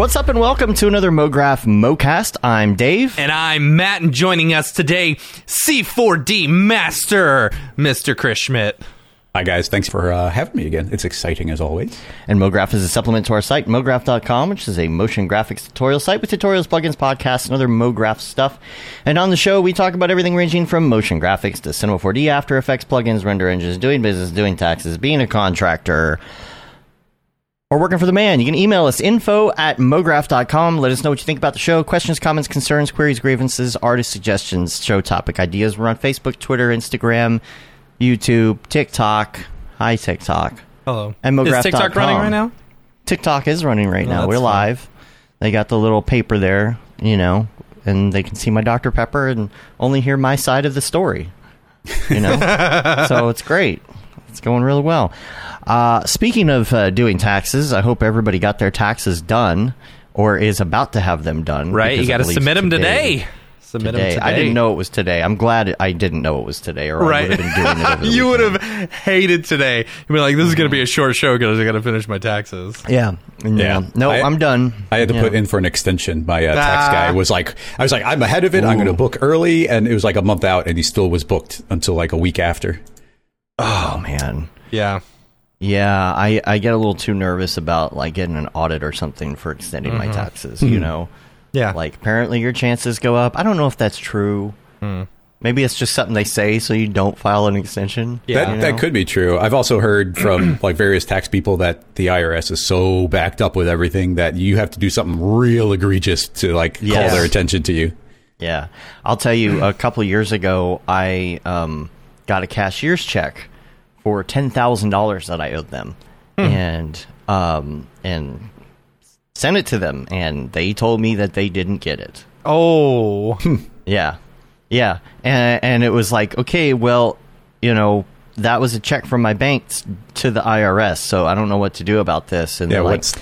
What's up, and welcome to another MoGraph MoCast. I'm Dave. And I'm Matt, and joining us today, C4D Master, Mr. Chris Schmidt. Hi, guys. Thanks for uh, having me again. It's exciting as always. And MoGraph is a supplement to our site, MoGraph.com, which is a motion graphics tutorial site with tutorials, plugins, podcasts, and other MoGraph stuff. And on the show, we talk about everything ranging from motion graphics to Cinema 4D, After Effects, plugins, render engines, doing business, doing taxes, being a contractor, or working for the man. You can email us info at mograph.com. Let us know what you think about the show. Questions, comments, concerns, queries, grievances, artist suggestions, show topic ideas. We're on Facebook, Twitter, Instagram, YouTube, TikTok. Hi, TikTok. Hello. And Is TikTok running right now? TikTok is running right Oh, now. We're fun. live. They got the little paper there, you know, and they can see my Dr. Pepper and only hear my side of the story. You know? so it's great. It's going really well. Uh, speaking of uh, doing taxes, I hope everybody got their taxes done or is about to have them done. Right. You got to submit them today. Submit Today. them today. I didn't know it was today. I'm glad I didn't know it was today, or I Right. would have been doing it over the you would have hated today. You'd be like, this is going to be a short show because I got to finish my taxes. Yeah. Yeah. Yeah. No, I- I'm done. I had to Yeah. put in for an extension. My uh, tax Ah. guy was like, I was like, I'm ahead of it. I'm going to book early. And it was like a month out, and he still was booked until like a week after. Oh, man. Yeah. Yeah, I, I get a little too nervous about like getting an audit or something for extending my mm-hmm. taxes. You hmm. know, Yeah. like apparently your chances go up. I don't know if that's true. Hmm. Maybe it's just something they say so you don't file an extension. Yeah. that, you that could be true. I've also heard from like various tax people that the IRS is so backed up with everything that you have to do something real egregious to like Yes. call their attention to you. Yeah, I'll tell you. A couple years ago, I um, got a cashier's check for ten thousand dollars that I owed them, and um, and sent it to them, and they told me that they didn't get it. Oh. Yeah, yeah, and and it was like, okay, well, you know, that was a check from my bank to the IRS, so I don't know what to do about this. And Yeah, they're like, what's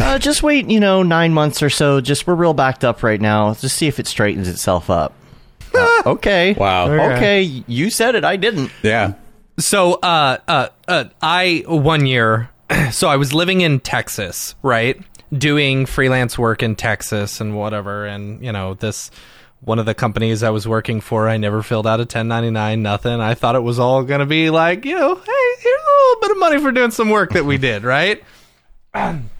uh, just wait, you know, nine months or so. Just we're real backed up right now. Just see if it straightens itself up. Uh, okay. Wow. Okay. Okay, you said it. I didn't. yeah. So, uh, uh, uh, I one year, so I was living in Texas, right, doing freelance work in Texas and whatever, and you know this. One of the companies I was working for, I never filled out a 1099, nothing. I thought it was all going to be like, you know, hey, here's a little bit of money for doing some work that we did, right?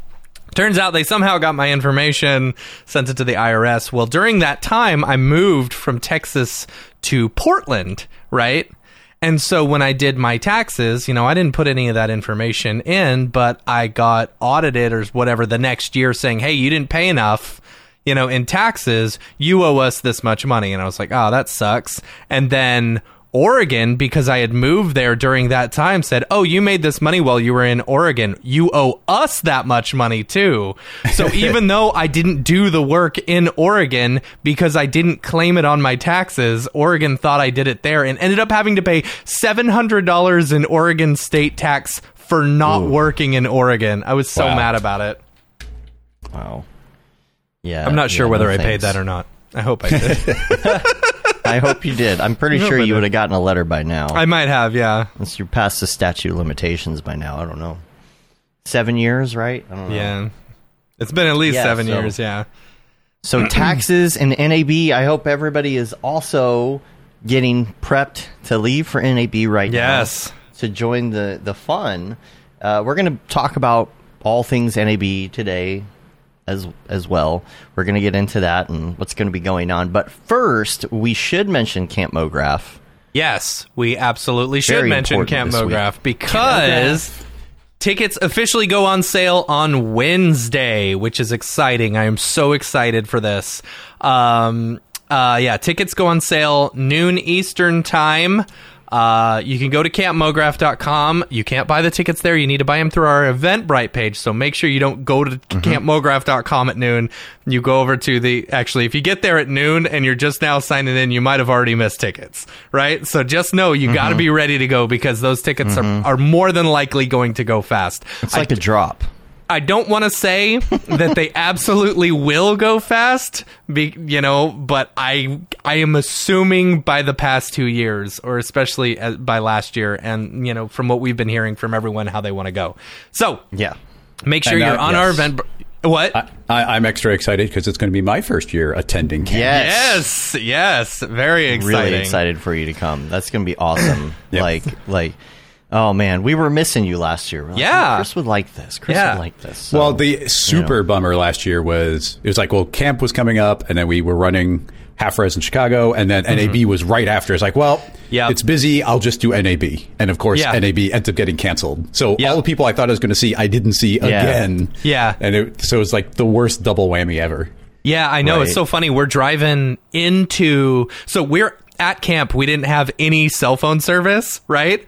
Turns out they somehow got my information, sent it to the IRS. Well, during that time, I moved from Texas to Portland, right? And so when I did my taxes, you know, I didn't put any of that information in, but I got audited or whatever the next year saying, hey, you didn't pay enough, you know, in taxes. You owe us this much money. And I was like, oh, that sucks. And then Oregon, because I had moved there during that time, said, Oh, you made this money while you were in Oregon. You owe us that much money too. So even though I didn't do the work in Oregon because I didn't claim it on my taxes, Oregon thought I did it there and ended up having to pay $700 in Oregon state tax for not working in Oregon. I was so Wow. mad about it. Wow. Yeah. I'm not sure yeah, whether no I paid that or not. I hope I did. I hope you did. I'm pretty sure you would have gotten a letter by now. I might have, yeah. Unless you're past the statute of limitations by now. I don't know. Seven years, right? I don't know. Yeah. It's been at least Yeah, seven so- years, yeah. So taxes and NAB. I hope everybody is also getting prepped to leave for NAB right now. Yes. to join the the fun. Uh, we're going to talk about all things NAB today as as well. We're going to get into that and what's going to be going on. But first, we should mention Camp Mograph. Yes, we absolutely should Very mention Camp. Mograph because tickets officially go on sale on Wednesday, which is exciting. I am so excited for this. Um, uh, yeah, tickets go on sale noon Eastern time. Uh, you can go to campmograph.com. You can't buy the tickets there. You need to buy them through our Eventbrite page. So make sure you don't go to mm-hmm. campmograph.com at noon. You go over to the, actually, if you get there at noon and you're just now signing in, you might have already missed tickets, right? So just know you got to mm-hmm. be ready to go because those tickets are, mm-hmm. are more than likely going to go fast. It's like a drop. I don't want to say that they absolutely will go fast, be, you know, but I I am assuming by the past two years, or especially uh, by last year, and you know, from what we've been hearing from everyone, how they want to go. So Yeah. make sure And, uh, you're on our yes. event. What? I, I'm extra excited because it's going to be my first year attending camp. Yes. yes, yes, very exciting. Really excited for you to come. That's going to be awesome. Yep. Like, like, oh man, we were missing you last year. Like, Yeah. Chris would like this. Chris Yeah. would like this. So, Well, the super you know. bummer last year was it was like, well, camp was coming up, and then we were running half res in Chicago, and then NAB was right after. It's like, well, Mm-hmm. It's busy. I'll just do NAB, and of course, Yeah. NAB ends up getting canceled. So Yep. all the people I thought I was going to see, I didn't see again. Yeah. and it, so it's like the worst double whammy ever. Yeah, I know. It's so funny. We're driving into. So we're at camp. We didn't have any cell phone service, right?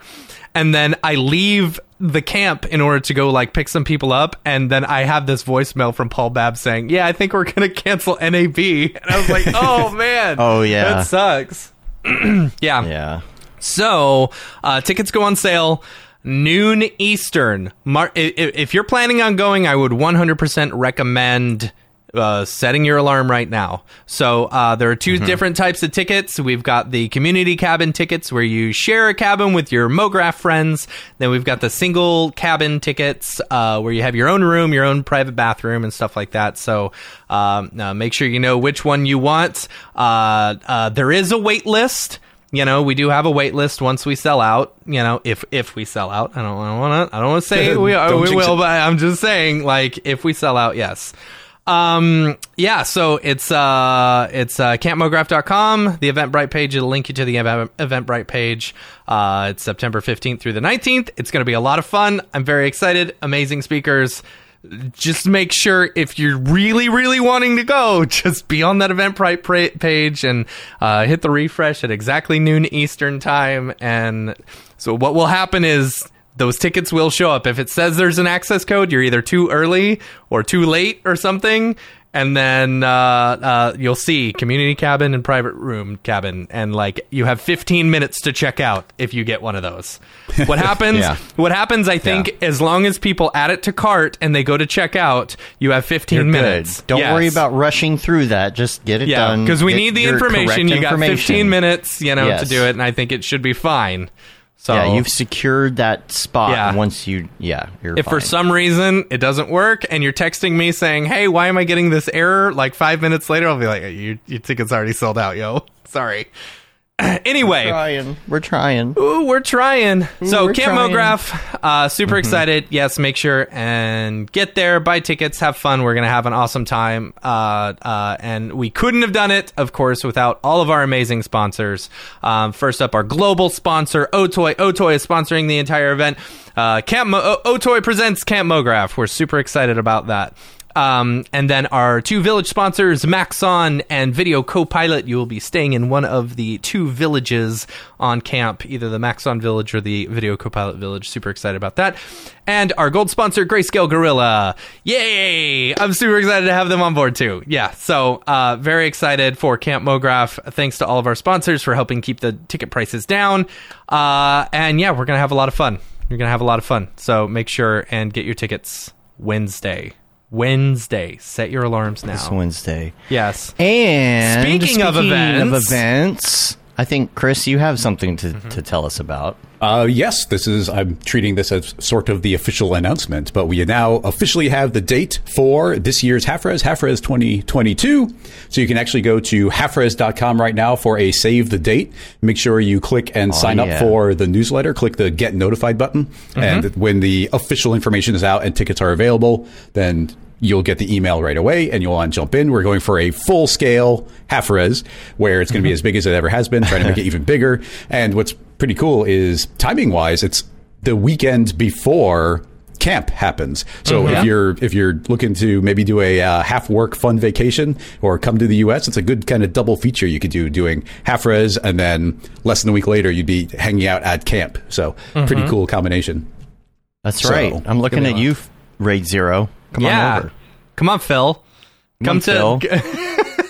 And then I leave the camp in order to go like pick some people up. And then I have this voicemail from Paul Babb saying, Yeah, I think we're going to cancel NAB. And I was like, Oh, man. Oh, yeah. That sucks. yeah. yeah. So, uh, tickets go on sale noon Eastern. Mar- if you're planning on going, I would 100% recommend uh, setting your alarm right now. So, uh, there are 2 different types of tickets. We've got the community cabin tickets where you share a cabin with your MoGraph friends. Then we've got the single cabin tickets uh, where you have your own room, your own private bathroom, and stuff like that. So, um, uh, make sure you know which one you want. Uh, uh, there is a wait list you know, we do have a wait list once we sell out. You know, if if we sell out, I don't, want to. I don't want to say we are, we will, it. but I'm just saying, like, if we sell out, yes. Um, yeah. So it's uh, it's uh, campmograph.com, the Eventbrite page. It'll link you to the Ev- Eventbrite page. Uh, it's September 15th through the 19th. It's going to be a lot of fun. I'm very excited. Amazing speakers just make sure if you're really, really wanting to go, just be on that Eventbrite pra- page and uh, hit the refresh at exactly noon Eastern time. And so what will happen is those tickets will show up. If it says there's an access code, you're either too early or too late or something. And then uh, uh, you'll see community cabin and private room cabin, and like you have 15 minutes to check out if you get one of those. What happens? Yeah. What happens? I think as long as people add it to cart and they go to check out, you have 15 You're minutes. good. Don't Yes. worry about rushing through that. Just get it yeah, done. because we Get need the information. You got 15 minutes, you know, Yes. to do it, and I think it should be fine. So Yeah, you've secured that spot. Yeah. Once you, yeah, you're. if for some reason it doesn't work and you're texting me saying, "Hey, why am I getting this error?" like 5 minutes later, I'll be like, "Your your ticket's already sold out, yo. Sorry." anyway, trying, we're trying. Ooh, we're trying. so, we're Camp trying. Mograph, uh, super excited. Yes, make sure and get there, buy tickets, have fun. We're going to have an awesome time. Uh, uh, and we couldn't have done it, of course, without all of our amazing sponsors. Um, first up, our global sponsor, Otoy. Otoy is sponsoring the entire event. Uh, Camp Mo- Otoy presents Camp Mograph. We're super excited about that. Um, and then our two village sponsors, Maxon and Video Copilot. You will be staying in one of the two villages on camp, either the Maxon Village or the Video Copilot Village. Super excited about that. And our gold sponsor, Grayscale Gorilla. Yay! I'm super excited to have them on board too. Yeah, so uh, very excited for Camp Mograph. Thanks to all of our sponsors for helping keep the ticket prices down. Uh, and yeah, we're gonna have a lot of fun. You're gonna have a lot of fun. So make sure and get your tickets Wednesday. Wednesday. Set your alarms now. This Wednesday. Yes. And Speaking of events- events, I think Chris, you have something to, Mm-hmm. to tell us about. Uh, yes, this is. I'm treating this as sort of the official announcement, but we now officially have the date for this year's HalfRes, HalfRes 2022. So you can actually go to halfres.com right now for a save the date. Make sure you click and sign yeah. up for the newsletter. Click the get notified button, and when the official information is out and tickets are available, then you'll get the email right away and you'll want to jump in. We're going for a full scale half res where it's going to be as big as it ever has been, trying to make it even bigger. And what's pretty cool is timing wise, it's the weekend before camp happens. So if you're if you're looking to maybe do a uh, half work fun vacation or come to the US, it's a good kind of double feature you could do doing half res and then less than a week later you'd be hanging out at camp. So pretty cool combination. That's So, right. I'm looking at be you, Raid Zero. Come yeah. on over. Come on, Phil. Come, on, to. Phil.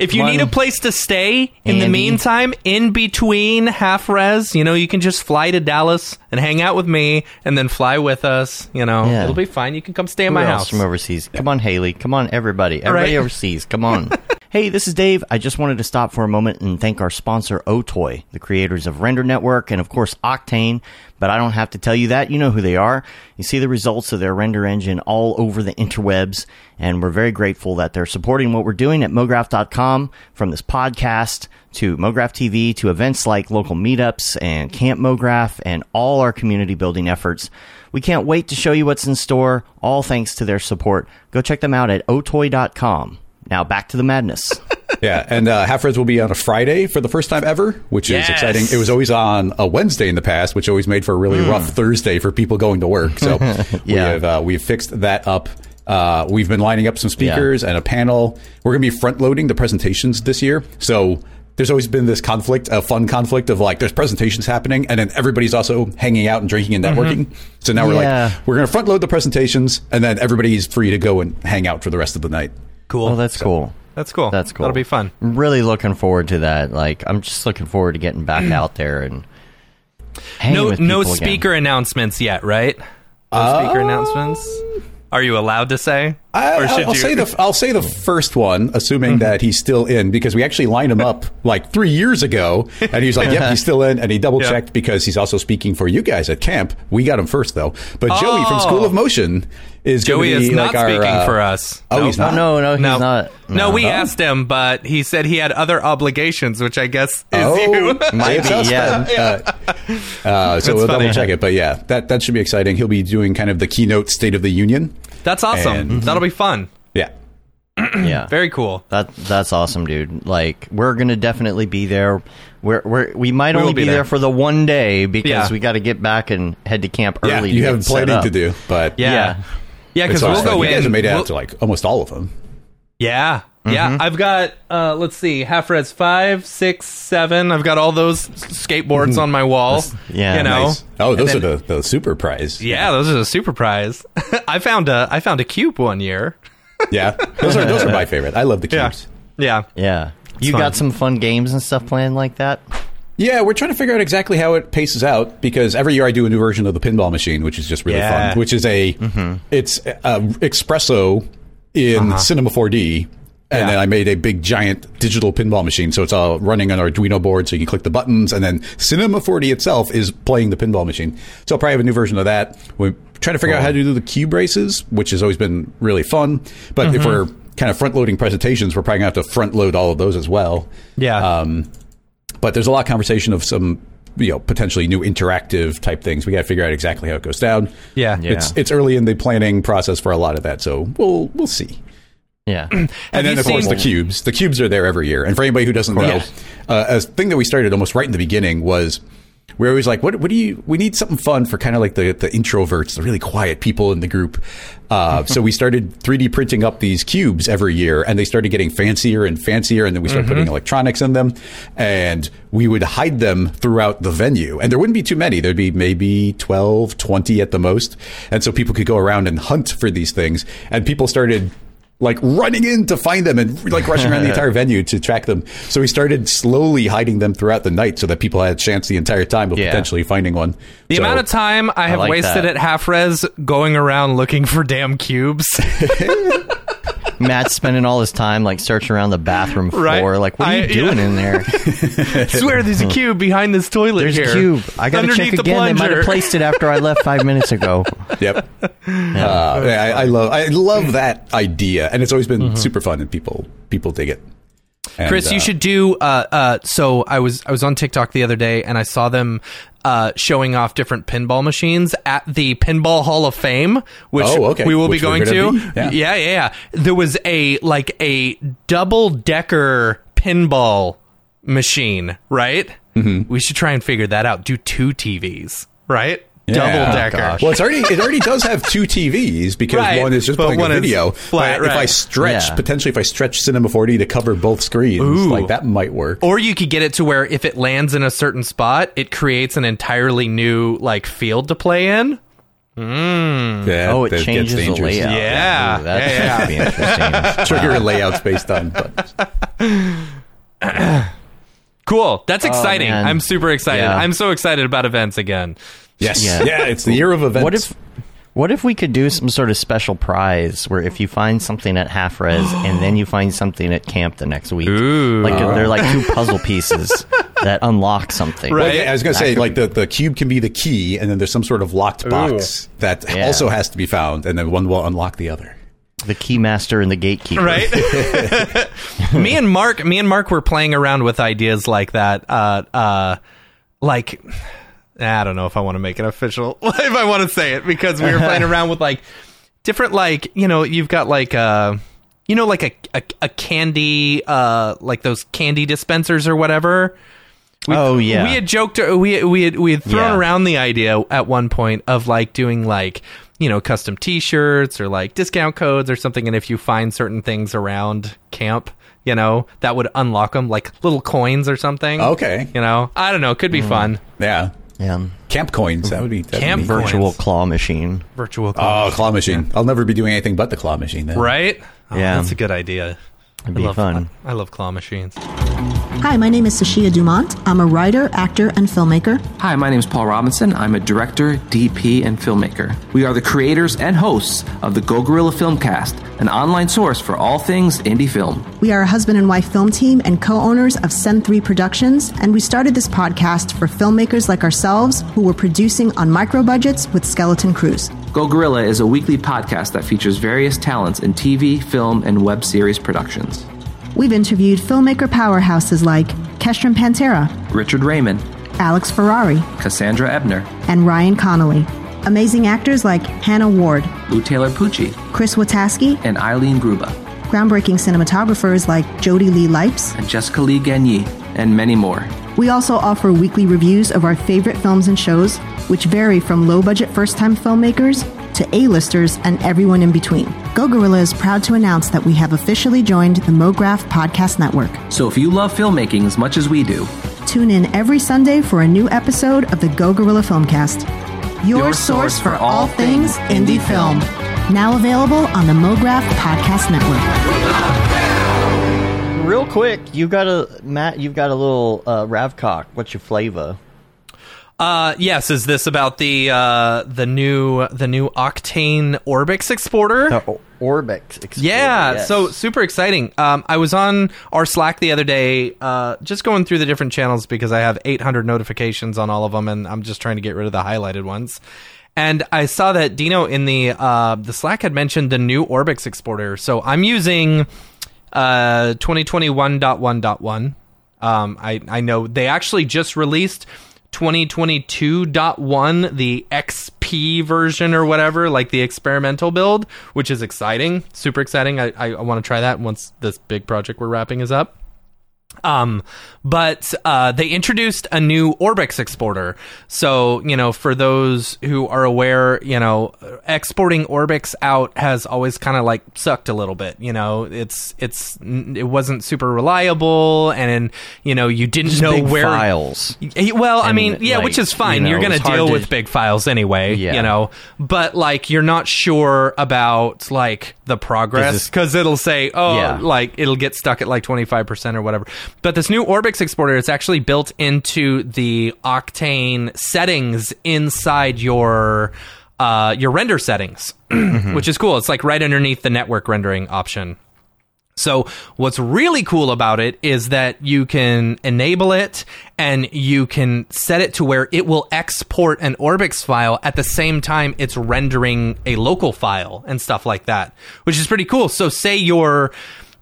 if you need a place to stay in the meantime, in between half res, you know, you can just fly to Dallas and hang out with me and then fly with us. You know, Yeah. it'll be fine. You can come stay in Who my else house. from overseas? Come on, Haley. Come on, everybody. Everybody right. overseas. Come on. Hey, this is Dave. I just wanted to stop for a moment and thank our sponsor, Otoy, the creators of Render Network and, of course, Octane. But I don't have to tell you that. You know who they are. You see the results of their render engine all over the interwebs. And we're very grateful that they're supporting what we're doing at MoGraph.com from this podcast to MoGraph TV to events like local meetups and Camp MoGraph and all our community building efforts. We can't wait to show you what's in store, all thanks to their support. Go check them out at otoy.com. Now back to the madness. yeah, and uh, Half Res will be on a Friday for the first time ever, which Yes. is exciting. It was always on a Wednesday in the past, which always made for a really rough Thursday for people going to work. So we Yeah. have uh, we've fixed that up. Uh, we've been lining up some speakers and a panel. We're going to be front loading the presentations this year. So there's always been this conflict, a fun conflict of like there's presentations happening and then everybody's also hanging out and drinking and networking. So now we're Yeah. like we're going to front load the presentations and then everybody's free to go and hang out for the rest of the night. Cool. Oh, that's cool. That's cool. That's cool. That'll be fun. I'm really looking forward to that. Like, I'm just looking forward to getting back out there and No, with no people again. speaker announcements yet, right? No uh, speaker announcements. Are you allowed to say? I, or I'll you- say the I'll say the first one, assuming mm-hmm. that he's still in, because we actually lined him up like three years ago, and he's like, "Yep, he's still in," and he double checked because he's also speaking for you guys at camp. We got him first though, but Joey from Oh. School of Motion is gonna Joey be is not like our, speaking uh, for us. Oh, Nope. he's not. no, no, he's no, not. no, we Oh. asked him, but he said he had other obligations, which I guess is Oh, you. Might it's be, yeah. Uh, uh, so we'll funny. double check it, but yeah, that that should be exciting. He'll be doing kind of the keynote State of the Union. That's awesome. And- That'll be fun. Yeah, yeah. Very cool. That that's awesome, dude. Like we're gonna definitely be there. We're, we're we might We only be be, there. there. for the one day because Yeah. we got to get back and head to camp early. yeah, to you get have set planning to do, but Yeah. Yeah. Yeah, because we'll awesome. go you in. guys have made it we'll- out to like almost all of them. Yeah. Yeah, I've got uh let's see, half res five, six, seven. I've got all those s- skateboards on my wall. yeah, you know. Nice. Oh, those And are the, the super prize. Yeah, those are the super prize. I found a I found a cube one year. Yeah, those are those are my favorite. I love the Yeah. cubes. Yeah. Yeah. You fun. got some fun games and stuff planned like that? Yeah, we're trying to figure out exactly how it paces out because every year I do a new version of the pinball machine, which is just really Yeah. fun. Which is a it's uh, XPresso in Cinema 4D. And Yeah. then I made a big giant digital pinball machine, so it's all running on an Arduino board, so you can click the buttons, and then Cinema 4D itself is playing the pinball machine. So I'll probably have a new version of that. We're trying to figure out how to do the cube races, which has always been really fun. But if we're kind of front loading presentations, we're probably gonna have to front load all of those as well. Yeah. Um, but there's a lot of conversation of some you know potentially new interactive type things. We got to figure out exactly how it goes down. Yeah. Yeah. It's it's early in the planning process for a lot of that, so we'll we'll see. Yeah. And then of course the cubes. The cubes are there every year. And for anybody who doesn't know, Yeah. uh, a thing that we started almost right in the beginning was we're always like, what, what do you, we need something fun for kind of like the, the introverts, the really quiet people in the group. Uh, so we started 3D printing up these cubes every year and they started getting fancier and fancier. And then we started putting electronics in them and we would hide them throughout the venue. And there wouldn't be too many. There'd be maybe 12, 20 at the most. And so people could go around and hunt for these things. And people started like running in to find them and like rushing around the entire venue to track them. So we started slowly hiding them throughout the night so that people had a chance the entire time of Yeah. potentially finding one. The So- amount of time I have like wasted that. at half res going around looking for damn cubes. Matt's spending all his time like searching around the bathroom floor. Right. Like, what are you I- doing yeah. in there? swear there's a cube behind this toilet There's here. a cube. I gotta Underneath check the again. They might have placed it after I left five minutes ago. Yep. Uh, yeah, I, I love I love that idea, and it's always been Mm-hmm. super fun, and people people dig it. And, Chris, you uh, should do. Uh, uh, so I was I was on TikTok the other day and I saw them uh, showing off different pinball machines at the Pinball Hall of Fame, which Oh, okay. we will Which be going to. be, yeah. yeah, yeah, yeah. There was a like a double decker pinball machine, right? Mm-hmm. We should try and figure that out. Do two TVs, right? Yeah. Double Oh, decker. gosh. Well, it's already it already does have two TVs because Right, one is just but playing a one is video. flat, but if I stretch Yeah. potentially if I stretch Cinema 4D to cover both screens, Ooh. like that might work. Or you could get it to where if it lands in a certain spot, it creates an entirely new like field to play in. Hmm. Yeah, Oh, it changes the dangerous. layout. Yeah. Ooh, that Yeah, would be interesting. Trigger layouts based on buttons. Cool. That's oh, exciting. man. I'm super excited. Yeah. I'm so excited about events again. Yes. Yeah. Yeah. it's the year of events. What if What if we could do some sort of special prize where if you find something at half res and then you find something at camp the next week, Ooh. like they're like two puzzle pieces that unlock something. Right. Well, yeah, I was going to say, like the, the cube can be the key, and then there's some sort of locked box that Yeah. also has to be found, and then one will unlock the other. The keymaster and the gatekeeper. right me and mark me and mark were playing around with ideas like that uh uh like i don't know if i want to make it official if i want to say it because we were playing around with like different like you know you've got like uh you know like a a, a candy uh like those candy dispensers or whatever we, Oh, yeah. we had joked. We we had we had thrown Yeah. around the idea at one point of like doing like you know custom T-shirts or like discount codes or something. And if you find certain things around camp, you know that would unlock them like little coins or something. Okay. You know, I don't know. It could be fun. Yeah. Yeah. Camp coins. That would be that'd Camp be neat. coins. Virtual claw machine. Virtual. Oh, claw machine. I'll never be doing anything but the claw machine then. right? Oh, Yeah. that's a good idea. It'd I be love fun. I love claw machines. Hi, my name is Sashia Dumont. I'm a writer, actor, and filmmaker. Hi, my name is Paul Robinson. I'm a director, DP, and filmmaker. We are the creators and hosts of the Go Gorilla Filmcast, an online source for all things indie film. We are a husband and wife film team and co owners of Send 3 Productions, and we started this podcast for filmmakers like ourselves who were producing on micro budgets with skeleton crews. Go Gorilla is a weekly podcast that features various talents in TV, film, and web series productions. We've interviewed filmmaker powerhouses like Kestrom Pantera, Richard Raymond, Alex Ferrari, Cassandra Ebner, and Ryan Connolly. Amazing actors like Hannah Ward, Lou Taylor Pucci, Chris Wataski, and Eileen Grubba, groundbreaking cinematographers like Jody Lee Lipes. and Jessica Lee Gagné, and many more. We also offer weekly reviews of our favorite films and shows, which vary from low budget first time filmmakers to A-listers and everyone in between. Go Gorilla is proud to announce that we have officially joined the MoGraph Podcast Network. So if you love filmmaking as much as we do, Tune in every Sunday for a new episode of the Go Gorilla Filmcast. Your, Your source source for all things indie indie film. Now available on the MoGraph Podcast Network. Real quick, you got a Matt. You've got a little uh, Ravcock. What's your flavor? Uh, yes. Is this about the uh the new the new Octane ORBX exporter? The ORBX. Explorer, Yeah, yes. so super exciting. Um, I was on our Slack the other day, uh, just going through the different channels because I have 800 notifications on all of them, and I'm just trying to get rid of the highlighted ones. And I saw that Dino in the uh, the Slack had mentioned the new ORBX exporter. So I'm using uh, 2021.1.1. Um, I I know they actually just released 2022.1, the XP version or whatever, like the experimental build, which is exciting, super exciting. I I, I want to try that once this big project we're wrapping is up. Um, but uh, they introduced a new ORBX exporter. So, you know, for those who are aware, you know, exporting ORBX out has always kind of like sucked a little bit. You know, it's it's it wasn't super reliable, and you know, you didn't Just know big where files. Well, I And, mean, yeah, like, which is fine. you You're going to deal with big files anyway, Yeah. you know. But like, you're not sure about like the progress because it'll say, oh, Yeah. like it'll get stuck at like 25% or whatever. But this new ORBX exporter is actually built into the Octane settings inside your uh, your render settings, which is cool. It's like right underneath the network rendering option. So what's really cool about it is that you can enable it and you can set it to where it will export an ORBX file at the same time it's rendering a local file and stuff like that, which is pretty cool. So say you're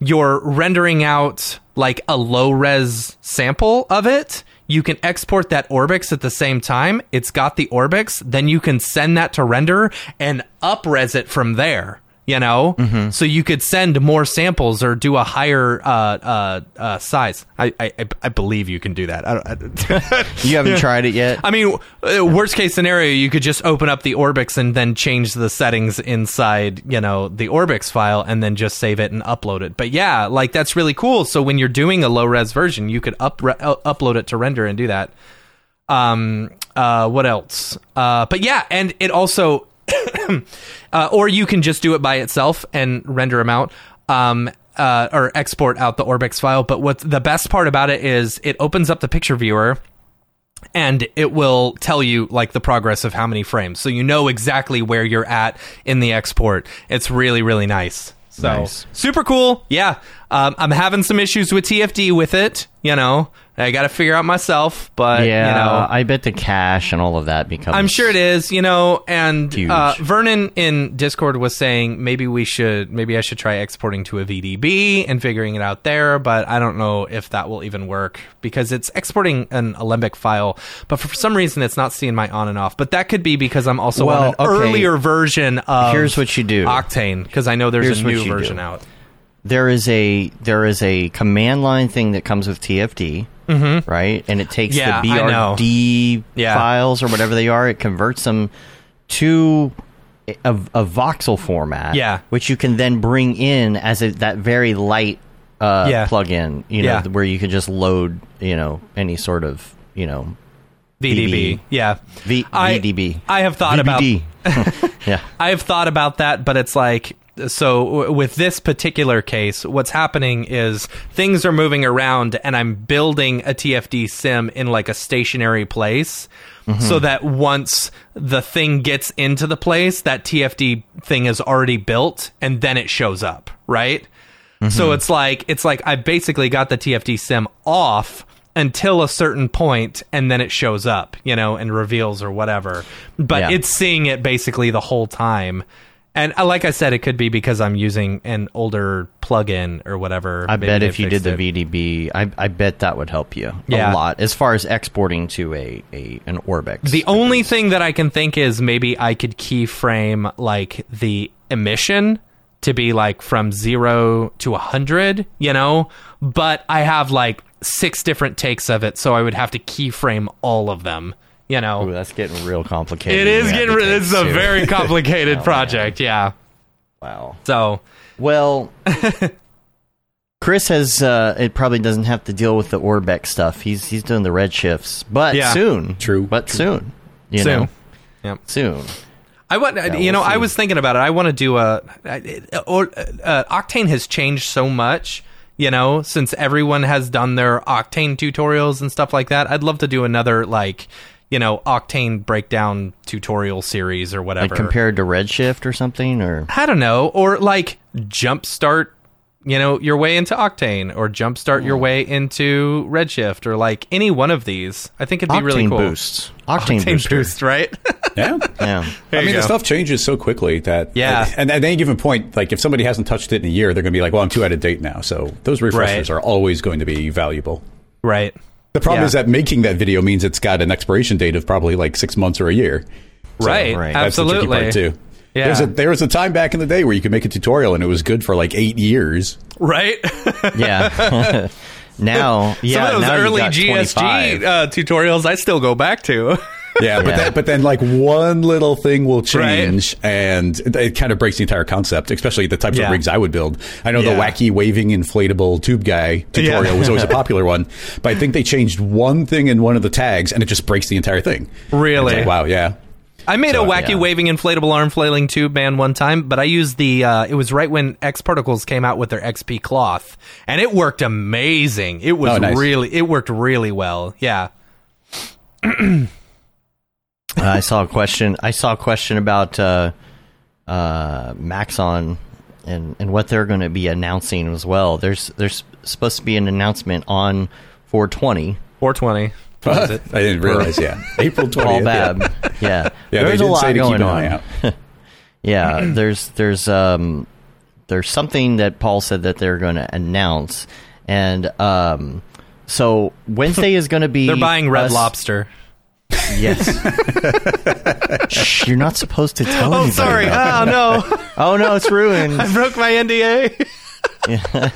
you're rendering out like a low res sample of it, you can export that ORBX at the same time. It's got the ORBX, then you can send that to render and upres it from there you know? So you could send more samples or do a higher uh, uh, uh, size. I, I I- believe you can do that. I, don't, I, You haven't tried it yet. I mean uh, worst case scenario you could just open up the ORBX and then change the settings inside you know the ORBX file and then just save it and upload it. But yeah like that's really cool. So when you're doing a low res version you could up uh, upload it to render and do that. Um uh what else? Uh but yeah and it also uh, or you can just do it by itself and render them out um uh, or export out the ORBX file. But what the best part about it is it opens up the picture viewer and it will tell you like the progress of how many frames. So you know exactly where you're at in the export. It's really really nice. So Nice. super cool. Yeah. Um, i'm having some issues with tfd with it you know i gotta figure out myself but yeah, you know I bet the cache and all of that becomes. I'm sure it is, you know, and uh, Vernon in Discord was saying maybe we should, maybe I should try exporting to a VDB and figuring it out there, but I don't know if that will even work because it's exporting an Alembic file, but for some reason it's not seeing my on and off. But that could be because I'm also Well, on an okay. earlier version of Here's what you do. Octane because I know there's Here's a new version do. out. There is a there is a command line thing that comes with TFD, right? And it takes Mm-hmm. Yeah, the. BRD Yeah. files or whatever they are, it converts them to a, a voxel format, Yeah. which you can then bring in as a, that very light uh, Yeah. plugin, you know, Yeah. where you can just load, you know, any sort of, you know, VDB, VB. yeah. V- I- VDB. I have thought about yeah. I have thought about that, but it's like so w- with this particular case, what's happening is things are moving around, and I'm building a TFD sim in like a stationary place. Mm-hmm. So that once the thing gets into the place, that TFD thing is already built, and then it shows up, right? So mm-hmm. it's like it's like I basically got the TFD sim off until a certain point and then it shows up, you know, and reveals or whatever. But Yeah. it's seeing it basically the whole time. And uh, like I said, it could be because I'm using an older plugin or whatever. I Maybe bet if you did the it. VDB, I, I bet that would help you Yeah. a lot as far as exporting to a, a an ORBX. The only thing that I can think is maybe I could keyframe like the emission to be like from zero to a hundred, you know. But I have like six different takes of it, so I would have to keyframe all of them, you know. Ooh, that's getting real complicated. it is getting to rid. It's a very complicated Oh, project, yeah. wow. So Well, Chris has uh, it probably doesn't have to deal with the ORBX stuff. He's he's doing the Redshifts, but Yeah. soon. True. but soon. You Soon. know, Yep. soon. I want, you we'll know, I was thinking about it. I want to do a, or uh, Octane has changed so much, you know, since everyone has done their Octane tutorials and stuff like that. I'd love to do another like, you know, Octane breakdown tutorial series or whatever. Like compared to Redshift or something, or I don't know, or like jumpstart, you know, your way into Octane, or jumpstart your hmm. way into Redshift, or like any one of these. I think it'd be really cool. boosts. Octane, booster. boost, right? Yeah. Yeah. I mean, go. the stuff changes so quickly that Yeah. and at any given point, like if somebody hasn't touched it in a year, they're going to be like, "Well, I'm too out of date now." So those refreshers Right. are always going to be valuable. right. The problem Yeah. is that making that video means it's got an expiration date of probably like six months or a year. Right. right. That's the Absolutely. tricky part too. Yeah. There's a, there was a time back in the day where you could make a tutorial and it was good for like eight years. Right. Yeah. now, yeah, Some of those now early GSG uh, tutorials I still go back to. Yeah, but Yeah. then but then like one little thing will change and it, it kind of breaks the entire concept, especially the types Yeah. of rigs I would build. I know Yeah. the wacky waving inflatable tube guy tutorial was always a popular one, but I think they changed one thing in one of the tags and it just breaks the entire thing. Really? Like, wow, yeah. I made So, a wacky yeah. waving inflatable arm flailing tube man one time, but I used the. Uh, it was right when X Particles came out with their XP cloth, and it worked amazing. It was Oh, nice. really, it worked really well. Yeah. Uh, I saw a question. I saw a question about uh, uh, Maxon and and what they're going to be announcing as well. There's there's supposed to be an announcement on 420. 420. I didn't realize, yeah. April 20th. Paul yeah. Bab. Yeah, Yeah, there's a lot say to going keep an on. eye out. Yeah, there's there's um there's something that Paul said that they're going to announce, and um so Wednesday is going to be They're buying Red us- Lobster. Yes. Shh, you're not supposed to tell. Oh, anybody sorry. Oh no. Oh no, it's ruined. I broke my NDA. Yeah.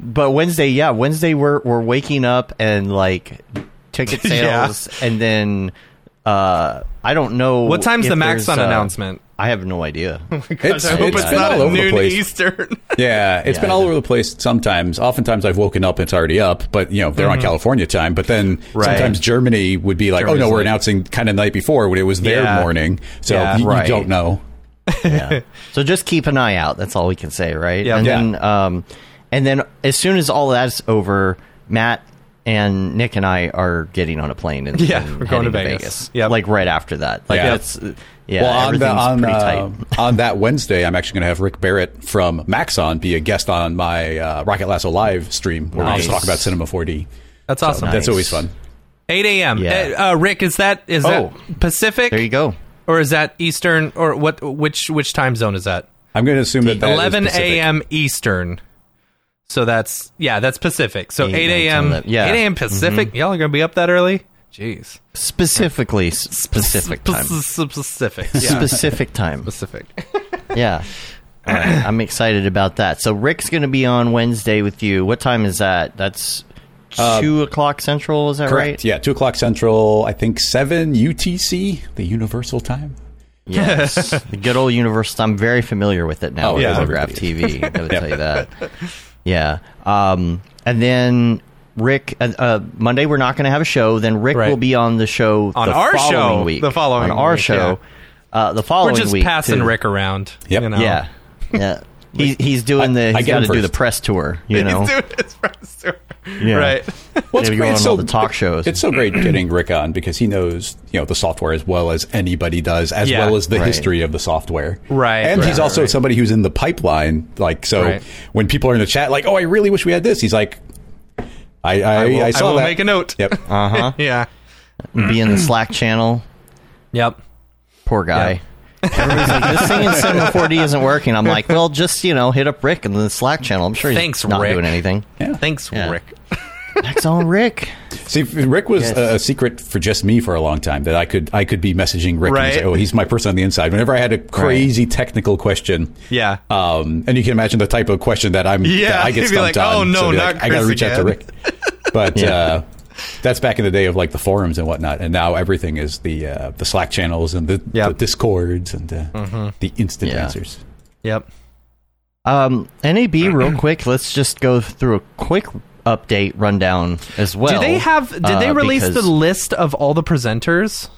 but Wednesday, yeah, Wednesday we're we're waking up and like ticket Yeah. sales, and then uh I don't know What time's if the Max there's, on uh, announcement? I have no idea. It's, I hope it's it's been not all at over the noon place. Eastern. Yeah, it's Yeah, been all over the place sometimes. Oftentimes I've woken up and it's already up, but you know, they're on California time. But then Mm-hmm. Right. sometimes Germany would be like, Germany's oh no, we're like- announcing kind of night before when it was their Yeah. morning. So Yeah. you, you don't know. yeah. So just keep an eye out. That's all we can say, right? Yeah. And Yeah. then, um, and then as soon as all that's over, Matt and Nick and I are getting on a plane and Yeah, and we're going to heading Vegas. Yep. Like right after that. Like Yeah. that's yeah. well, on, the, everything's on, pretty uh, tight. on that Wednesday, I'm actually going to have Rick Barrett from Maxon be a guest on my uh, Rocket Lasso live stream where we Nice. just talk about Cinema 4D. That's awesome. Nice. That's always fun. 8 a.m. Yeah. Uh, uh, Rick, is that is Oh. that Pacific There you go. or is that Eastern or what? Which which time zone is that? I'm going to assume that that is 11 a.m. Eastern. So that's yeah, that's Pacific. So 8 8 a.m. yeah. 8 a.m. Pacific. Mm-hmm. Y'all are gonna be up that early? Jeez. Specifically specific time. Specific. Yeah. Specific time. Specific. Yeah. All right. I'm excited about that. So Rick's going to be on Wednesday with you. What time is that? That's uh, two o'clock central. Is that Correct. right? Yeah, 2 o'clock Central, I think 7 UTC, the Universal Time. Yes. the good old Universal. I'm very familiar with it now. Oh, with yeah. MoGraph TV. I got to tell you that. Yeah. Um, and then Rick, uh, uh, Monday we're not going to have a show. Then Rick Right. will be on the show On the our following show week. the following on our week, show. Uh, the following week. We're just week passing to- Rick around. Yep. You know? Yeah. Yeah. He, he's doing the. I He's get got to do the press tour. You know. He's doing his press tour. Yeah. Right. Well, Maybe going on all the talk shows. It's so great getting Rick on because he knows you know the software as well as anybody does, as Yeah. well as the Right. history of the software. Right, and right, he's also right. somebody who's in the pipeline. Like so, Right. when people are in the chat, like, "Oh, I really wish we had this," he's like, "I I, I, will- I saw will that." make a note. Yep. Uh huh. Yeah. Be in the Slack channel. Yep. Poor guy. Everybody's like, this thing in Cinema 4D isn't working. I'm like, well, just you know, hit up Rick in the Slack channel. I'm sure he's Thanks, not Rick. doing anything. Thanks, Yeah. Rick. Next on Rick. See, Rick was Yes. a, a secret for just me for a long time that I could I could be messaging Rick and say, "Oh, he's my person on the inside." Whenever I had a crazy technical question, Yeah. Um, and you can imagine the type of question that I'm Yeah, that I get he'd be stumped like, on. "Oh, no, So I'd be not like, I got to Chris reach out to again." Rick. But Yeah. uh, that's back in the day of like the forums and whatnot, and now everything is the uh, the Slack channels and the, Yep. the discords and uh, Mm-hmm. the instant Yeah. answers. Yep. Um, NAB, real quick. Let's just go through a quick update rundown as well. do they have? Did they uh, release the list of all the presenters?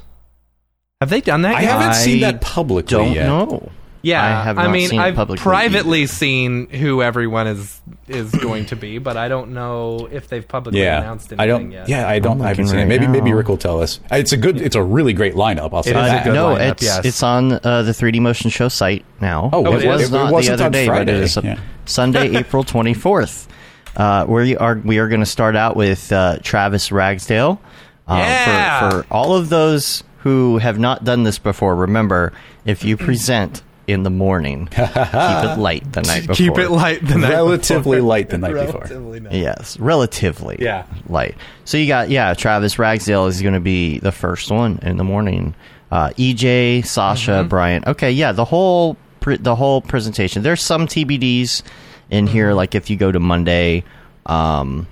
Have they done that I yet? haven't seen that publicly Don't yet. know. Yeah, I have I mean, seen I've publicly privately seen who everyone is is going to be, but I don't know if they've publicly Yeah, announced anything I don't. yet. Yeah, I don't. I'm I haven't seen it. right Maybe maybe now. Rick will tell us. It's a good. It's a really great lineup. I'll say It is a that. good no, lineup, it's yes. it's on uh, the 3D Motion Show site now. Oh, it it was is? not It the wasn't other on day, but it Friday, is yeah. Sunday, April 24th. Uh, we are we are going to start out with uh, Travis Ragsdale. Um, Yeah! For, for all of those who have not done this before, remember if you present in the morning, keep it light the night before. Keep it light the night Relatively before. light the night before. Night. Yes, relatively. Yeah. light. So you got yeah, Travis Ragsdale is going to be the first one in the morning. Uh, EJ, Sasha, Mm-hmm. Brian. Okay, yeah, the whole pre- the whole presentation. There's some TBDs in here, Mm-hmm. like if you go to Monday, um,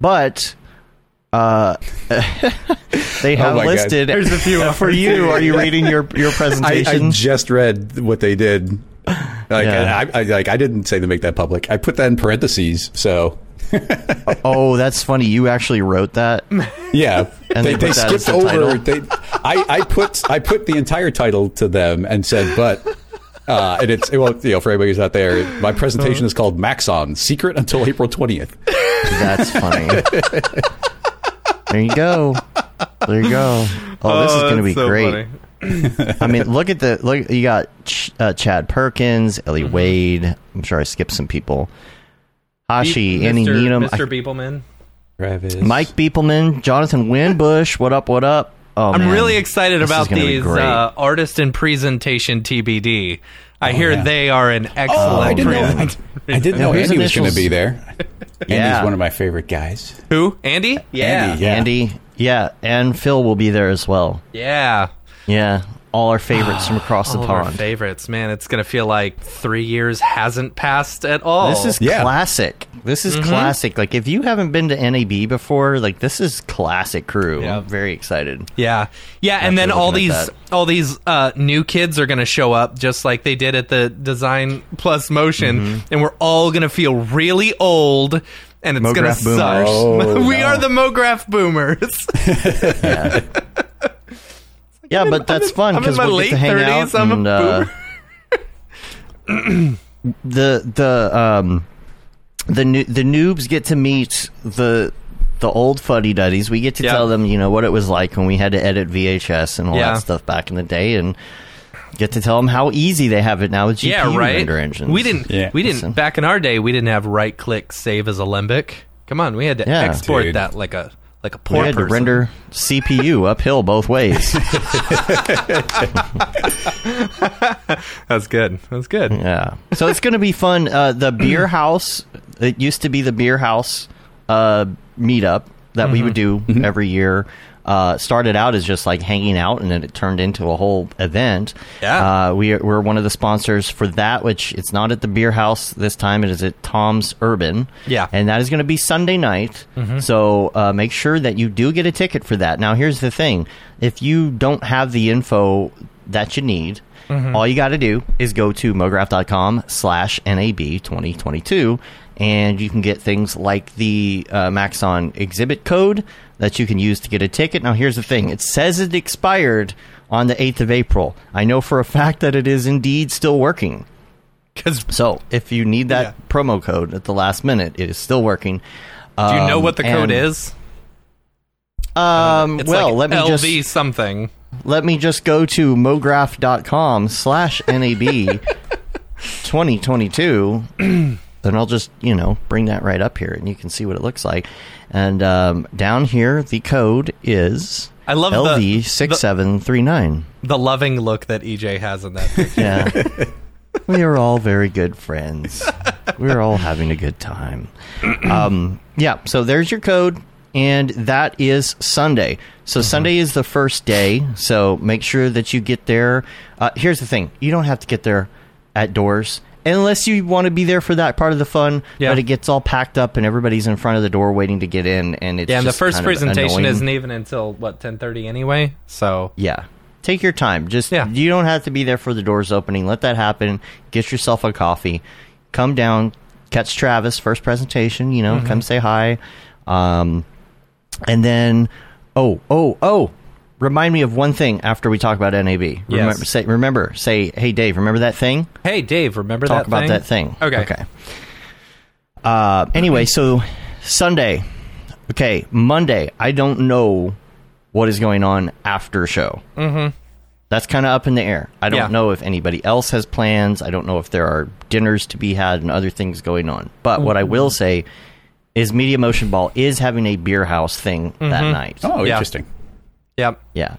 but. Uh, they have Oh my God. listed. There's a few for you. Are you reading your your presentation? I just read what they did. Like, Yeah. I, I, like I didn't say to make that public. I put that in parentheses. So oh, that's funny. You actually wrote that. yeah, And they, they they put that as skipped the over. They, I, I put I put the entire title to them and said, but. Uh, and it's well, you know, for everybody who's out there, my presentation is called Maxon Secret until April twentieth. That's funny. There you go. There you go. Oh, this is going to be so great. funny. I mean, look at the look. You got Ch- uh, Chad Perkins, Ellie Mm-hmm. Wade. I'm sure I skipped some people. Hashi, Mr. Andy Needham, Mr. I- Beepleman. Travis, Mike Beepleman, Jonathan Winbush. What up? What up? Oh, I'm man. really excited This about these uh, artist and presentation TBD. I oh, hear yeah. they are an oh, excellent. Oh, I didn't know. I, I didn't know Andy was going to be there. Yeah. Andy's one of my favorite guys. Who? Andy? Yeah. Andy, yeah. Andy, yeah, and Phil will be there as well. Yeah. Yeah, all our favorites from across the All of our pond. favorites, man. It's gonna feel like three years hasn't passed at all. This is Yeah. classic. This Mm-hmm. is classic. Like if you haven't been to NAB before, like this is classic crew. Yeah. I'm very excited. yeah, yeah, and then all these that. all these uh, new kids are gonna show up just like they did at the Design Plus Motion, Mm-hmm. and we're all gonna feel really old. And it's gonna Mograph boomers. suck. Oh, we no. are the Mograph boomers. Yeah, but that's fun I'm in because my we'll late get to hang 30s, out I'm a and uh, the the um the new, the noobs get to meet the the old fuddy duddies. We get to Yeah. tell them, you know, what it was like when we had to edit VHS and all Yeah. that stuff back in the day, and get to tell them how easy they have it now with GPU yeah, right. render engines. We didn't. Yeah. We didn't. Back in our day, we didn't have right click save as Alembic. Come on, we had to Yeah. export Dude. that like a like a We poor had to person. render CPU uphill both ways. That's good. That's good. Yeah. So it's going to be fun. Uh, the beer house. It used to be the beer house uh, meetup that we would do every year. Uh, started out as just like hanging out, and then it turned into a whole event. Yeah. Uh, we are, we're one of the sponsors for that, which it's not at the beer house this time. It is at Tom's Urban. Yeah. And that is going to be Sunday night. So uh, make sure that you do get a ticket for that. Now, here's the thing: if you don't have the info that you need, all you got to do is go to mograph.com slash NAB 2022 and you can get things like the uh, Maxon exhibit code that you can use to get a ticket. Now, here's the thing it says it expired on the 8th of April. I know for a fact that it is indeed still working. So, if you need that Yeah. promo code at the last minute, it is still working. do you know Um, what the code and- is? Um, well, like let me LV just something. let me just go to mograph.com slash NAB 2022 and I'll just, you know, bring that right up here and you can see what it looks like. And um, down here, the code is I love the- LV6739. The loving look that EJ has in that. picture. Yeah. we are all very good friends. We're all having a good time. Um, yeah, so there's your code, and that is Sunday. So Sunday is the first day, so make sure that you get there. Uh, here's the thing you don't have to get there at doors. Unless you want to be there for that part of the fun, Yeah. but it gets all packed up and everybody's in front of the door waiting to get in, and it's yeah, and the first presentation annoying. isn't even until what ten thirty anyway. So Yeah. Take your time. Just Yeah. you don't have to be there for the doors opening. Let that happen. Get yourself a coffee. Come down, catch Travis first presentation, you know, Mm-hmm. come say hi. Um and then oh, oh, oh. Remind me of one thing after we talk about NAB. Yes. Remember say remember, say, "Hey Dave, remember that thing?" hey, Dave, remember Talk that about thing? that thing. Okay. Okay. Uh anyway, so Sunday. Okay, Monday. I don't know what is going on after show. Mm-hmm. That's kind of up in the air. I don't Yeah. know if anybody else has plans. I don't know if there are dinners to be had and other things going on. But what I will say is Media Motion Ball is having a beer house thing that night. Oh, Yeah. interesting. Yep. Yeah.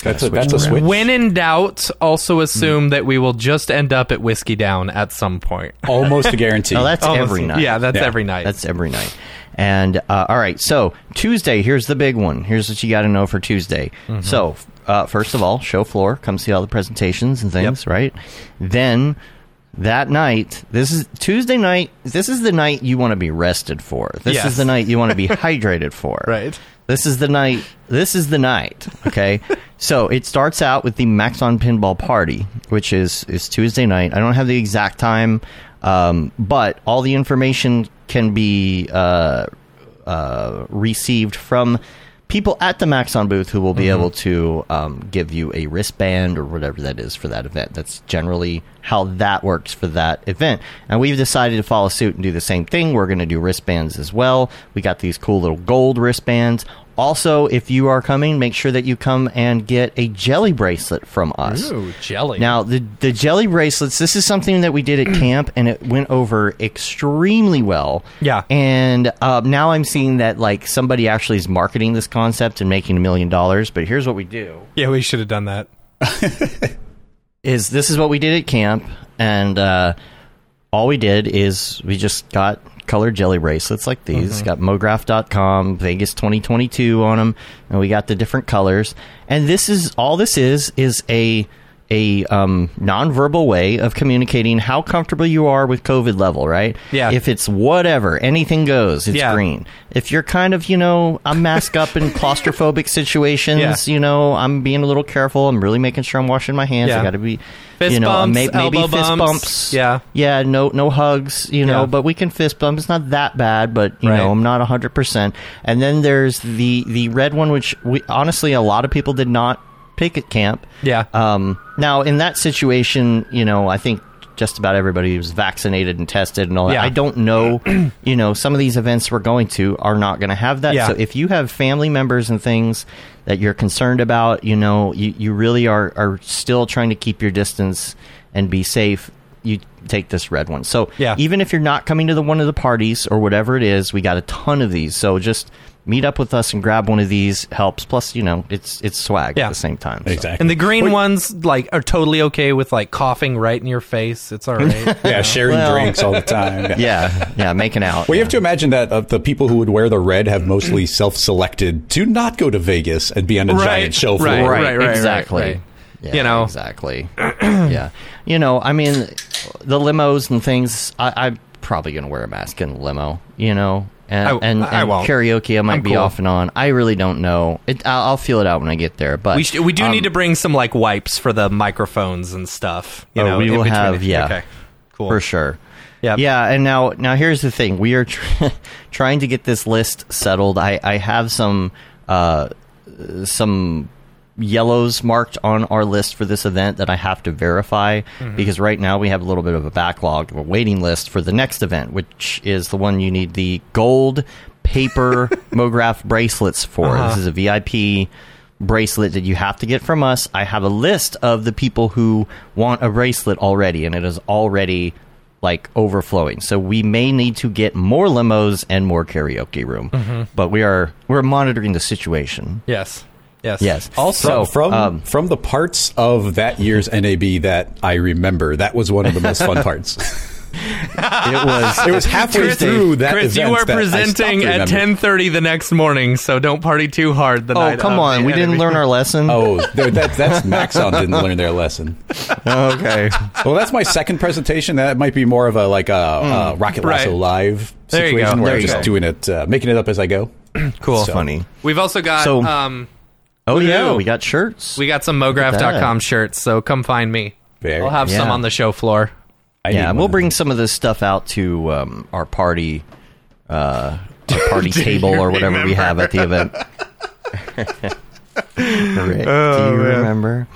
That's a, switch that's a switch. When in doubt, also assume that we will just end up at Whiskey Down at some point. Almost a guarantee. No, that's Almost- every night. Yeah, that's Yeah. every night. That's every night. And uh, all right, so Tuesday, here's the big one. Here's what you got to know for Tuesday. Mm-hmm. So, uh, first of all, show floor, come see all the presentations and things, right? Then that night, this is Tuesday night. This is the night you want to be rested for. This Yes. is the night you want to be hydrated for. Right. This is the night. This is the night. Okay. so it starts out with the Maxon Pinball Party, which is is Tuesday night. I don't have the exact time, um, but all the information can be uh, uh, received from people at the Maxon booth who will be able to um, give you a wristband or whatever that is for that event. That's generally how that works for that event. And we've decided to follow suit and do the same thing. We're going to do wristbands as well. We got these cool little gold wristbands. Also, if you are coming, make sure that you come and get a jelly bracelet from us. Ooh, jelly. Now, the the jelly bracelets. This is something that we did at camp, and it went over extremely well. Yeah. And uh, now I'm seeing that like somebody actually is marketing this concept and making a million dollars. But here's what we do: yeah, we should have done that. is this is what we did at camp, and uh, all we did is we just got colored jelly bracelets like these. Got mograph.com, Vegas 2022 on them, and we got the different colors. And this is all this is is a a um, nonverbal way of communicating how comfortable you are with COVID level, right? Yeah. If it's whatever, anything goes, it's Yeah. green. If you're kind of, you know, I'm masked up in claustrophobic situations, Yeah. you know, I'm being a little careful. I'm really making sure I'm washing my hands. Yeah. I got to be, Fist you know, uh, bumps, may- maybe fist bumps. bumps. Yeah. Yeah, no no hugs, you know, Yeah. but we can fist bump. It's not that bad, but you Right. know, I'm not 100%. And then there's the the red one which we honestly a lot of people did not pick at camp. Yeah. Um now in that situation, you know, I think just about everybody was vaccinated and tested and all that. Yeah. I don't know. you know, some of these events we're going to are not going to have that. Yeah. So if you have family members and things that you're concerned about, you know, you, you really are are still trying to keep your distance and be safe. You take this red one. So Yeah. even if you're not coming to the one of the parties or whatever it is, we got a ton of these. So just meet up with us and grab one of these helps. Plus, you know, it's it's swag Yeah. at the same time. so. Exactly. And the green Well, ones like are totally okay with like coughing right in your face. It's all right. Yeah, sharing Well- drinks all the time. Yeah. Yeah, yeah, making out. Well, you have to imagine that uh, the people who would wear the red have mostly self-selected to not go to Vegas and be on a Right, giant show floor. right, right, right, right, exactly. right. Yeah, You know. exactly. yeah, you know, I mean, the limos and things. I, I'm probably gonna wear a mask in the limo. You know, and I- and, I and karaoke I might I'm be cool. off and on. I really don't know. It, I'll, I'll feel it out when I get there. But We sh- we do um, need to bring some like wipes for the microphones and stuff. You Oh, know, we will have- the- yeah. Okay, cool for sure. Yeah, Yeah, and now now here's the thing: we are tr- trying to get this list settled. I I have some uh some yellows marked on our list for this event that I have to verify Mm-hmm. because right now we have a little bit of a backlog, a waiting list for the next event, which is the one you need the gold paper MoGraph bracelets for. Uh-huh. This is a VIP bracelet that you have to get from us. I have a list of the people who want a bracelet already, and it is already like overflowing. So we may need to get more limos and more karaoke room. Mm-hmm. But we are we're monitoring the situation. Yes. Yes. Yes. Also, So, from um, from the parts of that year's NAB that I remember, that was one of the most fun parts. It was it was halfway Chris, through that Chris, event you are that presenting at 10:30 the next morning, so don't party too hard the Oh, night. come on. We didn't NAB. learn our lesson. Oh, that, that's Maxon didn't learn their lesson. okay. Well, that's my second presentation. That might be more of a like a, uh Rocket Lasso live There you go. situation where There I'm just go. doing it, uh, making it up as I go. Cool. So- Funny. We've also got So- um Oh yeah, we got shirts. we got some at mograph.com that. shirts, so come find me. Very- I'll have some on the show floor. I yeah, we'll bring some of this stuff out to um, our party, uh, our party table or whatever we have at the event. Rick, do you remember?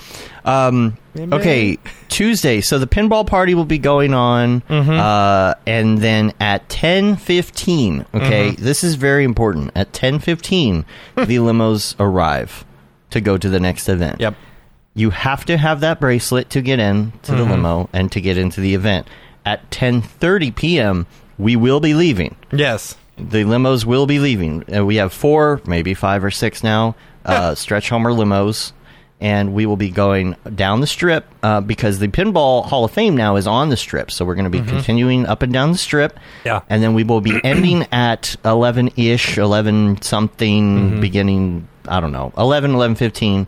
Um, okay, Tuesday. So the pinball party will be going on, uh, and then at ten fifteen. Okay, this is very important. At ten fifteen, the limos arrive to go to the next event. Yep. You have to have that bracelet to get in to the limo and to get into the event. At 10:30 p.m., we will be leaving. Yes. The limos will be leaving. Uh, we have four, maybe five or six now, uh, stretch Hummer limos, and we will be going down the strip uh, because the Pinball Hall of Fame now is on the strip. So we're going to be continuing up and down the strip. Yeah. and then we will be ending at 11 ish, 11 something, beginning. I don't know, 11, 11, 15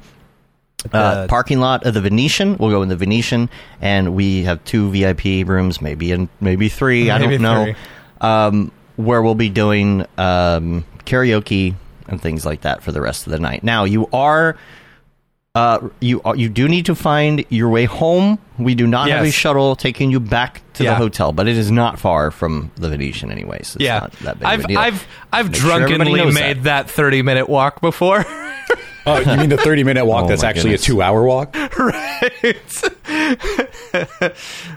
uh, The- parking lot of the Venetian. We'll go in the Venetian, and we have two VIP rooms, maybe and maybe three. I don't know. Um, where we'll be doing um, karaoke and things like that for the rest of the night. Now you are. Uh, you you do need to find your way home. We do not have a shuttle taking you back to Yeah. the hotel, but it is not far from the Venetian, anyways. It's yeah. not that big I've of a deal. I've I've Make sure drunkenly knows made that. 30 minute walk before. Oh, you mean the 30 minute walk Oh, that's actually goodness. a two hour walk? I,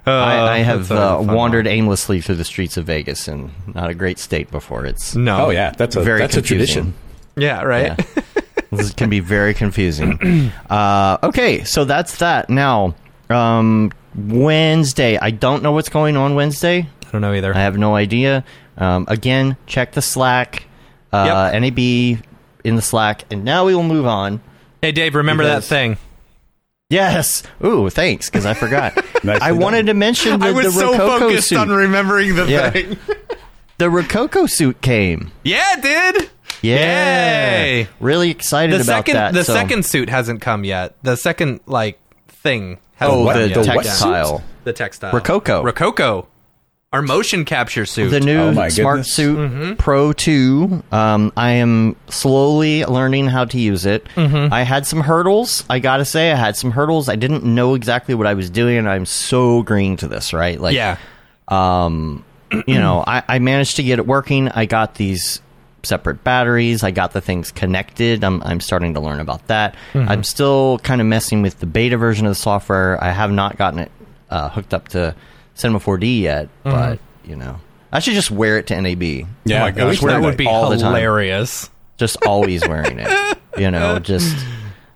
I have that's always a uh, fun wandered aimlessly through the streets of Vegas and not a great state before. It's no. Oh, yeah. That's a, Very that's a tradition. Yeah, right. Yeah. This can be very confusing. Uh, okay, so that's that. Now, um, Wednesday. I don't know what's going on Wednesday. I don't know either. I have no idea. Um, again, check the Slack, uh, Yep. NAB in the Slack, and now we will move on. hey Dave, remember Because- that thing? Yes. Ooh, thanks, because I forgot. Nicely I done. wanted to mention the, I was the so focused suit. on remembering the Yeah. thing. the Rokoko suit came. yeah, it did. Yeah. Yay. Really excited The about second that. the so- second suit hasn't come yet. The second like thing hasn't Oh, come the, yet. The what textile. The textile. Rokoko. Rokoko. Our motion capture suit. The new Oh my Smart goodness. Suit Mm-hmm. Pro 2. Um, I am slowly learning how to use it. Mm-hmm. I had some hurdles. I gotta say, I had some hurdles. I didn't know exactly what I was doing, and I'm so green to this, right? Like, yeah. um, you know, I, I managed to get it working. I got these separate batteries. I got the things connected. I'm, I'm starting to learn about that. Mm-hmm. I'm still kind of messing with the beta version of the software. I have not gotten it uh, hooked up to Cinema 4D yet, but you know, I should just wear it to NAB. Yeah, oh my at gosh, least that wear would it be all the time. hilarious. just always wearing it. You know, just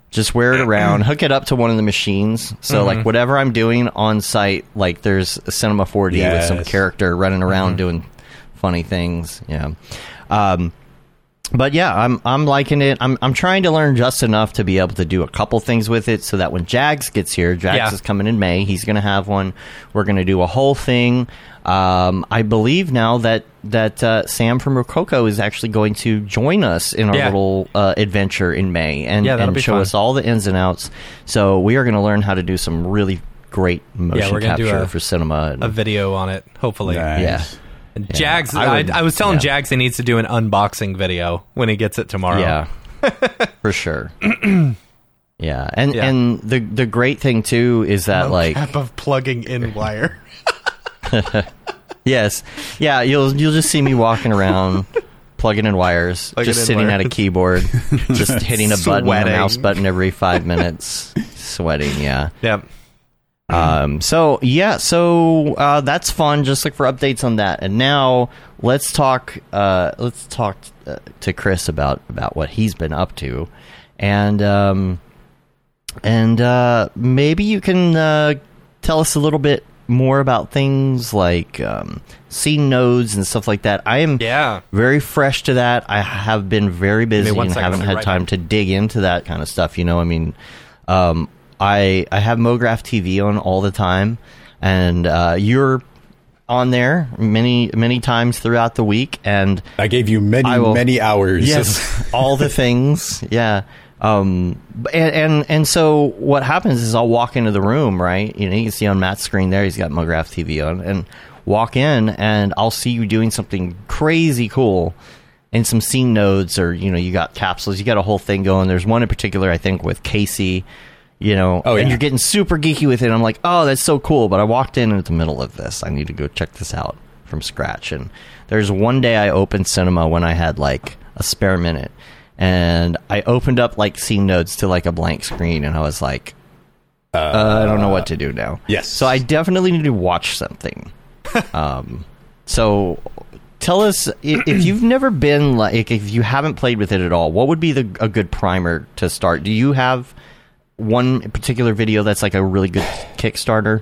just wear it around, hook it up to one of the machines. So Mm-hmm. like whatever I'm doing on site, like there's a Cinema 4D with some character running around doing funny things. Yeah. Um but yeah, I'm I'm liking it. I'm I'm trying to learn just enough to be able to do a couple things with it, so that when Jags gets here, Jags Yeah. is coming in May. He's going to have one. We're going to do a whole thing. Um, I believe now that that uh, Sam from Rokoko is actually going to join us in our Yeah. little uh, adventure in May and, Yeah, that'll and show fun. us all the ins and outs. So we are going to learn how to do some really great motion we're gonna do capture a- for cinema. And, A video on it, hopefully. Nice. yeah. And Yeah, Jags, I I, would- I, was telling yeah. Jags he needs to do an unboxing video when he gets it tomorrow. Yeah, for sure. yeah, and Yeah. and the the great thing too is that like type of plugging in wire. yes, yeah, you'll you'll just see me walking around. Plugging in wires, Plugging just in sitting at a wires. keyboard, just hitting a button, a Sweating. mouse button every five minutes, sweating. Yeah. yep. Um, so yeah, so uh, that's fun. Just look for updates on that. And now let's talk. Uh, let's talk uh, to Chris about about what he's been up to, and um, and uh, maybe you can uh, tell us a little bit more about things like um, scene nodes and stuff like that. I am Yeah. very fresh to that. I have been very busy one and haven't had right time back. to dig into that kind of stuff. You know, I mean, um, I I have MoGraph TV on all the time, and uh, you're on there many many times throughout the week, and I gave you many, will- many hours. yes, all the things, yeah. Um, and, and and so what happens is I'll walk into the room, right? You know, you can see on Matt's screen there, he's got MoGraph TV on, and walk in, and I'll see you doing something crazy cool, and some scene nodes, or you know, you got capsules, you got a whole thing going. There's one in particular, I think, with Casey. You know, Oh, and you're getting super geeky with it. I'm like, oh, that's so cool. But I walked in at the middle of this. I need to go check this out from scratch. And there's one day I opened Cinema when I had like a spare minute, and I opened up like scene nodes to like a blank screen, and I was like, uh, I don't know what to do now. yes. So I definitely need to watch something. um, so tell us if you've never been like if you haven't played with it at all, what would be the a good primer to start? Do you have one particular video that's like a really good Kickstarter,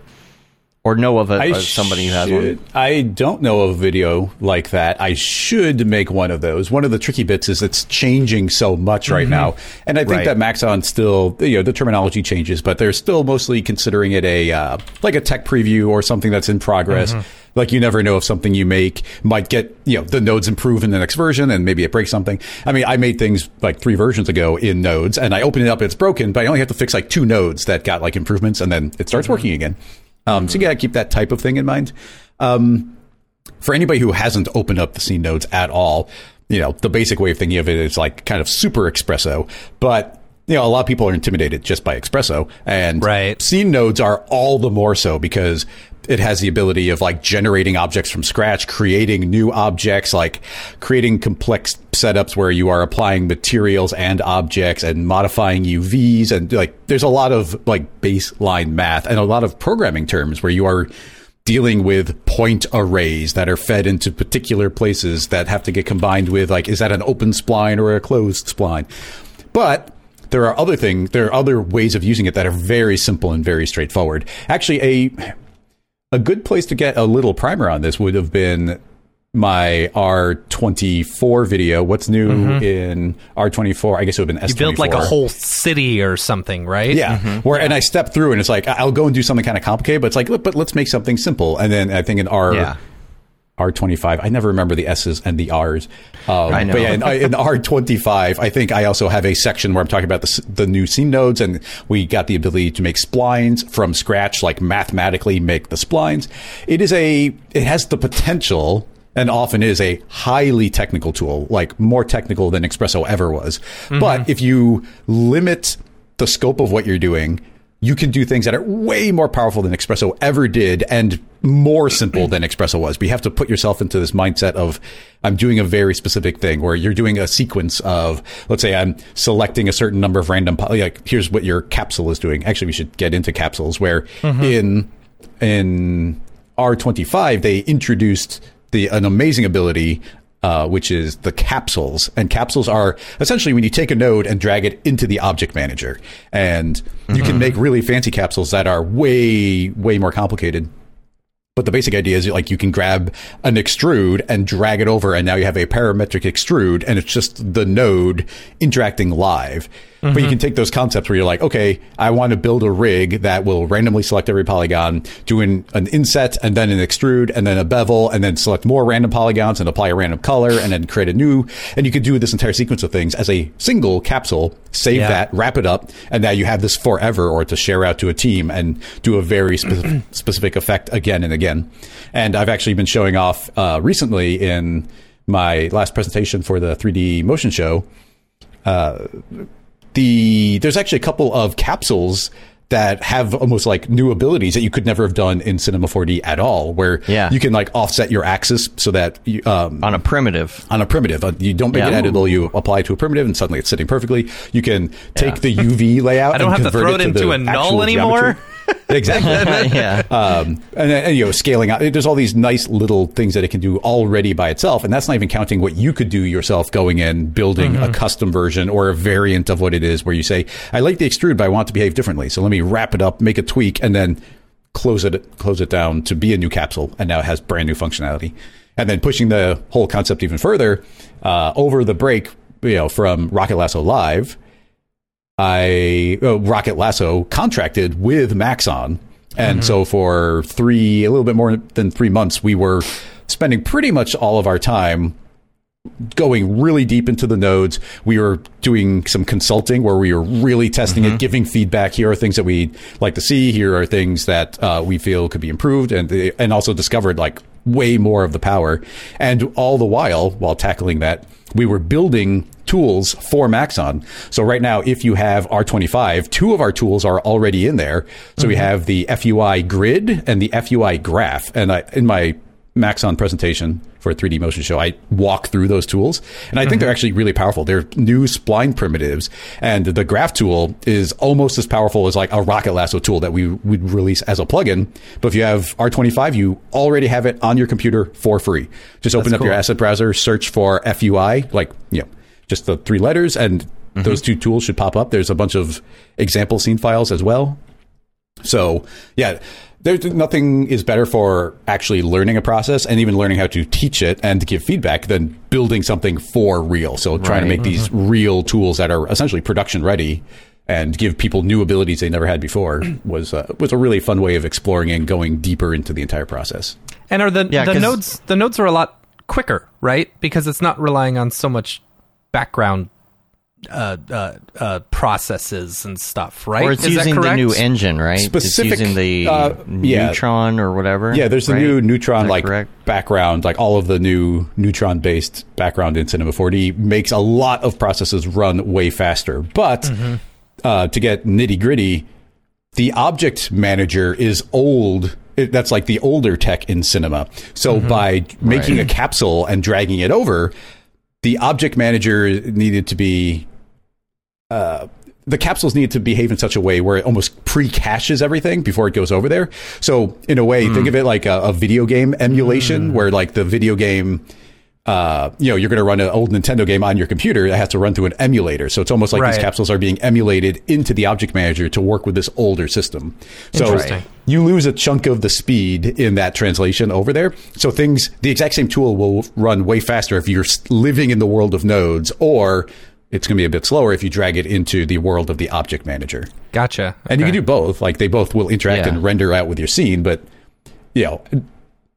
or know of, a, of somebody who has one? I don't know of a video like that. I should make one of those. One of the tricky bits is it's changing so much right now, and I think Mm-hmm. Right. that Maxon still, you know, the terminology changes, but they're still mostly considering it a uh, like a tech preview or something that's in progress. Mm-hmm. Like you never know if something you make might get, you know, the nodes improve in the next version and maybe it breaks something. I mean, I made things like three versions ago in nodes and I open it up and it's broken, but I only have to fix like two nodes that got like improvements and then it starts working again. Um, so you gotta keep that type of thing in mind. Um, for anybody who hasn't opened up the scene nodes at all, you know, the basic way of thinking of it is like kind of super XPresso, but you know, a lot of people are intimidated just by XPresso and Right. scene nodes are all the more so because it has the ability of like generating objects from scratch, creating new objects, like creating complex setups where you are applying materials and objects and modifying UVs. And like, there's a lot of like baseline math and a lot of programming terms where you are dealing with point arrays that are fed into particular places that have to get combined with like, is that an open spline or a closed spline? But there are other things, there are other ways of using it that are very simple and very straightforward. Actually, a a good place to get a little primer on this would have been my R24 video. What's new mm-hmm. in R24? I guess it would have been S24. You build like a whole city or something, right? Yeah. Mm-hmm. Where and I step through and it's like I'll go and do something kind of complicated, but it's like, but let's make something simple. And then I think in R Yeah. R25, I never remember the S's and the R's. Um, I know. But yeah, in, in R25, I think I also have a section where I'm talking about the, the new scene nodes, and we got the ability to make splines from scratch, like mathematically make the splines. It is a, it has the potential and often is a highly technical tool, like more technical than XPresso ever was. But if you limit the scope of what you're doing, you can do things that are way more powerful than XPresso ever did and more simple than XPresso was. But you have to put yourself into this mindset of I'm doing a very specific thing where you're doing a sequence of, let's say I'm selecting a certain number of random, like here's what your capsule is doing. Actually, we should get into capsules where mm-hmm. in, in R25, they introduced the an amazing ability. Uh, which is the capsules, and capsules are essentially when you take a node and drag it into the object manager, and you can make really fancy capsules that are way, way more complicated. But the basic idea is like you can grab an extrude and drag it over, and now you have a parametric extrude, and it's just the node interacting live. Mm-hmm. But you can take those concepts where you're like, okay, I want to build a rig that will randomly select every polygon, do an, an inset, and then an extrude, and then a bevel, and then select more random polygons and apply a random color, and then create a new. And you can do this entire sequence of things as a single capsule, save yeah. that, wrap it up, and now you have this forever, or to share out to a team and do a very spe- specific effect again and again. And I've actually been showing off uh, recently in my last presentation for the 3D motion show. Uh, the there's actually a couple of capsules that have almost like new abilities that you could never have done in Cinema 4D at all, where yeah. you can like offset your axis so that you, um, on a primitive, on a primitive, uh, you don't make yeah. it editable. You apply it to a primitive, and suddenly it's sitting perfectly. You can take yeah. the UV layout. I don't have to throw it, it into a null anymore. exactly. yeah. Um, and, and, you know, scaling out. There's all these nice little things that it can do already by itself, and that's not even counting what you could do yourself, going in, building mm-hmm. a custom version or a variant of what it is, where you say, "I like the extrude, but I want it to behave differently. So let me wrap it up, make a tweak, and then close it close it down to be a new capsule, and now it has brand new functionality." And then pushing the whole concept even further uh, over the break, you know, from Rocket Lasso Live I uh, Rocket Lasso contracted with Maxon, and mm-hmm. so for three, a little bit more than three months, we were spending pretty much all of our time going really deep into the nodes. We were doing some consulting where we were really testing mm-hmm. it, giving feedback. Here are things that we'd like to see. Here are things that uh, we feel could be improved, and and also discovered like way more of the power. And all the while, while tackling that, we were building tools for Maxon. So right now, if you have R25, two of our tools are already in there. So mm-hmm. we have the FUI grid and the FUI graph. And I, in my Maxon presentation for a 3D motion show, I walk through those tools, and I think mm-hmm. they're actually really powerful. They're new spline primitives, and the graph tool is almost as powerful as like a Rocket Lasso tool that we would release as a plugin. But if you have R25, you already have it on your computer for free. Just open That's up cool. your asset browser, search for FUI, like you know, just the three letters, and mm-hmm. those two tools should pop up. There's a bunch of example scene files as well. So yeah, there's nothing is better for actually learning a process and even learning how to teach it and to give feedback than building something for real. So trying right. to make mm-hmm. these real tools that are essentially production ready and give people new abilities they never had before was uh, was a really fun way of exploring and going deeper into the entire process. And are the yeah, the nodes the nodes are a lot quicker, right? Because it's not relying on so much background uh, uh, uh, processes and stuff, right? Or it's Is using the new engine, right? Specific, it's using the uh, yeah. Neutron or whatever. Yeah, there's the right? new Neutron like correct? background, like all of the new Neutron based background in Cinema 4D makes a lot of processes run way faster. But mm-hmm. Uh, to get nitty gritty, the object manager is old it, that's like the older tech in cinema. So mm-hmm. by making right. a capsule and dragging it over, the object manager needed to be uh, the capsules need to behave in such a way where it almost pre-caches everything before it goes over there. So in a way, mm. think of it like a, a video game emulation, mm. where like the video game uh, you know, you're going to run an old Nintendo game on your computer that has to run through an emulator. So it's almost like right. these capsules are being emulated into the object manager to work with this older system. So you lose a chunk of the speed in that translation over there. So things, the exact same tool will run way faster if you're living in the world of nodes or it's going to be a bit slower if you drag it into the world of the object manager. Gotcha. Okay. And you can do both. Like they both will interact yeah. and render out with your scene, but you know,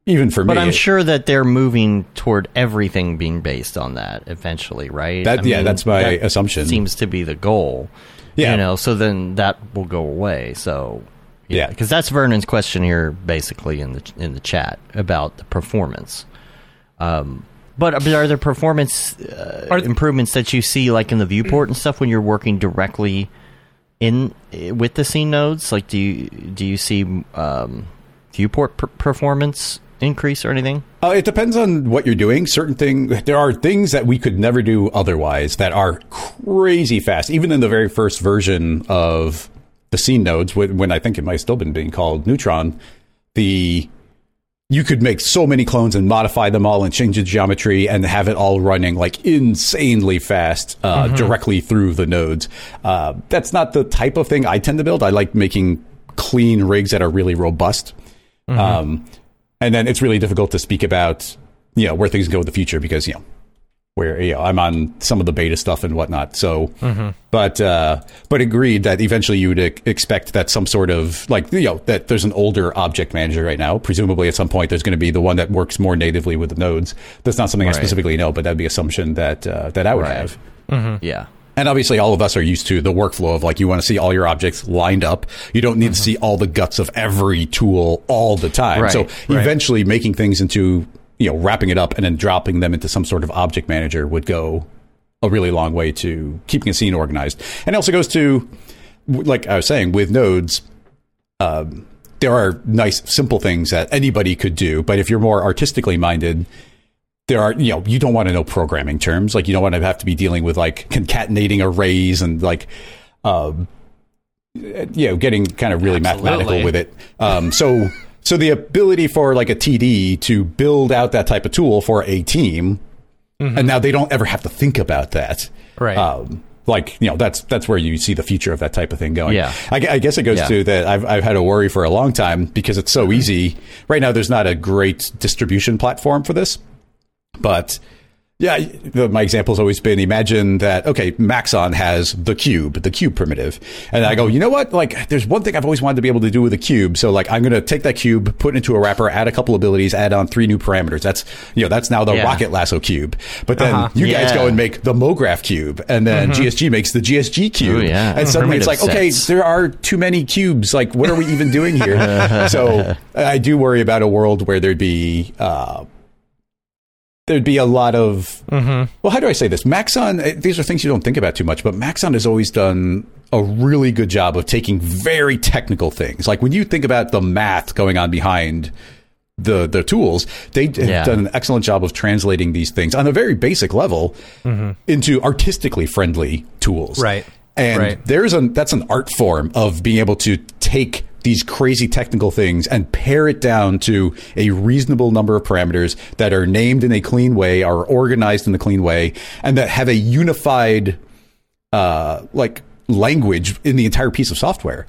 even for but me. But I'm sure that they're moving toward everything being based on that eventually, right? That, yeah, mean, that's my that assumption. Seems to be the goal. Yeah. You know, so then that will go away. So yeah, because that's Vernon's question here, basically in the in the chat about the performance. Um, but are there performance uh, are improvements that you see, like in the viewport and stuff, when you're working directly in with the scene nodes? Like, do you do you see um, viewport per- performance increase or anything? Uh, it depends on what you're doing. Certain thing, there are things that we could never do otherwise that are crazy fast. Even in the very first version of the scene nodes, when, I think it might still been being called Neutron, the you could make so many clones and modify them all and change the geometry and have it all running like insanely fast uh, Mm-hmm. directly through the nodes. Uh, that's not the type of thing I tend to build. I like making clean rigs that are really robust. Mm-hmm. Um, and then it's really difficult to speak about, you know, where things go in the future because, you know, where you know I'm on some of the beta stuff and whatnot. So, Mm-hmm. but uh, but agreed that eventually you would e- expect that some sort of like you know that there's an older object manager right now. Presumably, at some point, there's going to be the one that works more natively with the nodes. That's not something I specifically know, but that'd be assumption that uh, that I would Right. have. Yeah. And obviously, all of us are used to the workflow of like you want to see all your objects lined up. You don't need to see all the guts of every tool all the time. Right, so right. eventually, making things into you know wrapping it up and then dropping them into some sort of object manager would go a really long way to keeping a scene organized. And it also goes to like I was saying with nodes. Um, there are nice, simple things that anybody could do, but if you're more artistically minded, there are you know you don't want to know programming terms like you don't want to have to be dealing with like concatenating arrays and like um you know getting kind of really Absolutely. mathematical with it um so so the ability for like a td to build out that type of tool for a team and now they don't ever have to think about that Right. um like you know that's that's where you see the future of that type of thing going Yeah. I, I guess it goes Yeah. to that I've, I've had a worry for a long time because it's so easy right now there's not a great distribution platform for this but yeah, the, my example has always been imagine that, okay, Maxon has the cube, the cube primitive. And I go, you know what? Like, there's one thing I've always wanted to be able to do with a cube. So, like, I'm going to take that cube, put it into a wrapper, add a couple abilities, add on three new parameters. That's, you know, that's now the Yeah. rocket lasso cube. But then Uh-huh. you guys go and make the MoGraph cube. And then GSG makes the GSG cube. Ooh, yeah. And suddenly it's like, Primitive okay, sets. there are too many cubes. Like, what are we even doing here? so I do worry about a world where there'd be, uh, there'd be a lot of Mm-hmm. well how do i say this maxon eh, these are things you don't think about too much but maxon has always done a really good job of taking very technical things like when you think about the math going on behind the the tools they have Yeah. done an excellent job of translating these things on a very basic level into artistically friendly tools Right. and Right. there's an that's an art form of being able to take these crazy technical things and pare it down to a reasonable number of parameters that are named in a clean way, are organized in a clean way, and that have a unified uh like language in the entire piece of software.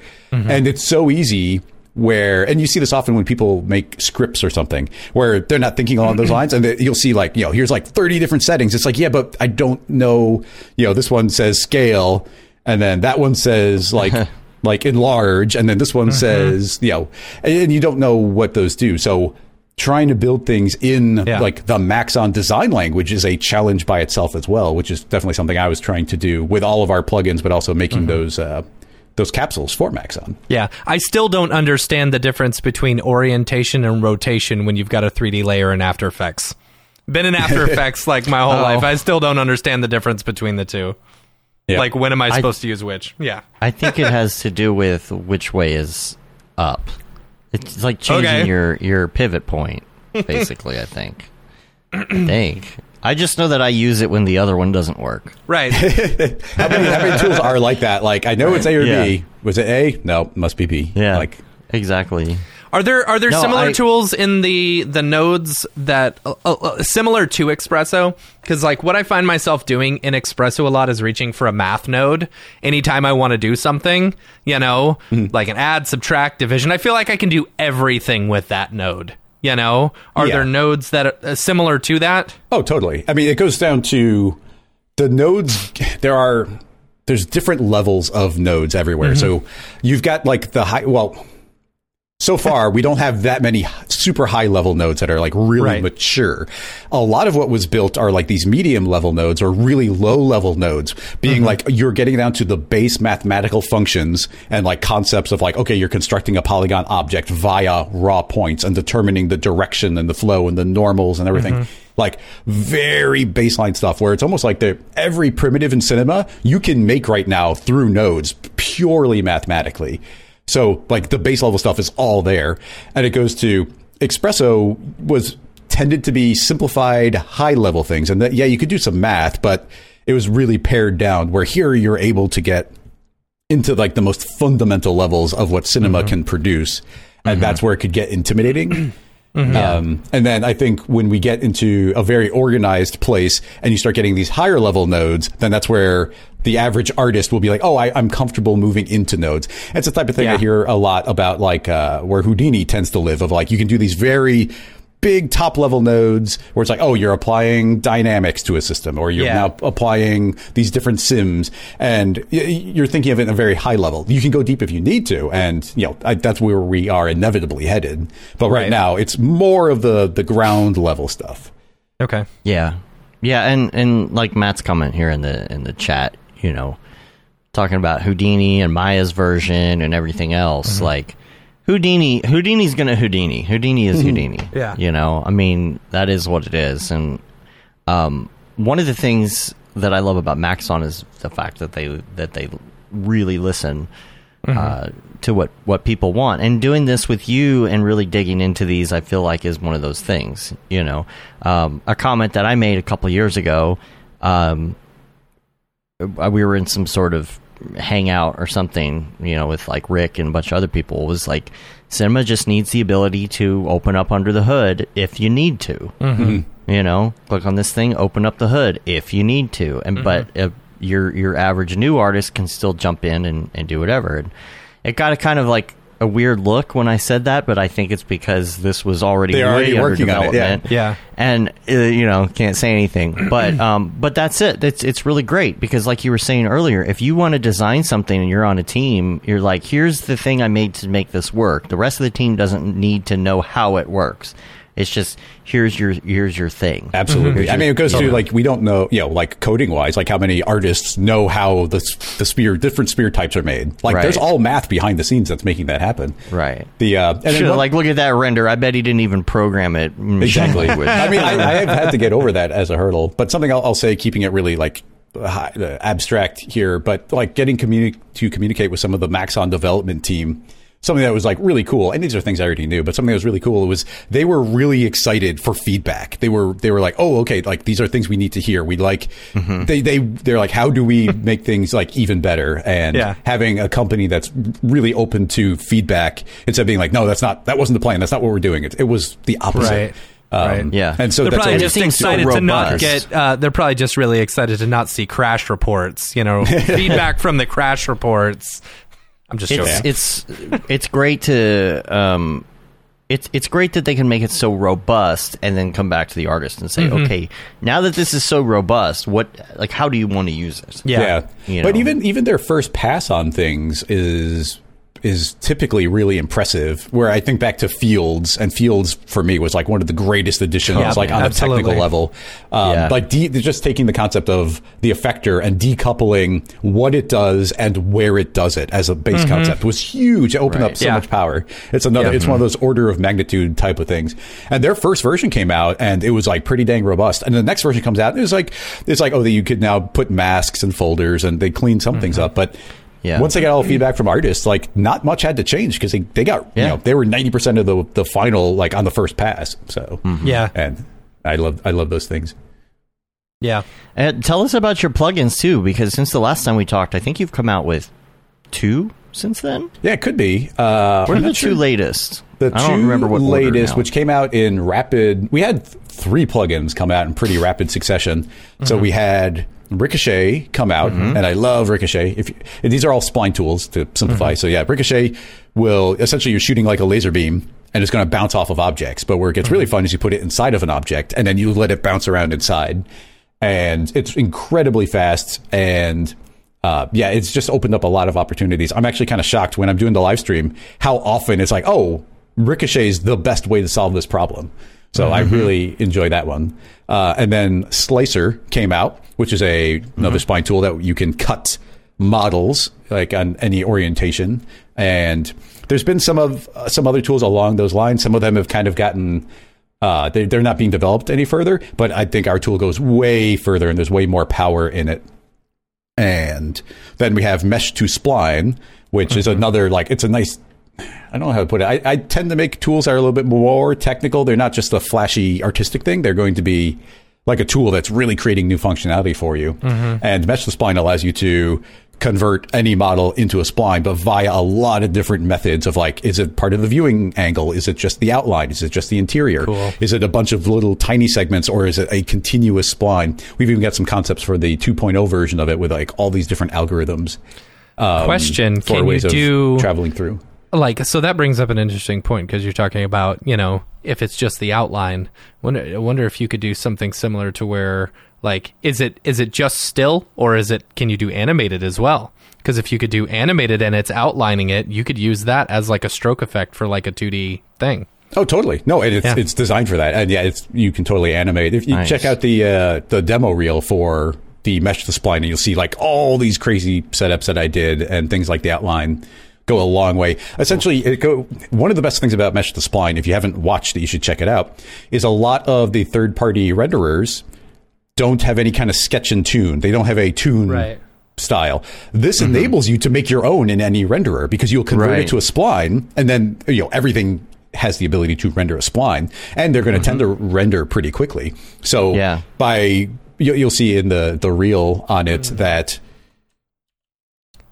And it's so easy where and you see this often when people make scripts or something where they're not thinking along those lines and they, you'll see like you know here's like 30 different settings it's like yeah but i don't know you know this one says scale and then that one says like like enlarge and then this one says you know and, and you don't know what those do so trying to build things in Yeah. like the maxon design language is a challenge by itself as well which is definitely something i was trying to do with all of our plugins but also making those uh those capsules for maxon Yeah, I still don't understand the difference between orientation and rotation when you've got a 3D layer in After Effects. Been in After Effects like my whole Oh. life. I still don't understand the difference between the two. Yeah. Like when am I supposed to use which? Yeah. I think it has to do with which way is up. It's like changing Okay. your your pivot point, basically. I think. I think. I just know that I use it when the other one doesn't work. Right. how many, how many tools are like that like i know it's a or Yeah. b was it a no must be b Yeah, like exactly. Are there are there No, similar I- tools in the the nodes that uh, uh, similar to XPresso? Because like what I find myself doing in XPresso a lot is reaching for a math node anytime I want to do something. You know, Mm-hmm. like an add, subtract, division. I feel like I can do everything with that node. You know, are Yeah. there nodes that are uh, similar to that? Oh, totally. I mean, it goes down to the nodes. There are there's different levels of nodes everywhere. So you've got like the high. Well, so far we don't have that many super high level nodes that are like really Right. mature. A lot of what was built are like these medium level nodes or really low level nodes, being mm-hmm. like you're getting down to the base mathematical functions and like concepts of like okay, you're constructing a polygon object via raw points and determining the direction and the flow and the normals and everything. Mm-hmm. Like very baseline stuff where it's almost like every primitive in cinema you can make right now through nodes purely mathematically. So like the base level stuff is all there, and it goes to XPresso was tended to be simplified high level things, and that yeah you could do some math, but it was really pared down. Where here you're able to get into like the most fundamental levels of what cinema mm-hmm. can produce, and mm-hmm. that's where it could get intimidating. Um, and then I think when we get into a very organized place and you start getting these higher level nodes, then that's where the average artist will be like, oh, I, I'm comfortable moving into nodes. It's the type of thing I hear a lot about, like uh, where Houdini tends to live, of like you can do these very big top level nodes where it's like, oh, you're applying dynamics to a system, or you're Yeah. now applying these different sims, and you're thinking of it in a very high level. You can go deep if you need to, and you know I, that's where we are inevitably headed. But right, Right. now, it's more of the the ground level stuff. Okay. Yeah, yeah, and and like Matt's comment here in the in the chat, you know, talking about Houdini and Maya's version and everything else, mm-hmm. like. Houdini, Houdini's gonna Houdini. Houdini is Houdini. Yeah. you know, I mean, that is what it is. And um, one of the things that I love about Maxon is the fact that they that they really listen uh, to what what people want. And doing this with you and really digging into these, I feel like is one of those things. You know, um, a comment that I made a couple years ago. Um, uh, we were in some sort of hangout or something, you know, with like Rick and a bunch of other people. Was like, cinema just needs the ability to open up under the hood if you need to. Mm-hmm. You know, click on this thing, open up the hood if you need to, and but uh, your your average new artist can still jump in and, and do whatever. And it got a kind of like a weird look when I said that, but I think it's because this was already They're way already under working on it, yeah. development. Yeah. and uh, you know can't say anything. But um but that's it. It's it's really great because like you were saying earlier if you want to design something and you're on a team you're like here's the thing i made to make this work. The rest of the team doesn't need to know how it works it's just here's your here's your thing Absolutely. I mean, it goes to like we don't know, you know, like coding wise, like how many artists know how the the spear different spear types are made. Like Right. there's all math behind the scenes that's making that happen. Right. The uh, and Sure, like look at that render i bet he didn't even program it Exactly. I mean, I, I have had to get over that as a hurdle, but something I'll, I'll say, keeping it really like high, uh, abstract here, but like getting communi- to communicate with some of the Maxon development team. Something that was like really cool, and these are things I already knew, but something that was really cool was they were really excited for feedback. They were they were like, oh, okay, like these are things we need to hear. We like they they they're like, how do we make things like even better? And Yeah. having a company that's really open to feedback instead of being like, no, that's not that wasn't the plan. That's not what we're doing. It, it was the opposite. Um, Right. Right. Yeah. and so they're that's probably just excited to not get. Uh, they're probably just really excited to not see crash reports. You know, feedback from the crash reports. I'm just joking. it's it's it's great to um it's it's great that they can make it so robust and then come back to the artist and say Mm-hmm. okay now that this is so robust what like how do you want to use it Yeah. yeah. You But even even their first pass on things is is typically really impressive. Where I think back to Fields, and Fields for me was like one of the greatest additions, Yeah, like on a technical level. Um, Yeah. Like de- just taking the concept of the effector and decoupling what it does and where it does it as a base concept was huge. It opened Right. up so Mm-hmm. Yeah. much power. It's another. It's one of those order of magnitude type of things. And their first version came out, and it was like pretty dang robust. And the next version comes out, and it's like it's like oh, that you could now put masks and folders, and they clean some things up, but. Yeah. Once they got all the feedback from artists, like not much had to change because they, they got Yeah. you know they were ninety percent of the the final like on the first pass. So Yeah. and I love I love those things. Yeah. and tell us about your plugins too because since the last time we talked i think you've come out with two since then Yeah, it could be. Uh, what are the not two latest The i don't two remember what latest, which came out in rapid. We had th- three plugins come out in pretty rapid succession. So Mm-hmm. we had Ricochet come out, and I love Ricochet. If you, these are all spline tools to simplify. Mm-hmm. So yeah, Ricochet will essentially you're shooting like a laser beam. And it's going to bounce off of objects. But where it gets really Mm-hmm. fun is you put it inside of an object and then you let it bounce around inside. And it's incredibly fast. And uh, yeah, it's just opened up a lot of opportunities. I'm actually kind of shocked when I'm doing the live stream how often it's like, oh, Ricochet is the best way to solve this problem. So I really enjoy that one. Uh, and then Slicer came out, which is a another spline tool that you can cut models like on any orientation. And there's been some of uh, some other tools along those lines. Some of them have kind of gotten uh, they, they're not being developed any further, but I think our tool goes way further and there's way more power in it. And then we have mesh to spline, which is another like it's a nice. I don't know how to put it. I, I tend to make tools that are a little bit more technical. They're not just a flashy artistic thing. They're going to be like a tool that's really creating new functionality for you. And mesh to spline allows you to convert any model into a spline, but via a lot of different methods of like, is it part of the viewing angle? Is it just the outline? Is it just the interior? Cool. Is it a bunch of little tiny segments or is it a continuous spline? We've even got some concepts for the 2.0 version of it with like all these different algorithms. Um, Question, for can you ways of do- traveling through? Like so that brings up an interesting point because you're talking about you know if it's just the outline wonder, I wonder if you could do something similar to where like is it is it just still or is it can you do animated as well because if you could do animated and it's outlining it you could use that as like a stroke effect for like a 2d thing Oh, totally. No, it's Yeah. it's designed for that, and yeah, it's you can totally animate. If you Nice. check out the uh, the demo reel for the mesh to spline, and you'll see like all these crazy setups that I did, and things like the outline go a long way. Essentially, it go one of the best things about mesh to spline. If you haven't watched it, you should check it out. Is a lot of the third party renderers don't have any kind of sketch and toon. They don't have a toon Right. style. This enables you to make your own in any renderer because you'll convert Right. it to a spline and then you know everything has the ability to render a spline and they're going to tend to render pretty quickly. So Yeah. by you, you'll see in the the reel on it that uh,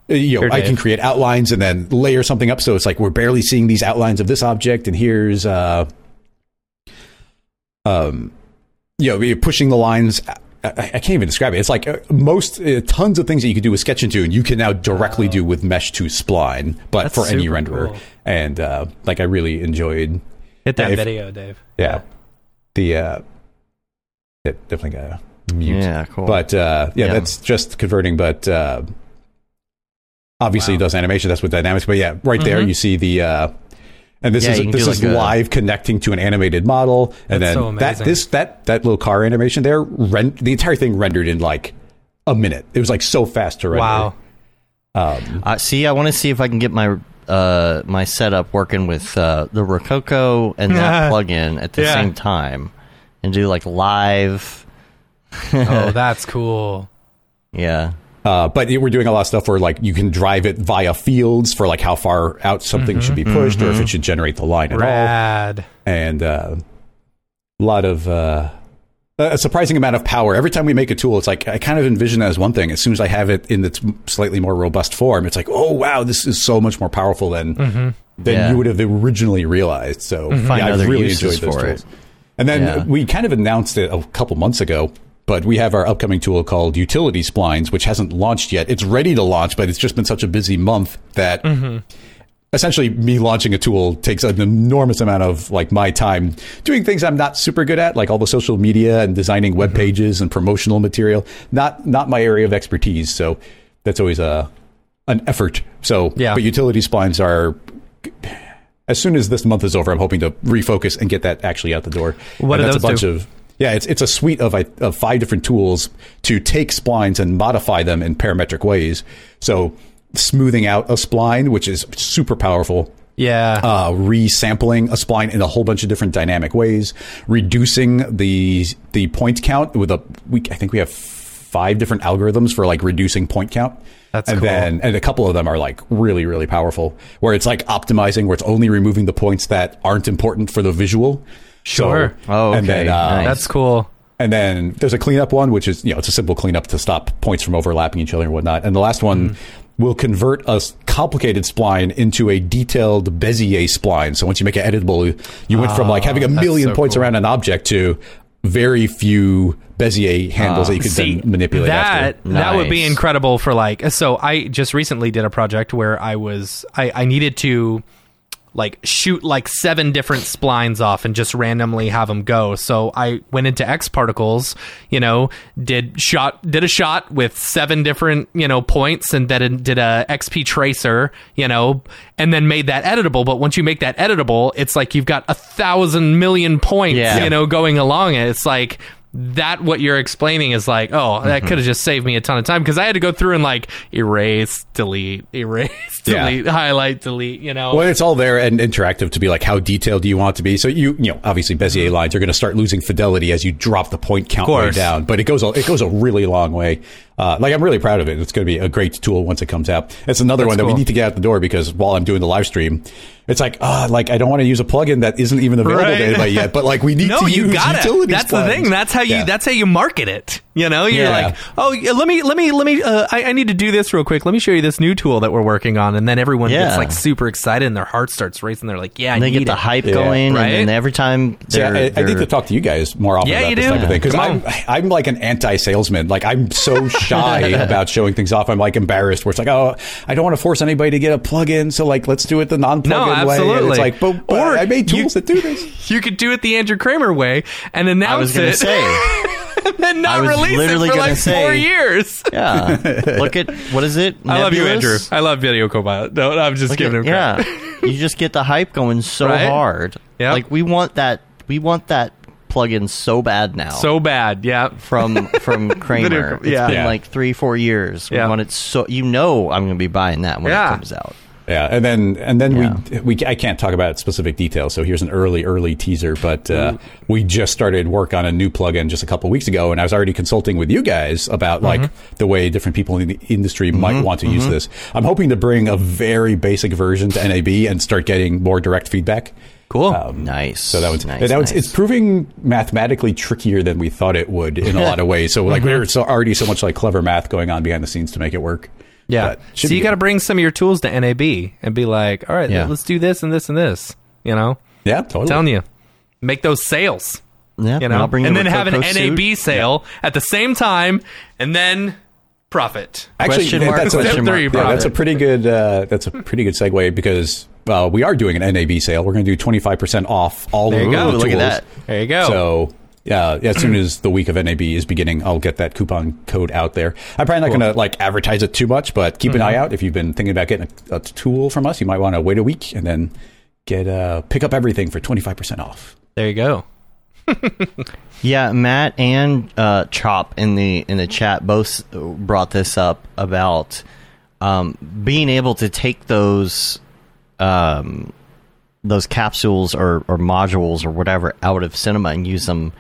you know, Here, I can create outlines and then layer something up. So it's like we're barely seeing these outlines of this object, and here's uh, um, you know, you're pushing the lines. I, I can't even describe it. It's like uh, most uh, tons of things that you could do with Sketch and Toon, you can now directly do with Mesh to Spline, but That's for any renderer. cool. And uh, like, I really enjoyed. hit that If- video dave Yeah, the uh, it definitely got a mute. Yeah, cool. But uh, yeah, Yeah. that's just converting. But uh, obviously, it Wow. does animation. That's with dynamics. But yeah, right there Mhm. you see the. Uh, and this Yeah, is this is like a- live connecting to an animated model, and then so that this that that little car animation there, rent the entire thing rendered in like a minute. It was like so fast to render. wow Um, Uh, see, I want to see if I can get my uh, my setup working with uh, the Rokoko and that plugin at the Yeah. same time, and do like live. oh that's cool Yeah, Uh, but we're doing a lot of stuff where like you can drive it via fields for like how far out something should be pushed or if it should generate the line at all. And uh, a lot of uh, a surprising amount of power. Every time we make a tool, it's like I kind of envision it as one thing. As soon as I have it in its slightly more robust form, it's like, oh wow, this is so much more powerful than than Yeah. you would have originally realized. So Find yeah, I've really enjoyed those for tools. it. And then Yeah. we kind of announced it a couple months ago, but we have our upcoming tool called Utility Splines, which hasn't launched yet. It's ready to launch, but it's just been such a busy month that mm-hmm. essentially me launching a tool takes an enormous amount of like my time doing things I'm not super good at, like all the social media and designing web mm-hmm. pages and promotional material. Not not my area of expertise. So that's always a an effort. So Yeah. but utility splines are as soon as this month is over, I'm hoping to refocus and get that actually out the door. What and do that's those a bunch do? of yeah, it's it's a suite of, of five different tools to take splines and modify them in parametric ways. So smoothing out a spline, which is super powerful. yeah Uh, resampling a spline in a whole bunch of different dynamic ways, reducing the the point count with a we I think we have five different algorithms for like reducing point count. That's and cool. then and a couple of them are like really really powerful where it's like optimizing where it's only removing the points that aren't important for the visual. Sure. So, Oh, and okay. then uh, Nice. that's cool and then there's a cleanup one, which is, you know, it's a simple cleanup to stop points from overlapping each other and whatnot. And the last one Mm-hmm. will convert a complicated spline into a detailed Bezier spline. So once you make it editable, you went from like having a Ah, million so points cool. around an object to very few Bezier handles that you could See, then manipulate that after. that would be incredible for like so i just recently did a project where i was i i needed to like shoot like seven different splines off and just randomly have them go. So i went into x particles you know did shot did a shot with seven different you know points and then did a xp tracer you know and then made that editable. But once you make that editable it's like you've got a thousand million points Yeah. you know going along it. It's like that what you're explaining is like oh that Mm-hmm. could have just saved me a ton of time because i had to go through and like erase delete erase Yeah. delete highlight delete you know Well, it's all there and interactive to be like, how detailed do you want it to be? So you, you know, obviously Bezier lines are going to start losing fidelity as you drop the point count way Mm-hmm. down, but it goes, a, it goes a really long way. Uh, like I'm really proud of it. It's going to be a great tool once it comes out. It's another That's one that we need to get out the door because while I'm doing the live stream, it's like, ah, like I don't want to use a plugin that isn't even available Right. to anybody yet, but like we need no to you use got it utility that's the thing that's how you Yeah. that's how you market it You know, you're Yeah. like, oh, let me, let me, let me. Uh, I, I need to do this real quick. Let me show you this new tool that we're working on, and then everyone Yeah. gets like super excited, and their heart starts racing. They're like, yeah, I And they need get the it. hype Yeah. going, Right? and every time So they're, I, I they're- need to talk to you guys more often Yeah, about you this do. type of thing because Come I'm I'm like an anti-salesman. Like I'm so shy about showing things off. I'm like embarrassed. Where it's like, oh, I don't want to force anybody to get a plug-in. So like, let's do it the non-plug-in No, way. And absolutely. it's like, but, but Or I made you- tools that do this. You could do it the Andrew Kramer way and announce I was going it, to say, and then not release it for like say- four years. yeah. Look at what is it? I love you, Andrew. I love Video Copilot. No, I'm just Look giving at- him credit. yeah, you just get the hype going so Right? hard. Yeah. like we want that. We want that plug-in so bad now. So bad, yeah. from from Kramer, Video- it's yeah. been Yeah. like three, four years. We Yeah. want it so you know I'm going to be buying that when Yeah. it comes out. Yeah, and then and then Yeah. we we I can't talk about specific details. So here's an early early teaser. But uh, mm. we just started work on a new plugin just a couple weeks ago, and I was already consulting with you guys about like the way different people in the industry might mm-hmm. want to use mm-hmm. this. I'm hoping to bring a very basic version to NAB and start getting more direct feedback. Cool. Nice. So that was, nice. that was nice. it's proving mathematically trickier than we thought it would in a lot of ways. So like there's so already so much like clever math going on behind the scenes to make it work. yeah. So you got to bring some of your tools to NAB and be like, all right, Yeah. let's do this and this and this. You know, yeah, totally. telling you, make those sales. yeah, You know, bring and then have an suit. NAB sale at the same time, and then profit. Actually, that's, a, question mark, yeah, that's a pretty good. Uh, that's a pretty good segue because uh, we are doing an NAB sale. We're going to do twenty five percent off all the time. There of you the go. tools. Look at that. There you go. So. Yeah, as soon as the week of NAB is beginning, I'll get that coupon code out there. I'm probably not going to like advertise it too much, but keep an Mm-hmm. eye out if you've been thinking about getting a, a tool from us. You might want to wait a week and then get uh, pick up everything for 25% off. there you go. Yeah, Matt and uh, Chop in the in the chat both brought this up about um, being able to take those um, those capsules or, or modules or whatever out of cinema and use them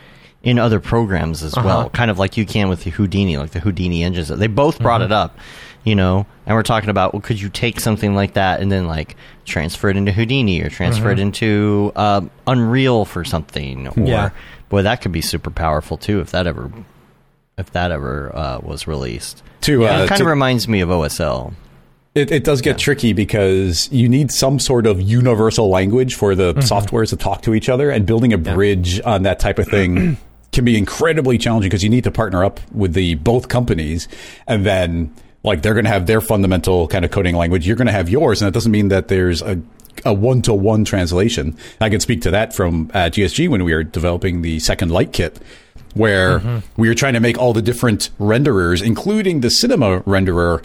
in other programs as well, kind of like you can with the Houdini, like the Houdini engines. They both brought it up, you know, and we're talking about well, could you take something like that and then like transfer it into Houdini or transfer it into um, Unreal for something, or Yeah. boy, that could be super powerful too if that ever if that ever uh, was released. To, uh, it kind to- of reminds me of OSL. It, it does get tricky because you need some sort of universal language for the softwares to talk to each other, and building a bridge on that type of thing can be incredibly challenging because you need to partner up with the both companies, and then like they're going to have their fundamental kind of coding language, you're going to have yours, and that doesn't mean that there's a a one to one translation. I can speak to that from uh, GSG when we were developing the second light kit where we were trying to make all the different renderers, including the cinema renderer,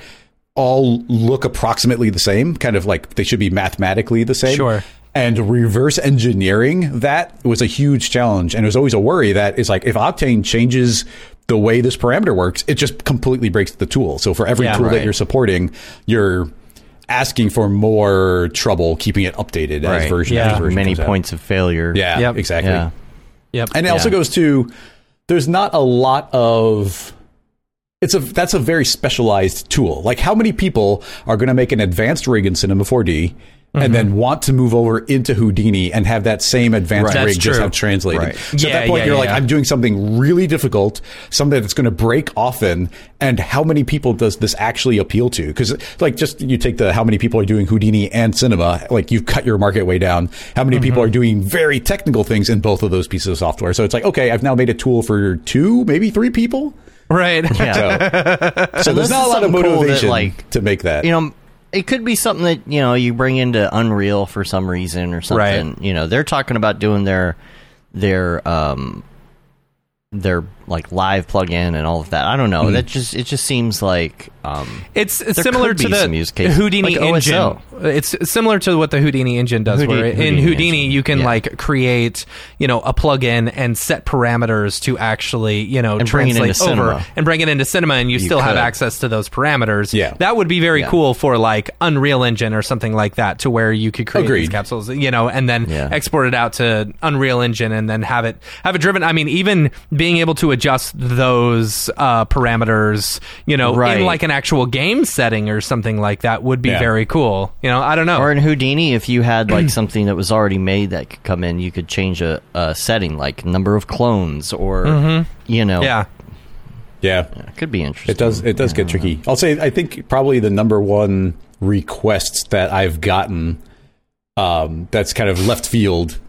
all look approximately the same, kind of like they should be mathematically the same. Sure. And reverse engineering that was a huge challenge. And it was always a worry that it's like if Octane changes the way this parameter works, it just completely breaks the tool. So for every Yeah, tool right. that you're supporting, you're asking for more trouble keeping it updated as version Yeah. after version Many comes out. points of failure. Yeah, Yep. exactly. Yeah. Yep. And it also goes to there's not a lot of it's a that's a very specialized tool. Like how many people are going to make an advanced rig in Cinema 4D and then want to move over into Houdini and have that same advanced Right. rig just have translated. Right. So Yeah, at that point yeah, you're like. I'm doing something really difficult, something that's going to break often and how many people does this actually appeal to? Cuz like just you take the how many people are doing Houdini and Cinema, like you've cut your market way down. How many Mm-hmm. people are doing very technical things in both of those pieces of software? So it's like, okay, I've now made a tool for two, maybe three people. Right. Yeah. So, so there's not a lot of something cool that, motivation like, to make that. you know, it could be something that you know you bring into Unreal for some reason or something. Right. You know, they're talking about doing their their um their like live plug-in and all of that. I don't know. That just it just seems like um It's similar could to the use cases, Houdini like engine. It's similar to what the Houdini engine does. Houdini- where in Houdini Houdini engine, you can yeah. like create, you know, a plugin and set parameters to actually, you know, And bring it translate into over cinema. and bring it into cinema, and you, still have access to those parameters. Yeah. that would be very Yeah. cool for like Unreal Engine or something like that, to where you could create these capsules, you know, and then Yeah. export it out to Unreal Engine and then have it have it driven. I mean, even being able to adjust those uh, parameters, you know, Right. in like an actual game setting or something like that would be Yeah. very cool. You know, I don't know. or in Houdini, if you had like something that was already made that could come in, you could change a, a setting like number of clones or you know Mm-hmm. yeah. Yeah. It could be interesting. It does. It does get tricky. I'll say. I think probably the number one request that I've gotten, um, that's kind of left field,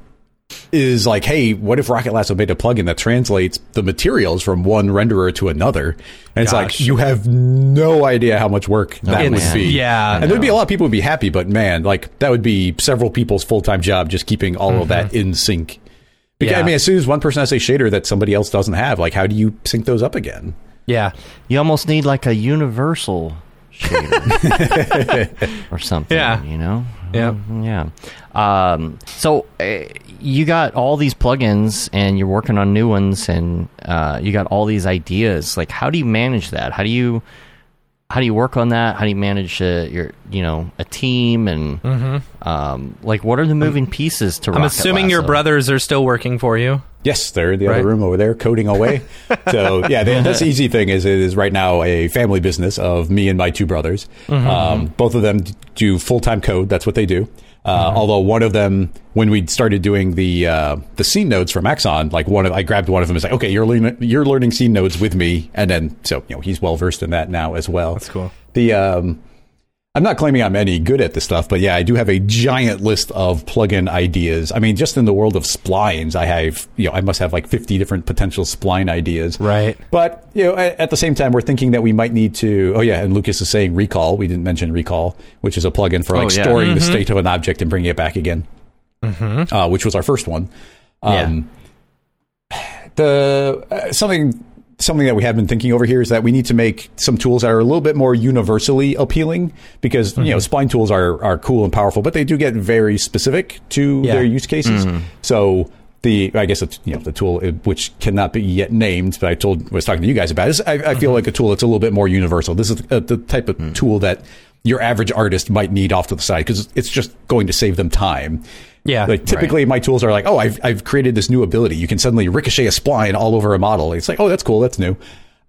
is like, hey, what if Rocket Lasso made a plugin that translates the materials from one renderer to another? And it's like you have no idea how much work that would It's- be. yeah. and there'd be a lot of people would be happy, but man, like that would be several people's full time job just keeping all of that in sync. Because I mean, as soon as one person has a shader that somebody else doesn't have, like, how do you sync those up again? Yeah. You almost need like a universal shader or something. Yeah. You know. Yeah. Yeah. Um, so uh, you got all these plugins and you're working on new ones and uh, you got all these ideas. Like, how do you manage that? How do you how do you work on that? How do you manage uh, your you know a team and um, like what are the moving pieces to? Mm-hmm. I'm Rocket assuming your brothers are still working for you. Yes, they're in the Right. other room over there coding away. so yeah, the, that's the easy thing is it is right now a family business of me and my two brothers. Um, both of them do full time code. That's what they do. Uh, Although one of them, when we started doing the uh, the scene nodes from Maxon, like one of I grabbed one of them and was like, okay, you're learning you're learning scene nodes with me, and then so you know he's well versed in that now as well. That's cool. The um, I'm not claiming I'm any good at this stuff, but yeah, I do have a giant list of plugin ideas. I mean, just in the world of splines, I have, you know, I must have like 50 different potential spline ideas. Right. But, you know, at, at the same time, we're thinking that we might need to, oh yeah, and Lucas is saying recall. We didn't mention recall, which is a plugin for like Oh, yeah. storing the state of an object and bringing it back again, uh, which was our first one. Um, the uh, something something that we have been thinking over here is that we need to make some tools that are a little bit more universally appealing because you know mm-hmm. spline tools are are cool and powerful but they do get very specific to Yeah. their use cases. Mm-hmm. So the I guess it's, you know the tool which cannot be yet named but I told was talking to you guys about is I, I feel mm-hmm. like a tool that's a little bit more universal. This is uh, the type of mm. tool that your average artist might need off to the side because it's just going to save them time Yeah. like typically my tools are like, oh, I've I've created this new ability. You can suddenly ricochet a spline all over a model. It's like, oh, that's cool, that's new.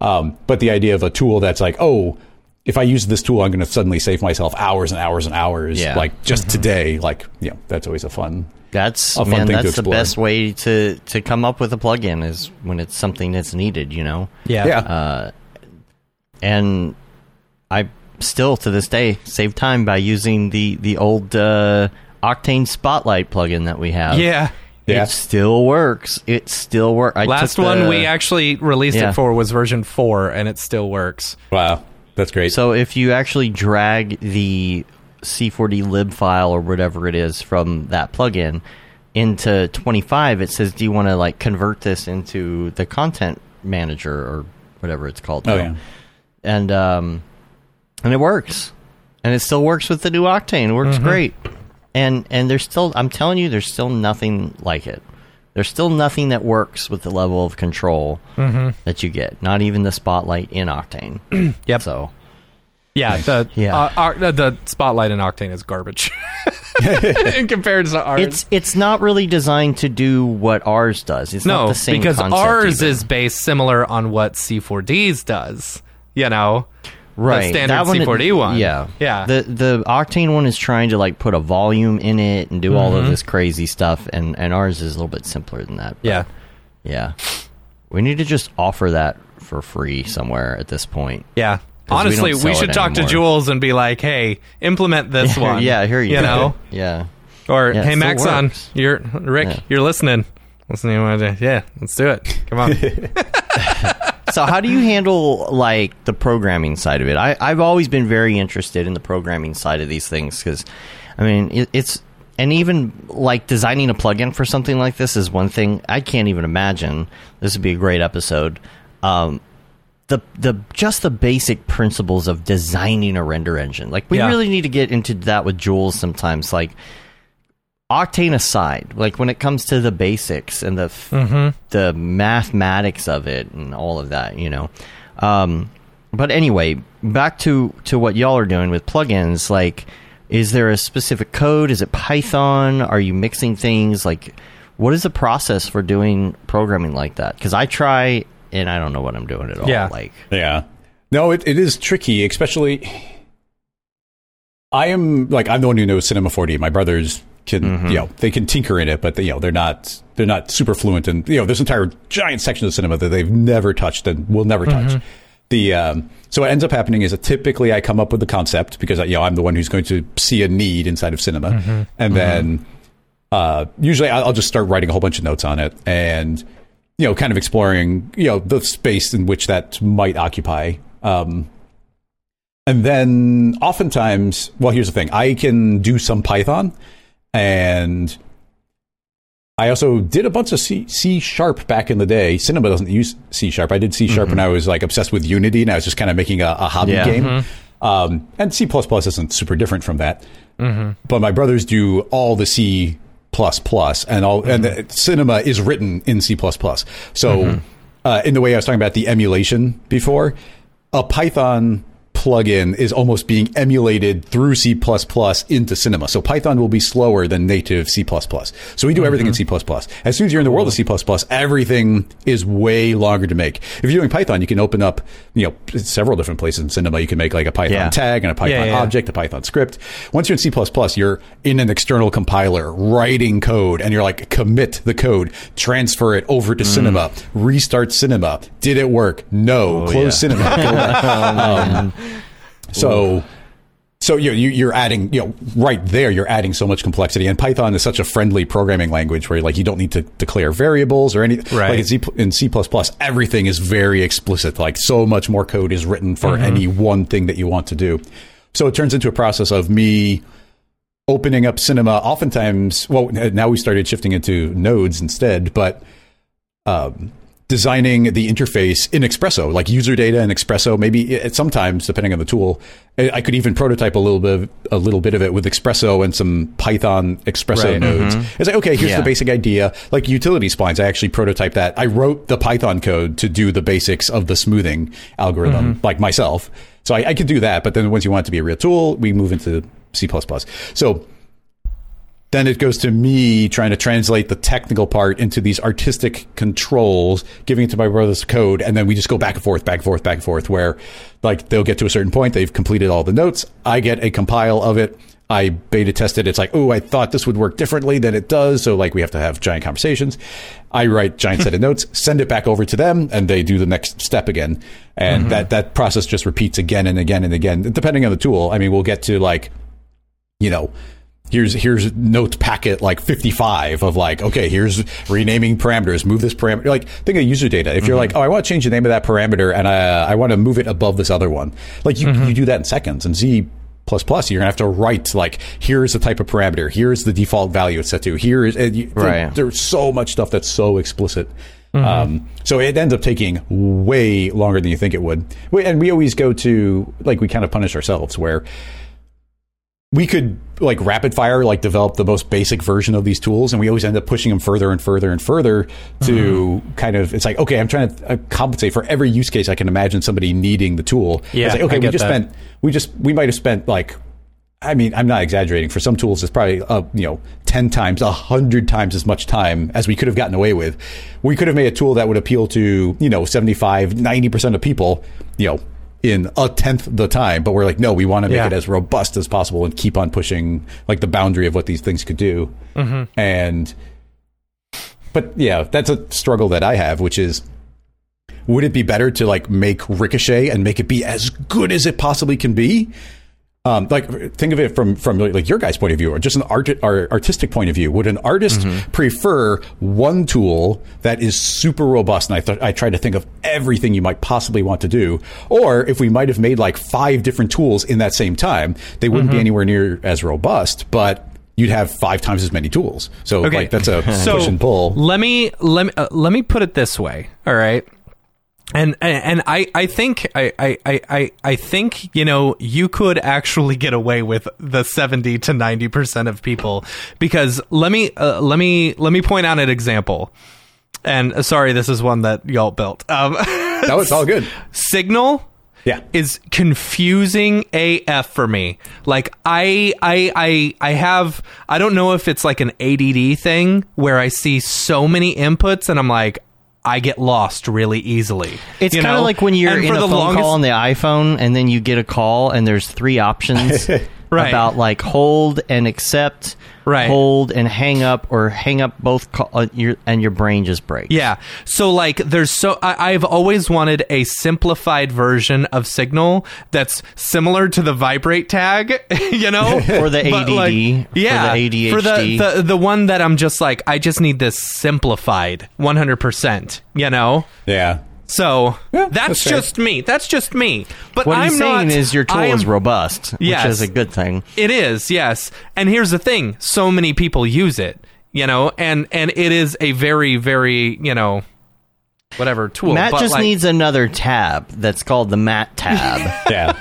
Um, but the idea of a tool that's like, oh, if I use this tool, I'm going to suddenly save myself hours and hours and hours. Yeah. Like just today, like yeah, that's always a fun. That's a fun man. thing to That's the best way to to come up with a plugin is when it's something that's needed. You know. Yeah. Yeah, and I still to this day save time by using the the old uh, Octane Spotlight plugin that we have. Yeah. Yeah. It still works. It still works. Last one we actually released Yeah. it for was version four, and it still works. wow, that's great. So if you actually drag the C4D lib file or whatever it is from that plugin into 25, it says, "Do you want to like convert this into the content manager or whatever it's called?" oh now?" yeah, and um, and it works, and it still works with the new Octane. It works great, and and there's still I'm telling you, there's still nothing like it. There's still nothing that works with the level of control that you get. Not even the spotlight in Octane. Yep. So Yeah, the Yeah. uh, our- the- spotlight in Octane is garbage in comparison to ours. it's it's not really designed to do what ours does. It's not no, the same because ours either. is based similar on what C4D's does. You know, right. the standard That one- C4D one. Yeah, yeah. The the Octane one is trying to like put a volume in it and do all Mm-hmm. of this crazy stuff, and and ours is a little bit simpler than that. yeah, yeah. We need to just offer that for free somewhere at this point. yeah. we Honestly, don't we, should talk to. Jules and be like, "Hey, implement this one." yeah, here you, you know, Yeah. or Yeah, hey, Maxon, works. you're Rick, Yeah. you're listening. Listening, to yeah, let's do it. Come on. so how do you handle like the programming side of it I, i've always been very interested in the programming side of these things because i mean it, it's and even like designing a plugin for something like this is one thing i can't even imagine this would be a great episode um, the the just the basic principles of designing a render engine like we Yeah. really need to get into that with jules sometimes like Octane aside, like when it comes to the basics and the f- the mathematics of it and all of that, you know. Um, but anyway, back to to what y'all are doing with plugins. Like, is there a specific code? Is it Python? Are you mixing things? Like, what is the process for doing programming like that? Because I try and I don't know what I'm doing at all. Yeah. Like, Yeah. No, it, it is tricky, especially. I am like I'm the one who knows Cinema 4D. My brothers can Mm-hmm. you know they can tinker in it, but they, you know they're not they're not super fluent. And you know there's entire giant section of cinema that they've never touched and will never touch. The um, so what ends up happening is that typically I come up with the concept because you know I'm the one who's going to see a need inside of cinema, and then uh, usually I'll I'll just start writing a whole bunch of notes on it and you know kind of exploring you know the space in which that might occupy. Um, and then oftentimes, well, here's the thing: I can do some Python, and I also did a bunch of C, C sharp back in the day. Cinema doesn't use C sharp. I did C sharp when mm-hmm. I was like obsessed with Unity, and I was just kind of making a, a hobby Yeah. game. Mm-hmm. Um, and C isn't super different from that. Mm-hmm. But my brothers do all the C plus plus, and all and the, Cinema is written in C plus plus. So, uh, in the way I was talking about the emulation before, a Python plugin is almost being emulated through C++ into Cinema. So Python will be slower than native C++. So we do everything in C++. As soon as you're in the world of C++, everything is way longer to make. If you're doing Python, you can open up, you know, several different places in Cinema. You can make like a Python Yeah. tag and a Python Yeah, yeah. object, a Python script. Once you're in C++, you're in an external compiler writing code and you're like commit the code, transfer it over to Mm. Cinema, restart Cinema. Did it work? No. Close Oh, yeah. Cinema. Um, so, so you you- you're adding, you know, right there, you're adding so much complexity. And Python is such a friendly programming language where like you don't need to declare variables or anything. Right. Like in C, in C++, everything is very explicit. Like so much more code is written for any one thing that you want to do. So it turns into a process of me opening up cinema oftentimes well now we started shifting into nodes instead but um, designing the interface in XPresso, like user data in XPresso. Maybe it, sometimes, depending on the tool, I could even prototype a little bit, of, a little bit of it with XPresso and some Python XPresso Right. nodes. Mm-hmm. It's like, okay, here's Yeah. the basic idea. Like utility splines, I actually prototyped that. I wrote the Python code to do the basics of the smoothing algorithm, mm-hmm. like myself. So I, I could do that. But then once you want it to be a real tool, we move into C++. So then it goes to me trying to translate the technical part into these artistic controls, giving it to my brother's code, and then we just go back and forth, back and forth, back and forth, where like they'll get to a certain point, they've completed all the notes, I get a compile of it, I beta test it, it's like, oh, I thought this would work differently than it does, so like we have to have giant conversations. I write giant set of notes, send it back over to them, and they do the next step again. And mm-hmm. that that process just repeats again and again and again, depending on the tool. I mean, we'll get to like you know, here's here's note packet like 55 of like okay here's renaming parameters move this parameter like think of user data. If you're like mm-hmm. oh i want to change the name of that parameter and uh, i, I want to move it above this other one. Like you, mm-hmm. you do that in seconds. And C plus plus you're gonna have to write like here's the type of parameter here's the default value it's set to here is you, Right. there's so much stuff that's so explicit. Mm-hmm. Um, so it ends up taking way longer than you think it would. We- and we always go to like we kind of punish ourselves where we could like rapid fire like develop the most basic version of these tools and we always end up pushing them further and further and further to kind of it's like okay i'm trying to uh, compensate for every use case i can imagine somebody needing the tool Yeah, it's like okay we just that. spent we just we might have spent like I mean, I'm not exaggerating. For some tools, it's probably uh, you know ten times, a hundred times as much time as we could have gotten away with. We could have made a tool that would appeal to you know 75, 90 percent of people, you know, in a tenth the time. But we're like, no, we want to make Yeah. it as robust as possible and keep on pushing like the boundary of what these things could do. Mm-hmm. And but yeah, that's a struggle that I have, which is would it be better to like make Ricochet and make it be as good as it possibly can be? Um, like think of it from from like your guys' point of view, or just an art, artistic point of view. Would an artist prefer one tool that is super robust? And I thought I tried to think of everything you might possibly want to do, or if we might have made like five different tools in that same time, they wouldn't be anywhere near as robust, but you'd have five times as many tools. So Okay. like that's a so push and pull. Let me let me uh, let me put it this way. All right. And and I I think I I I I- think you know you could actually get away with the 70 to 90% of people because let me uh, let me let me point out an example. And uh, sorry this is one that y'all built. Um No, it's all good. Signal Yeah. is confusing AF for me. Like I I I I have I don't know if it's like an ADD thing where I see so many inputs and I'm like I get lost really easily. It's kind of like when you're And in a the phone longest- call on the iPhone and then you get a call and there's three options Right. about like hold and accept Right. hold and hang up, or hang up both, ca- uh, your, and your brain just breaks. Yeah. So like there's so I, I've always wanted a simplified version of Signal that's similar to the vibrate tag, you know? Or the But, ADD, like, for yeah. the For the, ADHD. the the one that I'm just like, I just need this simplified 100%, you know? Yeah. So Yeah, that's, that's just me. That's just me. But What I'm he's not, saying is your tool am- is robust, which Yes. is a good thing. It is, yes. And here's the thing: so many people use it, you know, and and it is a very, very, you know, whatever tool. Matt but just like, needs another tab that's called the Matt tab. Yeah.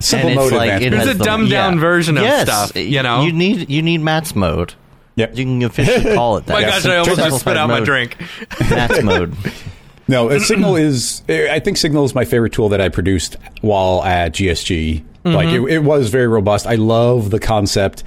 Simple and it's mode like it advancement. There's a the- dumbed down yeah. version of yes, stuff, you know? You need you need Matt's mode. Yep. You can officially call it that. Oh my Yeah, gosh, I almost just spit out my drink. Matt's mode. No, uh, Signal is. Uh, I think Signal is my favorite tool that I produced while at GSG. Like mm-hmm. it, it was very robust. I love the concept,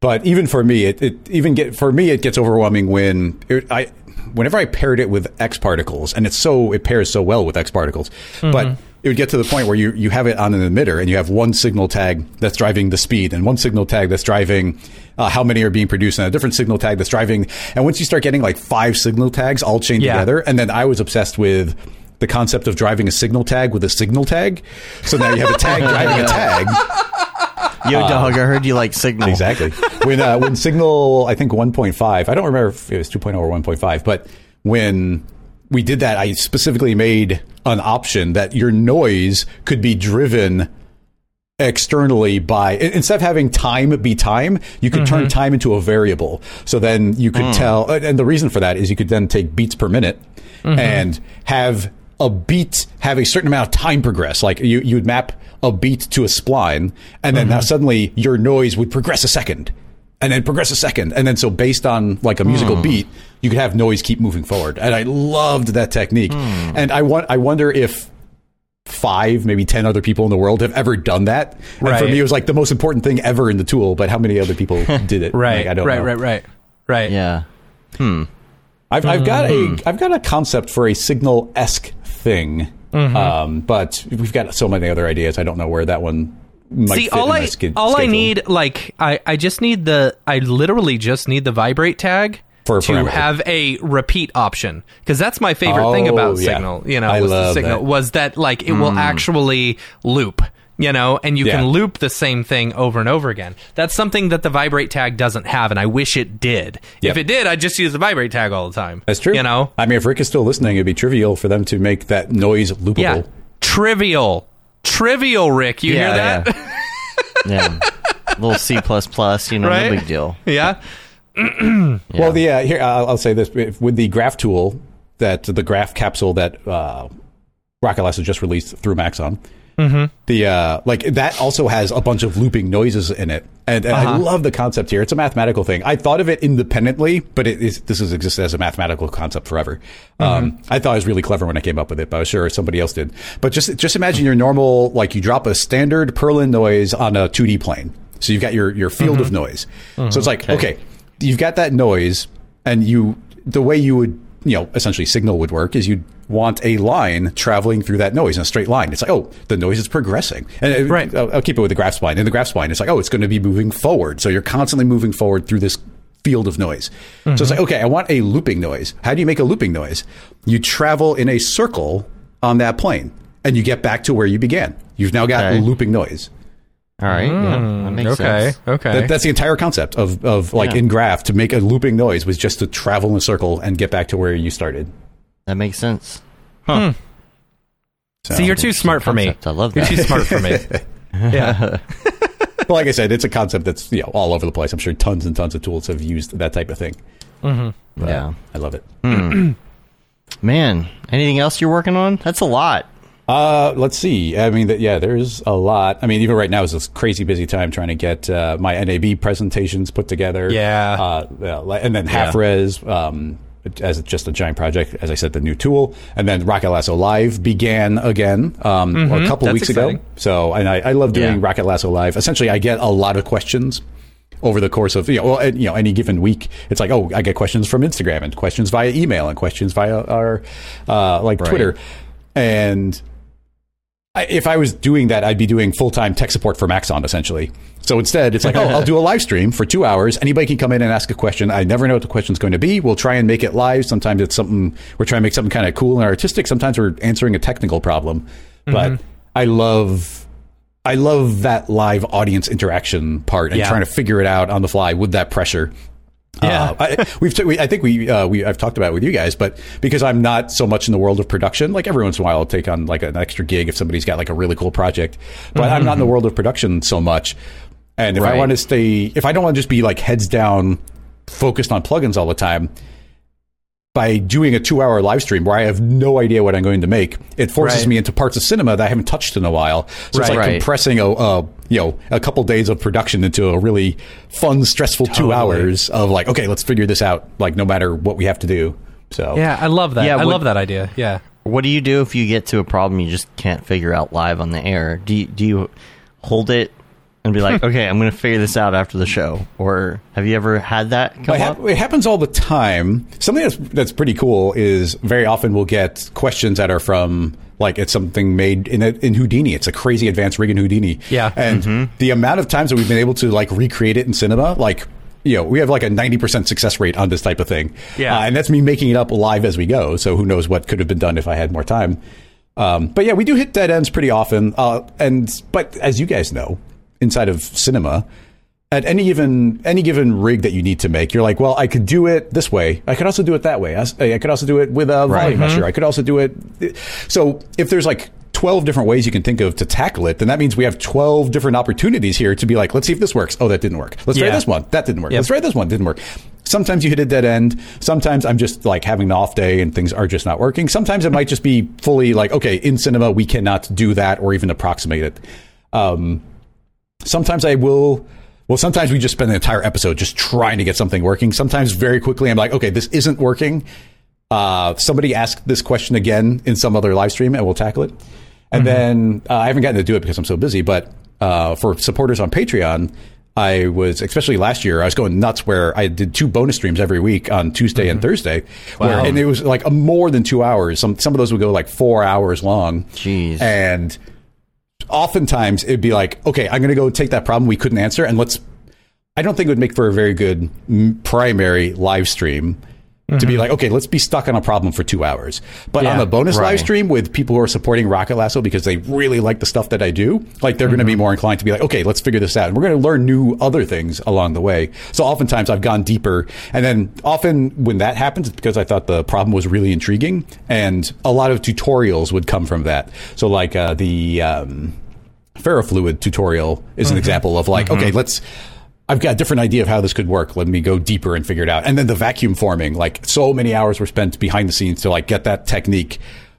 but even for me, it, it even get for me it gets overwhelming when it, I whenever I paired it with X particles, and it's so it pairs so well with X particles, but mm-hmm. It would get to the point where you you have it on an emitter and you have one signal tag that's driving the speed and one signal tag that's driving uh, how many are being produced and a different signal tag that's driving and once you start getting like five signal tags all chained Yeah. together and then I was obsessed with the concept of driving a signal tag with a signal tag. So now you have a tag driving a tag. Yo, dog, I heard you like Signal. Exactly. When uh, when Signal, I think 1.5. I don't remember if it was 2.0 or 1.5, but when we did that, I specifically made an option that your noise could be driven externally by instead of having time be time you could turn mm-hmm. time into a variable. So then you could mm. tell and the reason for that is you could then take beats per minute mm-hmm. and have a beat have a certain amount of time progress. Like you you would map a beat to a spline and then now mm-hmm. suddenly your noise would progress a second and then progress a second and then so based on like a musical mm. beat you could have noise keep moving forward and i loved that technique and i want i wonder if five, maybe ten other people in the world have ever done that. And for me, it was like the most important thing ever in the tool. But how many other people did it? Right, Like, I don't right, know. right, right, right. Yeah. Hmm. I've, I've got a I've got a concept for a signal esque thing, um, but we've got so many other ideas. I don't know where that one. Might See, fit all in my I skid- all I need, like, I I just need the I literally just need the vibrate tag For to parameter. have a repeat option because that's my favorite thing Oh, about yeah. Signal. You know, I was the Signal that. was that like it will hmm. actually loop. You know, and you Yeah. can loop the same thing over and over again. That's something that the vibrate tag doesn't have, and I wish it did. Yep. If it did, I'd just use the vibrate tag all the time. That's true. You know, I mean, if Rick is still listening, it'd be trivial for them to make that noise loopable. yeah, trivial, trivial. Rick, you yeah, hear that? Yeah. yeah. little C plus plus, you know, Right? no big deal. yeah. Well, the uh, here I'll, I'll say this If- with the graph tool that the graph capsule that uh, Rocket Lasso just released through Maxon. The uh, like that also has a bunch of looping noises in it, and, and I love the concept here. It's a mathematical thing. I thought of it independently, but it is this has existed as a mathematical concept forever. Um, I thought it was really clever when I came up with it, but I was sure somebody else did. But just just imagine your normal like you drop a standard Perlin noise on a 2D plane. So you've got your your field of noise. So it's like okay, you've got that noise, and you the way you would you know essentially signal would work is you'd want a line traveling through that noise in a straight line. It's like oh the noise is progressing, and it- Right. I'll, I'll keep it with the graph spline. In the graph spline, it's like oh it's going to be moving forward. So you're constantly moving forward through this field of noise. So it's mm-hmm. like okay, I want a looping noise. How do you make a looping noise? You travel in a circle on that plane, and you get back to where you began. You've now got Okay. looping noise. All right. yeah, that hmm, makes Okay. sense. Okay. That, that's the entire concept of, of like Yeah. in graph to make a looping noise was just to travel in a circle and get back to where you started. That makes sense. Hmm. So, See, you're too smart for me. I love You're too smart for me. yeah. well, like I said, it's a concept that's you know all over the place. I'm sure tons and tons of tools have used that type of thing. Mm-hmm. But Yeah. I love it. Hmm. Man, anything else you're working on? That's a lot. Uh, let's see. I mean, yeah, there's a lot. I mean, even right now is this crazy busy time trying to get uh, my NAB presentations put together. Yeah. Uh, yeah, and then half res um, as just a giant project. As I said, the new tool, and then Rocket Lasso Live began again um, a couple Mm-hmm. That's weeks exciting. ago. So, and I, I love doing Yeah. Rocket Lasso Live. Essentially, I get a lot of questions over the course of you know, well, you know any given week it's like oh i get questions from instagram and questions via email and questions via our uh, like twitter and I, if I was doing that, I'd be doing full time tech support for Maxon essentially. So instead, it's like, oh, I'll do a live stream for two hours. Anybody can come in and ask a question. I never know what the question's going to be. We'll try and make it live. Sometimes it's something we're trying to make something kind of cool and artistic. Sometimes we're answering a technical problem. But mm-hmm. I love I love that live audience interaction part and Yeah. trying to figure it out on the fly with that pressure. Yeah. Uh, I, we've t- we, I think we uh, we I've talked about it with you guys, but because I'm not so much in the world of production, like every once in a while I'll take on like an extra gig if somebody's got like a really cool project, but I'm not in the world of production so much. And if I want to stay, if I don't want to just be like heads down, focused on plugins all the time, by doing a two hour live stream where I have no idea what I'm going to make, it forces Right. me into parts of cinema that I haven't touched in a while. So it's like Right. compressing a, a you know a couple days of production into a really fun, stressful two hours of like, okay, let's figure this out. Like no matter what we have to do. So Yeah, I love that. Yeah, I what- love that idea. Yeah. What do you do if you get to a problem you just can't figure out live on the air? Do you, do you hold it and be like, okay, I'm going to figure this out after the show? Or have you ever had that come It, up? it happens all the time. Something that's that's pretty cool is very often we'll get questions that are from like it's something made in a, in Houdini. It's a crazy advanced rig in Houdini. Yeah. and the amount of times that we've been able to like recreate it in cinema, like you know, we have like a ninety percent success rate on this type of thing. Yeah. Uh, and that's me making it up live as we go. So who knows what could have been done if I had more time. Um, but yeah, we do hit dead ends pretty often. Uh, and but as you guys know, inside of cinema, at any given any given rig that you need to make, you're like, well, I could do it this way. I could also do it that way. I could also do it with a volume measure. I could also do it. So if there's like 12 different ways you can think of to tackle it, then that means we have 12 different opportunities here to be like, let's see if this works. Oh, that didn't work. Let's try this one. That didn't work. Yep. Let's try this one. Didn't work. Sometimes you hit a dead end. Sometimes I'm just like having an off day and things are just not working. Sometimes it might just be fully like, okay, in cinema, we cannot do that or even approximate it. Um, sometimes I will. Well, sometimes we just spend the entire episode just trying to get something working. Sometimes very quickly, I'm like, okay, this isn't working. Uh, somebody ask this question again in some other live stream, and we'll tackle it. And then uh, I haven't gotten to do it because I'm so busy. But uh, for supporters on Patreon, I was especially last year. I was going nuts where I did two bonus streams every week on Tuesday and Thursday, where, and it was like a more than two hours. Some some of those would go like four hours long. Jeez. And oftentimes it'd be like, okay, I'm going to go take that problem we couldn't answer, and let's. I don't think it would make for a very good primary live stream to be like, okay, let's be stuck on a problem for two hours. But on a bonus right. live stream with people who are supporting Rocket Lasso because they really like the stuff that I do, like they're going to be more inclined to be like, okay, let's figure this out. And we're going to learn new other things along the way. So oftentimes I've gone deeper. And then often when that happens, it's because I thought the problem was really intriguing. And a lot of tutorials would come from that. So like uh, the. Um, ferrofluid tutorial is an example of like, okay, let's. I've got a different idea of how this could work. Let me go deeper and figure it out. And then the vacuum forming, like so many hours were spent behind the scenes to like get that technique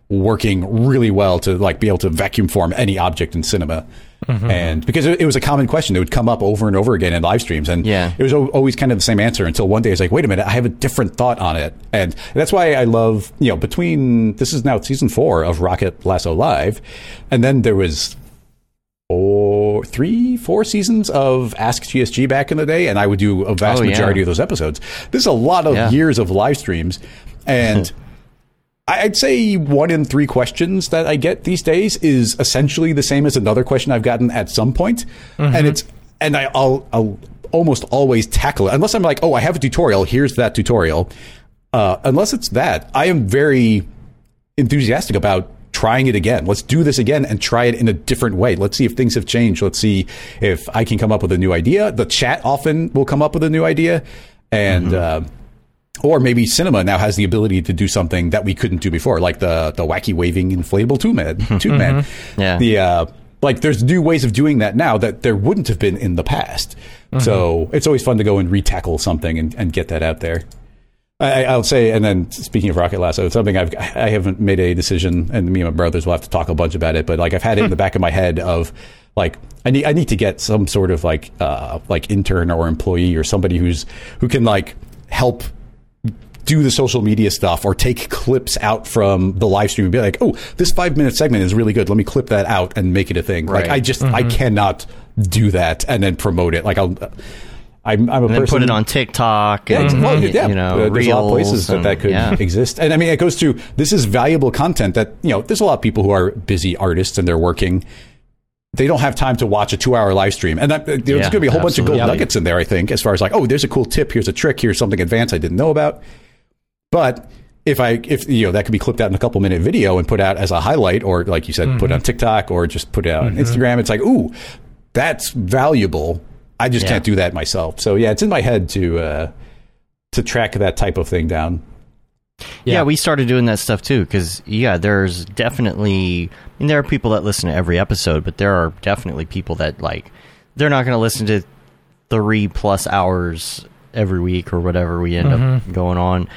working really well to like be able to vacuum form any object in cinema. Mm-hmm. And because it, it was a common question, it would come up over and over again in live streams, and Yeah. it was al- always kind of the same answer until one day it's like, wait a minute, I have a different thought on it, and that's why I love you know between this is now season four of Rocket Lasso Live, and then there was four, three, four seasons of Ask GSG back in the day, and I would do a vast Oh, yeah. majority of those episodes. This is a lot of Yeah. years of live streams, and I'd say one in three questions that I get these days is essentially the same as another question I've gotten at some point. point, and it's and I, I'll I'll almost always tackle it unless I'm like, oh, I have a tutorial. Here's that tutorial. Uh, unless it's that, I am very enthusiastic about trying it again. Let's do this again and try it in a different way. Let's see if things have changed. Let's see if I can come up with a new idea. The chat often will come up with a new idea, and uh, or maybe cinema now has the ability to do something that we couldn't do before, like the the wacky waving inflatable tube man. Tube man. Yeah. The uh, like there's new ways of doing that now that there wouldn't have been in the past. So it's always fun to go and retackle something and, and get that out there. I, I'll say, and then speaking of Rocket Lasso, it's something I've I haven't made a decision, and me and my brothers will have to talk a bunch about it. But like I've had it in the back of my head of like I need I need to get some sort of like uh, like intern or employee or somebody who's who can like help do the social media stuff or take clips out from the live stream and be like, oh, this five minute segment is really good. Let me clip that out and make it a thing. Like Right. I just I cannot do that and then promote it. Like I'll I'm, I'm a and then person put it on TikTok. Yeah, And, it's- well, yeah. you know, Uh, there's a lot of places Reels that that could yeah. exist, and I mean, it goes to this is valuable content that you know. There's a lot of people who are busy artists and they're working. They don't have time to watch a two-hour live stream, and that, uh, there's Yeah, going to be a whole bunch of gold nuggets in there. I think, as far as like, oh, there's a cool tip, here's a trick, here's something advanced I didn't know about. But if I, if you know, that could be clipped out in a couple minute video and put out as a highlight, or like you said, put on TikTok or just put it out on Instagram. It's like, ooh, that's valuable. I just Yeah. can't do that myself. So yeah, it's in my head to uh, to track that type of thing down. Yeah. we started doing that stuff too because yeah, there's definitely. I mean, there are people that listen to every episode, but there are definitely people that like they're not going to listen to three plus hours every week or whatever we end up going on,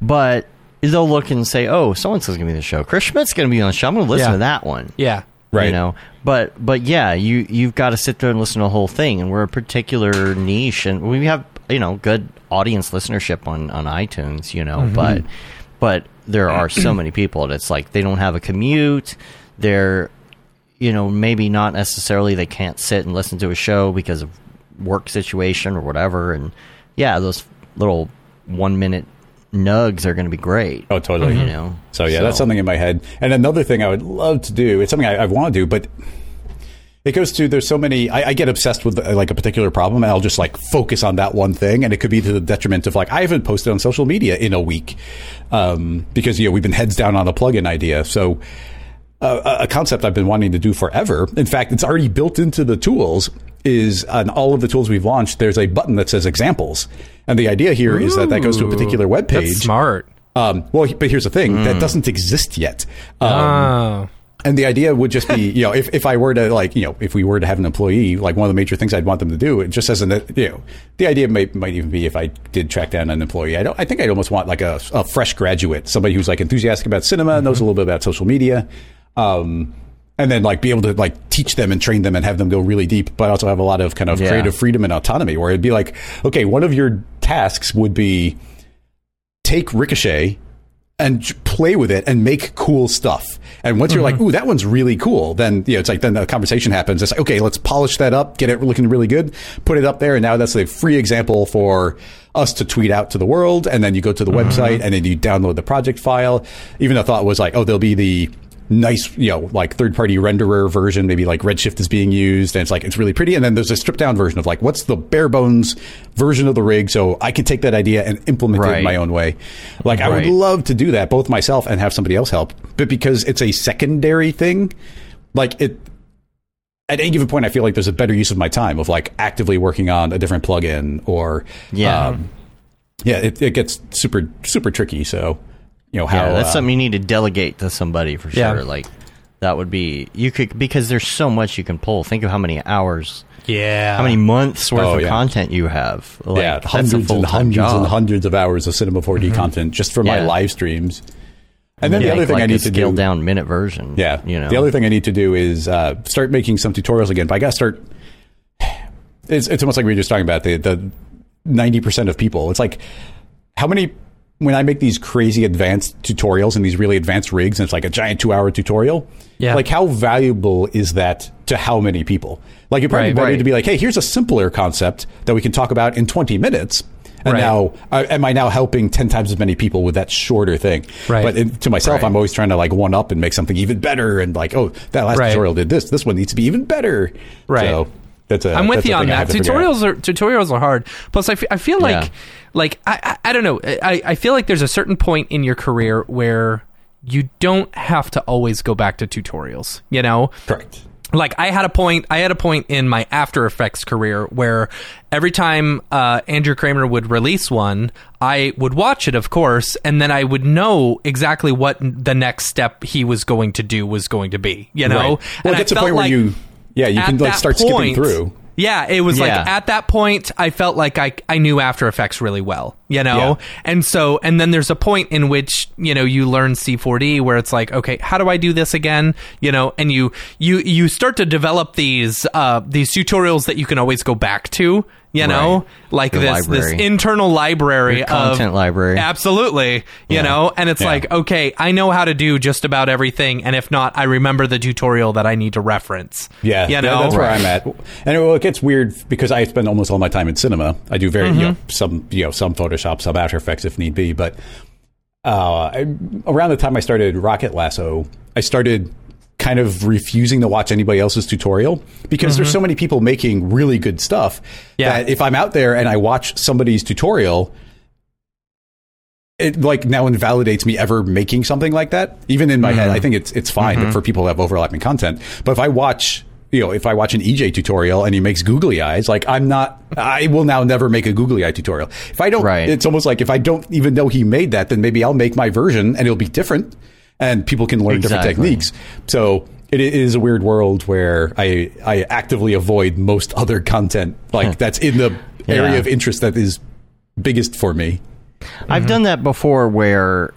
but they'll look and say, "Oh, someone's going to be on the show. Chris Schmidt's going to be on the show. I'm going to listen Yeah. to that one." Yeah. Right. You know, but but yeah, you you've got to sit there and listen to the whole thing, and we're a particular niche, and we have you know good audience listenership on on iTunes, you know, mm-hmm. but but there are so many people that's like they don't have a commute, they're you know maybe not necessarily they can't sit and listen to a show because of work situation or whatever, and yeah, those little one minute nugs are going to be great. Oh, totally. You know, So yeah, that's something in my head. And another thing I would love to do. It's something I, I want to do, but it goes to there's so many. I, I get obsessed with uh, like a particular problem, and I'll just like focus on that one thing, and it could be to the detriment of like I haven't posted on social media in a week um, because you know we've been heads down on a plugin idea. So uh, a concept I've been wanting to do forever. In fact, it's already built into the tools. Is on all of the tools we've launched, there's a button that says examples, and the idea here is that that goes to a particular web page. Smart. Um, well, but here's the thing that doesn't exist yet. Um, oh. and the idea would just be, you know, if, if I were to like, you know, if we were to have an employee, like one of the major things I'd want them to do, it just as an, you know, the idea might, might even be if I did track down an employee, I don't, I think I'd almost want like a, a fresh graduate, somebody who's like enthusiastic about cinema, knows a little bit about social media. Um, and then like be able to like teach them and train them and have them go really deep, but also have a lot of kind of Yeah. creative freedom and autonomy where it'd be like, okay, one of your tasks would be take Ricochet and play with it and make cool stuff. And once you're like, ooh, that one's really cool, then you know, it's like then the conversation happens. It's like, okay, let's polish that up, get it looking really good, put it up there, and now that's a free example for us to tweet out to the world. And then you go to the website and then you download the project file. Even the thought was like, oh, there'll be the nice, you know, like third party renderer version, maybe like Redshift is being used, and it's like it's really pretty. And then there's a stripped down version of like what's the bare bones version of the rig, so I can take that idea and implement it in my own way. Like I would love to do that, both myself and have somebody else help, but because it's a secondary thing, like it. At any given point, I feel like there's a better use of my time of like actively working on a different plugin or Yeah. um, yeah, it, it gets super super tricky. So you know how yeah, that's uh, something you need to delegate to somebody for sure. Yeah. Like that would be you could because there's so much you can pull. Think of how many hours, Yeah. how many months worth Oh, of yeah. content you have. Like, yeah, hundreds and hundreds job. and hundreds of hours of Cinema 4D content just for my live streams. And then the other thing like I need to scaled do, down minute version. yeah, you know the other thing I need to do is uh, start making some tutorials again. But I got to start. It's it's almost like we were just talking about the the ninety percent of people. It's like how many when I make these crazy advanced tutorials and these really advanced rigs, and it's like a giant two hour tutorial. Yeah. Like how valuable is that to how many people? Like it'd probably Right, be better right. to be like, hey, here's a simpler concept that we can talk about in twenty minutes. And Right. now, uh, am I now helping ten times as many people with that shorter thing? Right. But in, to myself. I'm always trying to like one up and make something even better. And like, oh, that last tutorial did this. This one needs to be even better. Right. So that's a. I'm with you on that. Tutorials are tutorials are hard. Plus, I I feel like Yeah. like I, I I don't know. I I feel like there's a certain point in your career where you don't have to always go back to tutorials. You know, Correct. like I had a point I had a point in my After Effects career where every time uh, Andrew Kramer would release one, I would watch it, of course, and then I would know exactly what the next step he was going to do was going to be. You know, Right. Well, and it gets I a point where like you, yeah, you at can like that start skipping through. Yeah, it was like at that point I felt like I I knew After Effects really well, you know? Yeah. And so and then there's a point in which, you know, you learn C4D where it's like, okay, how do I do this again? You know, and you you you start to develop these uh these tutorials that you can always go back to you know, Right. like Your this this internal library Your content of library. Absolutely, you Yeah. know, and it's Yeah. like, okay, I know how to do just about everything, and if not, I remember the tutorial that I need to reference. Yeah, you know, that's where I'm at. And it, well, it gets weird because I spend almost all my time in cinema. I do very, you know, Mm-hmm. some, you know, some Photoshop, some After Effects if need be. But uh, I, around the time I started Rocket Lasso, I started kind of refusing to watch anybody else's tutorial because there's so many people making really good stuff Mm-hmm. Yeah. that if I'm out there and I watch somebody's tutorial, it like now invalidates me ever making something like that. Even in my head, I think it's it's fine for people who have overlapping content. But if I watch, you know, if I watch an EJ tutorial and he makes googly eyes, like I'm not, I will now never make a googly eye tutorial. If I don't, Right. it's almost like if I don't even know he made that, then maybe I'll make my version and it'll be different, and people can learn different techniques. So. It is a weird world where I I actively avoid most other content like that's in the area of interest that is biggest for me. I've done that before where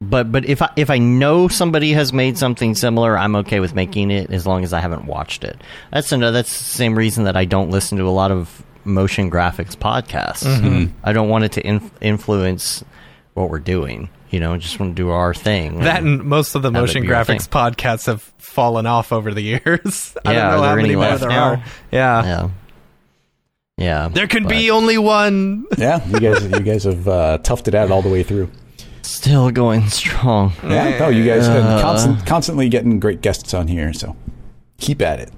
but but if I if I know somebody has made something similar, I'm okay with making it as long as I haven't watched it. That's another that's the same reason that I don't listen to a lot of motion graphics podcasts. Mm-hmm. I don't want it to inf- influence what we're doing. You know, just want to do our thing. that and most of the motion graphics podcasts have fallen off over the years. I Yeah, don't know there how many more there now? are. Yeah. yeah. Yeah. There can but be only one. Yeah, you guys, you guys have uh, toughed it out all the way through. still going strong. Yeah, no, you guys have Uh. constant, constantly getting great guests on here, so keep at it.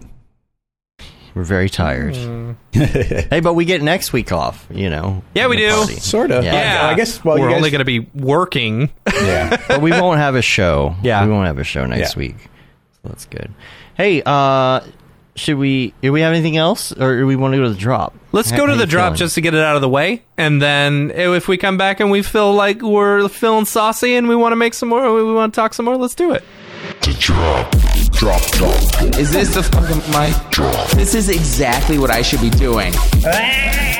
We're very tired. Mm. hey, but we get next week off, you know. Yeah, we do. party. Sort of. Yeah. Yeah, I guess. Well, we're guys, only going to be working. Yeah. but we won't have a show. Yeah. we won't have a show next Yeah. week. So that's good. Hey, uh, should we? Do we have anything else, or do we want to go to the drop? Let's How- go to the drop feeling? just to get it out of the way, and then if we come back and we feel like we're feeling saucy and we want to make some more, we want to talk some more, let's do it. Is this the fucking mic? This is exactly what I should be doing.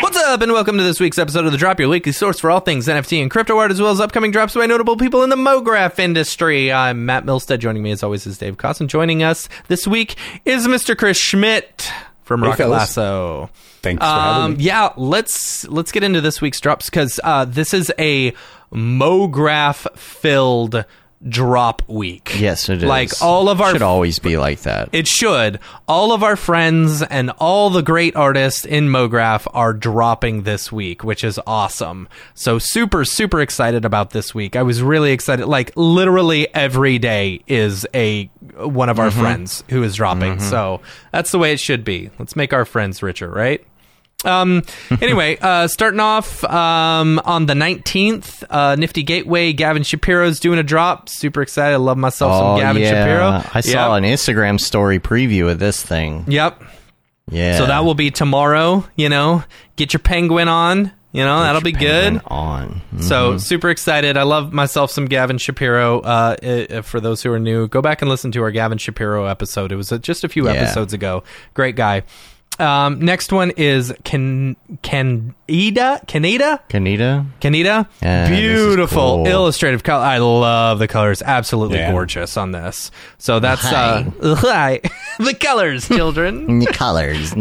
What's up, and welcome to this week's episode of the Drop, your weekly source for all things NFT and crypto art, as well as upcoming drops by notable people in the MoGraph industry. I'm Matt Milstead. Joining me, as always, is Dave Cosson. Joining us this week is Mr. Chris Schmidt from Hey, Rocket fellas. Lasso. Thanks for having Um, me. yeah, let's let's get into this week's drops because uh, this is a MoGraph filled drop week. Yes, it is. Like all of our should always be like that. it should. All of our friends and all the great artists in MoGraph are dropping this week, which is awesome. So super, super excited about this week. I was really excited. Like literally every day is a one of our mm-hmm. friends who is dropping. Mm-hmm. So that's the way it should be. Let's make our friends richer, right? Um. Anyway, uh, starting off um, on the nineteenth, uh, Nifty Gateway. Gavin Shapiro's doing a drop. Super excited. I love myself oh some Gavin yeah, Shapiro. I saw Yep. an Instagram story preview of this thing. Yep. Yeah, So that will be tomorrow. You know, get your penguin on. You know, that'll be good. On So super excited. I love myself some Gavin Shapiro. Uh, uh, for those who are new, go back and listen to our Gavin Shapiro episode. It was just a few Yeah. episodes ago. Great guy. Um, next one is Can Canida Canida Kanita. Canida. Yeah, this is Beautiful cool. illustrative color. I love the colors. Absolutely Yeah. gorgeous on this. So that's Hi. uh, hi. the colors, children. The colors.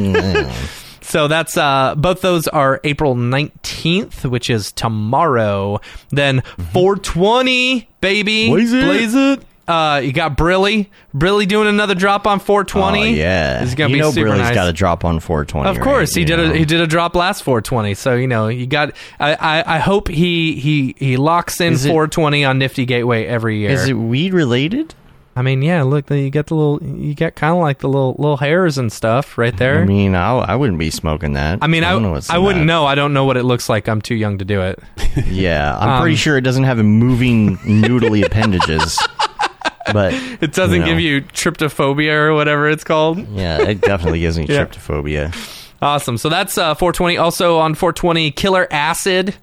So that's uh both those are April 19th, which is tomorrow. Then 420, baby. Mm-hmm. Blaze it. Blaze it. Uh you got Brilly. Brilly doing another drop on 420. Oh, yeah, It's gonna you be know super Brilly's nice. got a drop on 420. Of course, right? he You did know? a he did a drop last 420. So you know you got. I I, I hope he he he locks in Is it- 420 on Nifty Gateway every year. Is it weed related? I mean, yeah. Look, you get the little you get kind of like the little little hairs and stuff right there. I mean, I, I wouldn't be smoking that. I mean, I, don't know what's I wouldn't that. know. I don't know what it looks like. I'm too young to do it. Yeah, I'm Um, pretty sure it doesn't have moving noodly appendages. But It doesn't know. give you tryptophobia or whatever it's called. yeah, it definitely gives me Yeah. tryptophobia. Awesome. So that's uh, 420. Also on 420, Killer Acid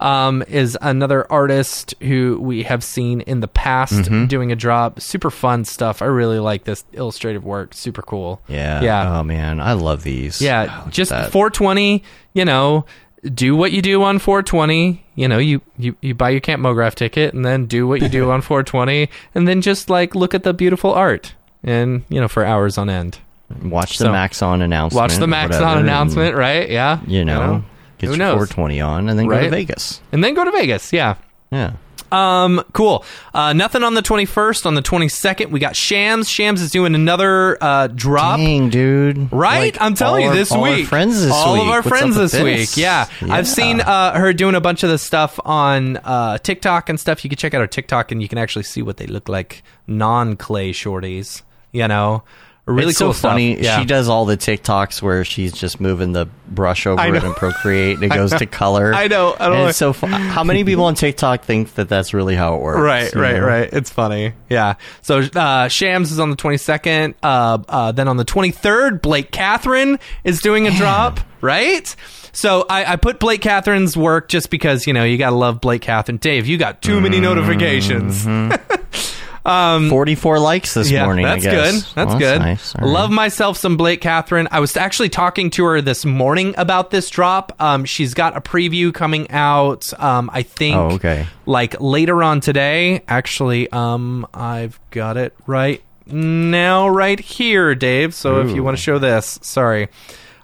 um, is another artist who we have seen in the past Mm-hmm. doing a drop. Super fun stuff. I really like this illustrative work. Super cool. Yeah. Yeah. Oh man, I love these. Yeah, at just 420. You know, do what you do on 420. You know, you you you buy your Camp MoGraph ticket, and then do what you do on 420, and then just like look at the beautiful art, and you know, for hours on end. Watch the So, Maxon announcement. Watch the Maxon whatever, and, announcement, right? Yeah. You know, get Who your knows? 420 on, and then go to Vegas. And then go to Vegas. Yeah. Yeah. Um, cool. Uh, nothing on the 21st. On the 22nd, we got Shams. Shams is doing another uh, drop. Dang, dude. Right, Like, I'm telling all you, this all week, Our friends this all week. of our What's friends this week. this? Yeah. I've seen uh, her doing a bunch of the stuff on uh, TikTok and stuff. You can check out her TikTok, and you can actually see what they look like non-clay shorties. You know, really it's cool so funny. Yeah. She does all the TikToks where she's just moving the brush over it and Procreate, and it goes to color. I know. I know. it's so fun. How many people on TikTok think that that's really how it works? Right, right, know? right. It's funny. Yeah. So uh, Shams is on the 22nd. Uh, uh, then on the 23rd, Blake Kathryn is doing a drop, right? So I, I put Blake Kathryn's work just because, you know, you got to love Blake Kathryn. Dave, you got too many notifications. 44 likes this Yeah, morning. That's good. That's Well, good. nice. All right. Love myself some Blake Kathryn. I was actually talking to her this morning about this drop. Um, she's got a preview coming out. Um, I think. Oh, okay. Like later on today. Actually, um, I've got it right now, right here, Dave. So if you want to show this, sorry,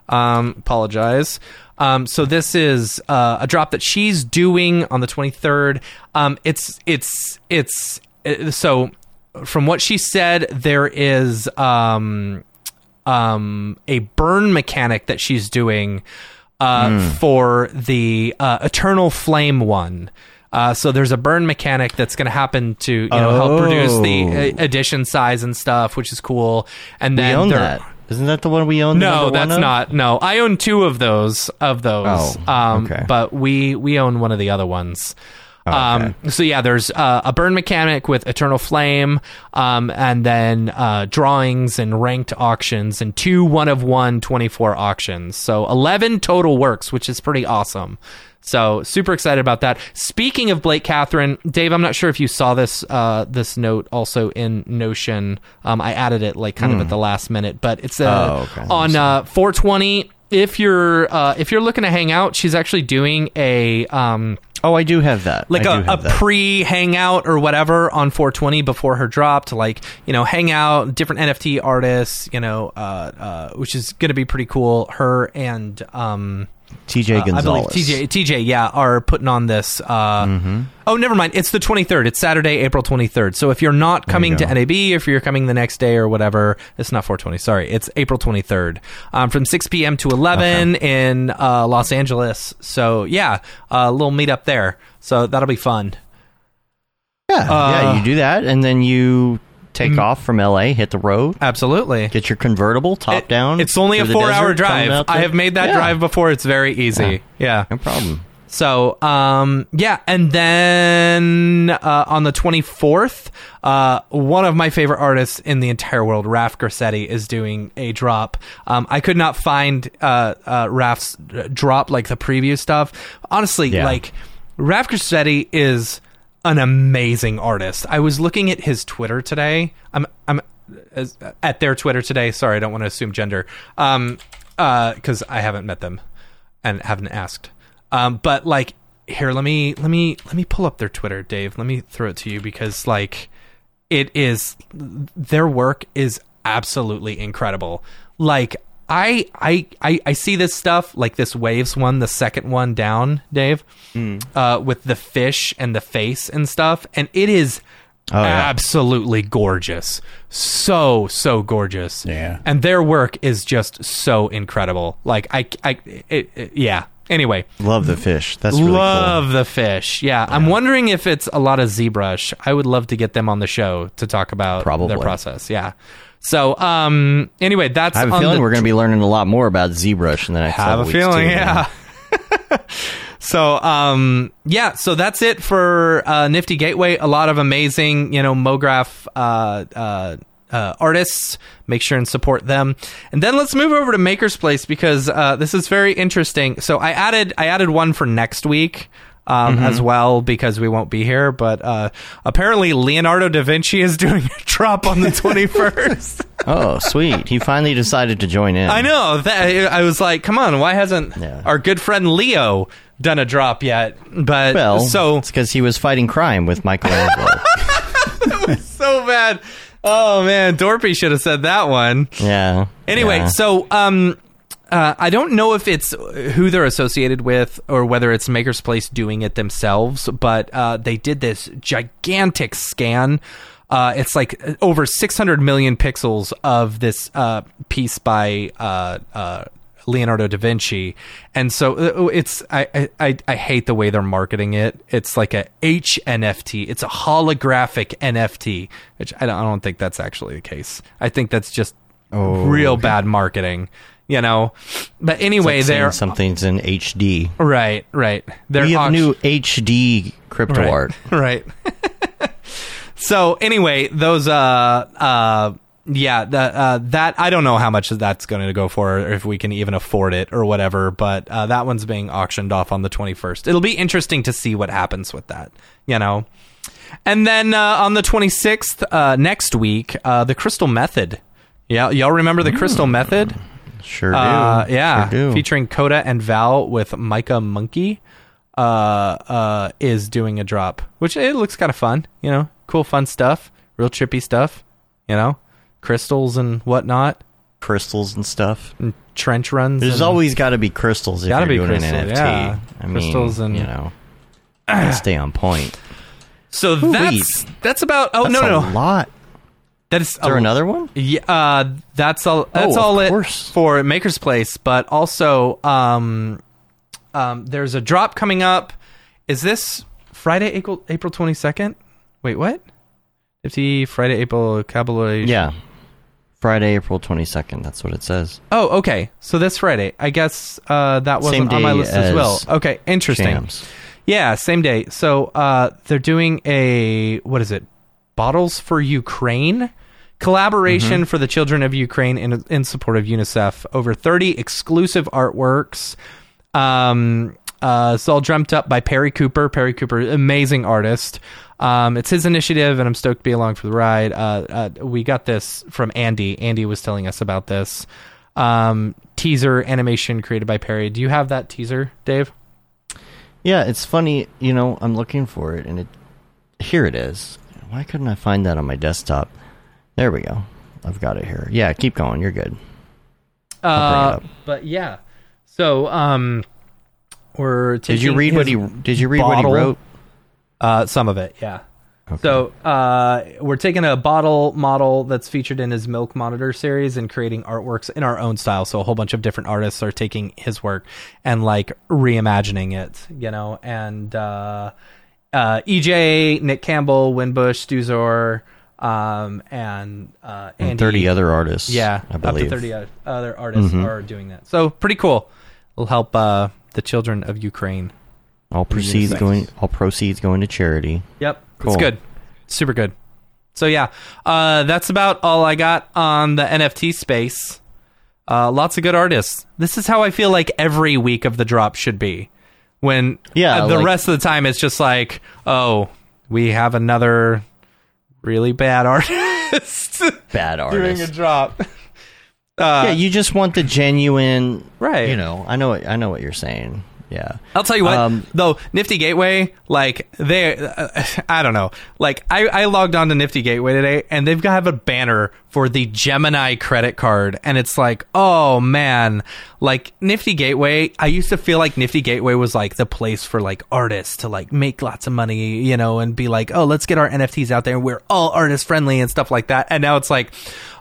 um, apologize. Um, so this is uh, a drop that she's doing on the 23rd. Um, it's it's it's so from what she said, there is um, um, a burn mechanic that she's doing uh, for the uh, Eternal Flame one. Uh, so there's a burn mechanic that's going to happen to you know help reduce the uh, edition size and stuff, which is cool. And We then own there- that. Isn't that the one we own? no, that's not. No, I own two of those. Of those. Oh, um, okay. But we we own one of the other ones. Um, so yeah, there's uh, a burn mechanic with Eternal Flame, um, and then uh, drawings and ranked auctions, and two one of one 24 auctions. So 11 total works, which is pretty awesome. So super excited about that. Speaking of Blake Kathryn, Dave, I'm not sure if you saw this uh, this note also in Notion. Um, I added it like kind of at the last minute, but it's uh, Oh, okay. on uh, 420. If you're uh, if you're looking to hang out, she's actually doing a um, Oh, I do have that. like I a, a pre hangout or whatever on 420 before her drop to like you know hang out different NFT artists you know uh, uh, which is going to be pretty cool. Her and um, TJ uh, I believe Gonzalez. TJ TJ yeah are putting on this. Uh, Mm-hmm. Oh, never mind. It's the 23rd. It's Saturday, April 23rd. So if you're not coming to. NAB, if you're coming the next day or whatever, it's not 420. Sorry, it's April 23rd um, from 6 p.m. to 11 in uh, Los Angeles. So yeah, a little meetup there. So that'll be fun. Yeah, yeah, Uh, you do that, and then you take Mm. off from LA, hit the road, Absolutely. get your convertible top It- down. It's only a four hour drive. I have made that Yeah, drive before. It's very easy. Yeah. No problem. So, um, yeah, and then uh, on the 24th, uh, one of my favorite artists in the entire world, Raf Grassetti, is doing a drop. Um, I could not find uh, uh, Raf's drop like the preview stuff. Honestly, Yeah. like Raf Grassetti is an amazing artist. I was looking at his Twitter today. I'm I'm as, at their Twitter today. Sorry, I don't want to assume gender. Um, uh, because I haven't met them and haven't asked. Um, but like here, let me let me let me pull up their Twitter, Dave. Let me throw it to you because like it is their work is absolutely incredible. Like I I I, I see this stuff like this waves one, the second one down, Dave, uh, with the fish and the face and stuff, and it is Oh, yeah. absolutely gorgeous, so so gorgeous. Yeah. and their work is just so incredible. Like I I it, it- yeah. Anyway, Love the fish. That's really love the fish. Yeah. I'm wondering if it's a lot of ZBrush. I would love to get them on the show to talk about Probably. their process. Yeah. So, um, anyway, that's. I have a feeling the- we're going to be learning a lot more about ZBrush in the next have a feeling, too, yeah. so, um, yeah, so that's it for uh, Nifty Gateway. A lot of amazing, you know, MoGraph uh, uh, uh, artists. Make sure and support them. And then let's move over to Maker's Place because uh, this is very interesting. So I added I added one for next week. Um, Mm-hmm. As well, because we won't be here, but uh, apparently Leonardo da Vinci is doing a drop on the twenty first. Oh, sweet. He finally decided to join in. I know. That, I was like, come on, why hasn't Yeah. our good friend Leo done a drop yet? But Well, so it's because he was fighting crime with Michelangelo. That was so bad. oh man, Dorpy should have said that one. Yeah. Anyway, yeah. so um, uh, I don't know if it's who they're associated with or whether it's Maker's Place doing it themselves, but uh, they did this gigantic scan. Uh, it's like over 600 million pixels of this uh, piece by uh, uh, Leonardo da Vinci, and so uh, it's I, I I hate the way they're marketing it. It's like a H NFT. It's a holographic NFT, which I don't, I don't think that's actually the case. I think that's just real bad marketing, you know. But anyway, Like they're something's in HD. right, right. They're We have new HD crypto right, art. right. so anyway, those uh uh yeah, that uh, that I don't know how much that's going to go for, or if we can even afford it or whatever. But uh, that one's being auctioned off on the twenty first. It'll be interesting to see what happens with that, you know. And then uh, on the twenty sixth, uh, next week, uh, the Crystal Method. Yeah, y'all remember the Crystal Method? Sure do. Uh, yeah, Sure do. featuring Coda and Val with Micah Monkey. Uh, uh, is doing a drop, which it looks kind of fun. You know, cool, fun stuff, real trippy stuff. You know, crystals and whatnot, crystals and stuff. and trench runs. There's always got to be crystals if Gotta you're be doing an NFT. yeah. I mean, Crystals and- you know, stay on point. so that's that's about. Oh That's no, a no, no. lot. That's Is there another one? Yeah, uh, that's all. That's Oh, all it course. for Maker's Place. But also, um, um, there's a drop coming up. Is this Friday, April April twenty second? Wait, what? Fifty Friday, April Kabbalah. Yeah. Friday, April 22nd. That's what it says. Oh, okay. So this Friday. I guess uh, that wasn't on my list as, well. Okay, interesting. Shams. Yeah, same day. So uh, they're doing a what is it? Bottles for Ukraine collaboration for the children of Ukraine in in support of UNICEF. Over thirty exclusive artworks. Um, uh, it's all dreamt up by Perry Cooper. Perry Cooper, amazing artist. Um, it's his initiative, and I'm stoked to be along for the ride. Uh, uh, we got this from Andy. Andy was telling us about this um, teaser animation created by Perry. Do you have that teaser, Dave? Yeah, it's funny. You know, I'm looking for it, and it here it is. Why couldn't I find that on my desktop? There we go. I've got it here. Yeah, keep going. You're good. Uh, bring it up. but yeah. So um, we're Did you read what he Did you read what he wrote? Uh, some of it, yeah. So uh, we're taking a bottle model that's featured in his Milk Monitor series and creating artworks in our own style. So a whole bunch of different artists are taking his work and like reimagining it, you know. And uh, uh, EJ, Nick Campbell, Winbush, Stuzor, um, and uh, And 30 other artists. yeah, I up believe. to 30 o- other artists are doing that. So pretty cool. Will help uh, the children of Ukraine. All proceeds going. All proceeds going to charity. Yep. Cool. It's good. Super good. So yeah, uh, that's about all I got on the NFT space. Uh, lots of good artists. This is how I feel like every week of the drop should be. When Yeah, uh, the like- rest of the time it's just like, oh, we have another really bad artist Bad artist doing a drop. yeah, you just want the genuine. Right. You know, I know. I know what you're saying. Yeah. I'll tell you what, Um, though, Nifty Gateway, like they, uh, I don't know, like I, I logged on to Nifty Gateway today, and they've got have a banner for the Gemini credit card, and it's like, oh man, like Nifty Gateway. I used to feel like Nifty Gateway was like the place for like artists to like make lots of money, you know, and be like, oh, let's get our NFTs out there, we're all artist friendly and stuff like that. And now it's like,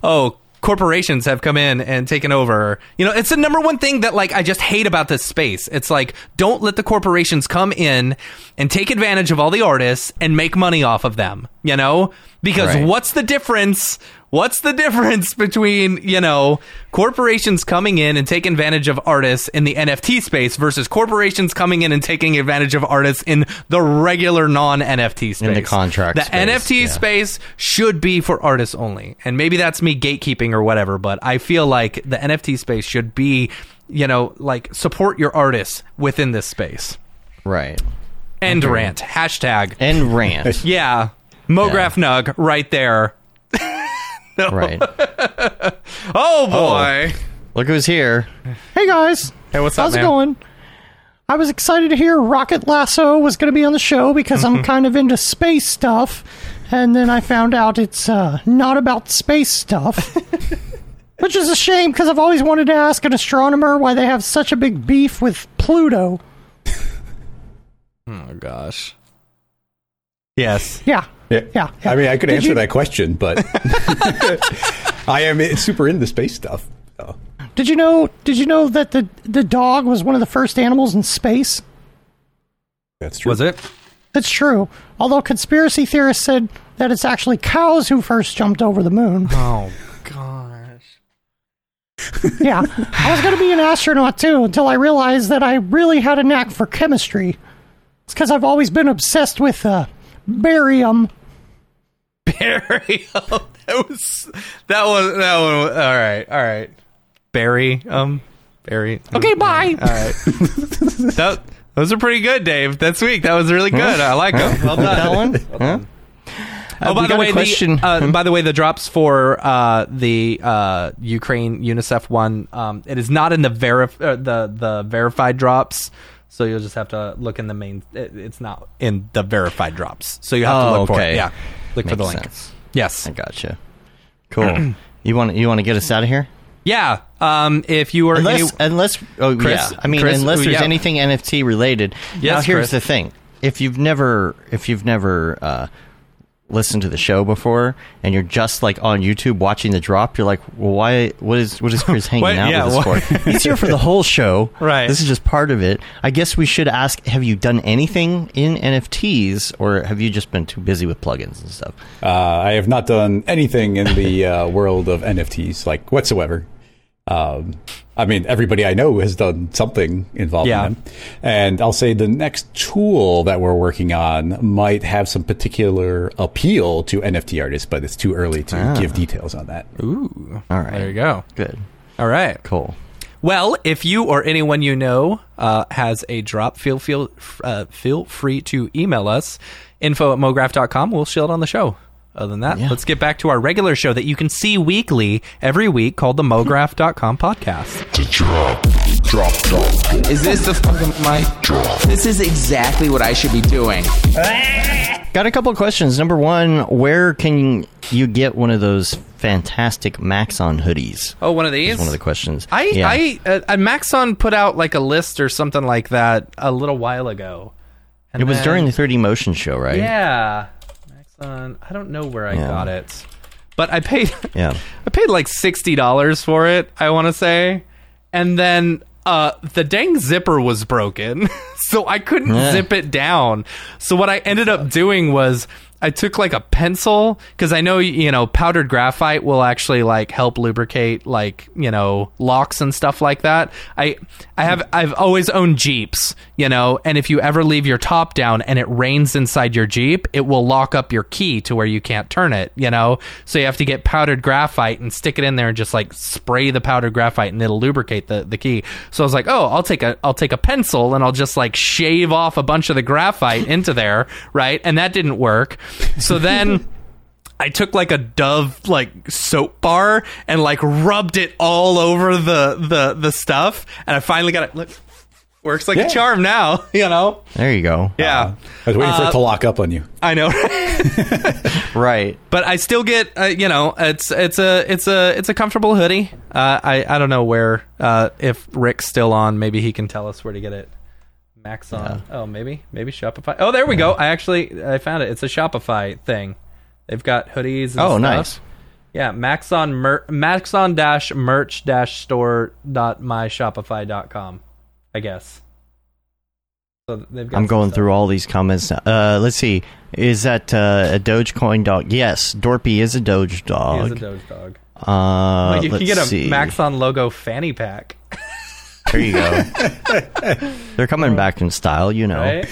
oh corporations have come in and taken over. You know, it's the number one thing that like I just hate about this space. It's like don't let the corporations come in and take advantage of all the artists and make money off of them, you know? Because Right. what's the difference? What's the difference between, you know, corporations coming in and taking advantage of artists in the NFT space versus corporations coming in and taking advantage of artists in the regular non-NFT space? In the contract The space, NFT yeah. space should be for artists only. And maybe that's me gatekeeping or whatever, but I feel like the NFT space should be, you know, like support your artists within this space. Right. End rant. Hashtag. And rant. Yeah. Mograph Nug right there. Right. Oh boy. Look who's here. Hey guys. Hey, what's up, How's man? it going? I was excited to hear Rocket Lasso was going to be on the show because I'm kind of into space stuff. and then I found out it's uh, not about space stuff. Which is a shame because I've always wanted to ask an astronomer why they have such a big beef with Pluto. Oh gosh. Yes. Yeah. Yeah. Yeah, yeah. I mean, I could Did answer you- that question, but I am super into space stuff. so. Did you know? Did you know that the the dog was one of the first animals in space? That's true. Was it? That's true. Although conspiracy theorists said that it's actually cows who first jumped over the moon. Oh gosh. yeah, I was going to be an astronaut too until I realized that I really had a knack for chemistry. It's because I've always been obsessed with uh, barium. Barry. Oh, that was that was that one. was- All right. All right. Bury Um. bury. Okay, bye. All right. that, those are pretty good, Dave. That's week. That was really good. I like them. Well Like that one? Huh? Oh, Uh, by the way, a question. The, uh, by the way, the drops for uh, the uh, Ukraine UNICEF one, um, it is not in the verif- uh, the the verified drops. So you'll just have to look in the main. It, it's not in the verified drops. So you have to Oh, look for it. Yeah, look for the Makes link. sense. Yes. I gotcha. Cool. you want you want to get us out of here? Yeah. Um, if you are Unless, any- unless, oh Chris? yeah. I mean, Chris? unless Oh, there's yeah. anything NFT related. now, Yes, here's Chris. the thing: if you've never, if you've never uh, listened to the show before, and you're just like on YouTube watching the drop, you're like, well, why? What is what is Chris hanging What- out yeah, with us why- for? He's here for the whole show. Right. This is just part of it. I guess we should ask: Have you done anything in NFTs, or have you just been too busy with plugins and stuff? Uh, I have not done anything in the uh, world of NFTs, like whatsoever. Um, I mean, everybody I know has done something involved Yeah. in them. And I'll say the next tool that we're working on might have some particular appeal to NFT artists, but it's too early to give details on that. Ooh. All right. There you go. Good. All right. Cool. Well, if you or anyone you know uh, has a drop, feel feel uh, feel free to email us info at mograph.com. We'll shield on the show. Other than that, Yeah. let's get back to our regular show that you can see weekly every week called the mograph.com podcast. Is this the fucking mic? This is exactly what I should be doing. Got a couple of questions. Number one, where can you get one of those fantastic Maxon hoodies? Oh, one of these? Is one of the questions. I, Yeah. I, uh, uh, Maxon put out like a list or something like that a little while ago. And it was then- during the 3D Motion show, right? Yeah, I don't know where I Yeah. got it, but I paid. Yeah. I paid like sixty dollars for it. I want to say, and then uh, the dang zipper was broken, so I couldn't Yeah. zip it down. So what I ended up doing was. I took like a pencil because I know you know powdered graphite will actually like help lubricate like you know locks and stuff like that. I I have I've always owned Jeeps, you know, and if you ever leave your top down and it rains inside your Jeep, it will lock up your key to where you can't turn it, you know. So you have to get powdered graphite and stick it in there and just like spray the powdered graphite and it'll lubricate the, the key. So I was like, oh, I'll take a I'll take a pencil and I'll just like shave off a bunch of the graphite into there, right? And that didn't work. So then. I took like a Dove like soap bar and like rubbed it all over the the the stuff, and I finally got it. Look, works like Yeah. a charm now. You know? There you go. Yeah, I was waiting for Uh, it to lock up on you. I know. Right. but I still get uh, you know it's it's a it's a it's a comfortable hoodie. Uh, I I don't know where uh, if Rick's still on, maybe he can tell us where to get it. Max on. Oh, maybe maybe Shopify. Oh, there we go. I actually I found it. It's a Shopify thing. They've got hoodies. And Oh, stuff. nice. Yeah, Maxon mer- Maxon dash merch dash store dot myshopify.com, I guess. So they've got I'm going stuff. through all these comments. now. Uh, let's see. Is that uh, a Dogecoin dog? Yes, Dorpy is a Doge He is dog. a Doge dog. Uh, Like, you can get a see. Maxon logo fanny pack, There you go. They're coming back in style, you know. right?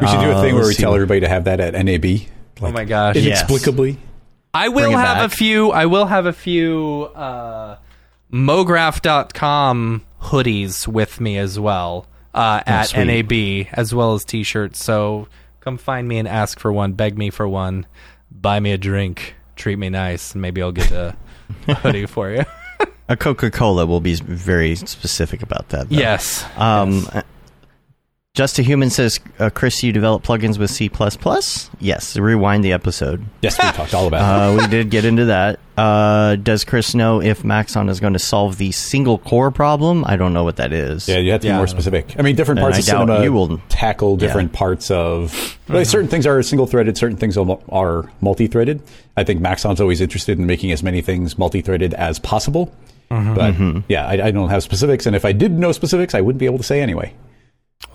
We should do a Uh, thing where we see. tell everybody to have that at NAB. oh my gosh! Yes. Inexplicably. I will have back. a few. I will have a few uh, Mograph.com hoodies with me as well uh, at sweet. NAB, as well as T-shirts. So come find me and ask for one. Beg me for one. Buy me a drink. Treat me nice, and maybe I'll get a, a hoodie for you. A Coca Cola will be very specific about that. Though. yes. Um, Just a Human says, uh, Chris, you develop plugins with C++? Yes. Rewind the episode. Yes, we talked all about it. Uh, we did get into that. Uh, does Chris know if Maxon is going to solve the single core problem? I don't know what that is. Yeah, you have to Yeah, be more don't know. specific. I mean, different And parts I of cinema you will- tackle different parts of. like, certain things are single-threaded. Certain things are multi-threaded. I think Maxon's always interested in making as many things multi-threaded as possible. But yeah, I, I don't have specifics, and if I did know specifics, I wouldn't be able to say anyway.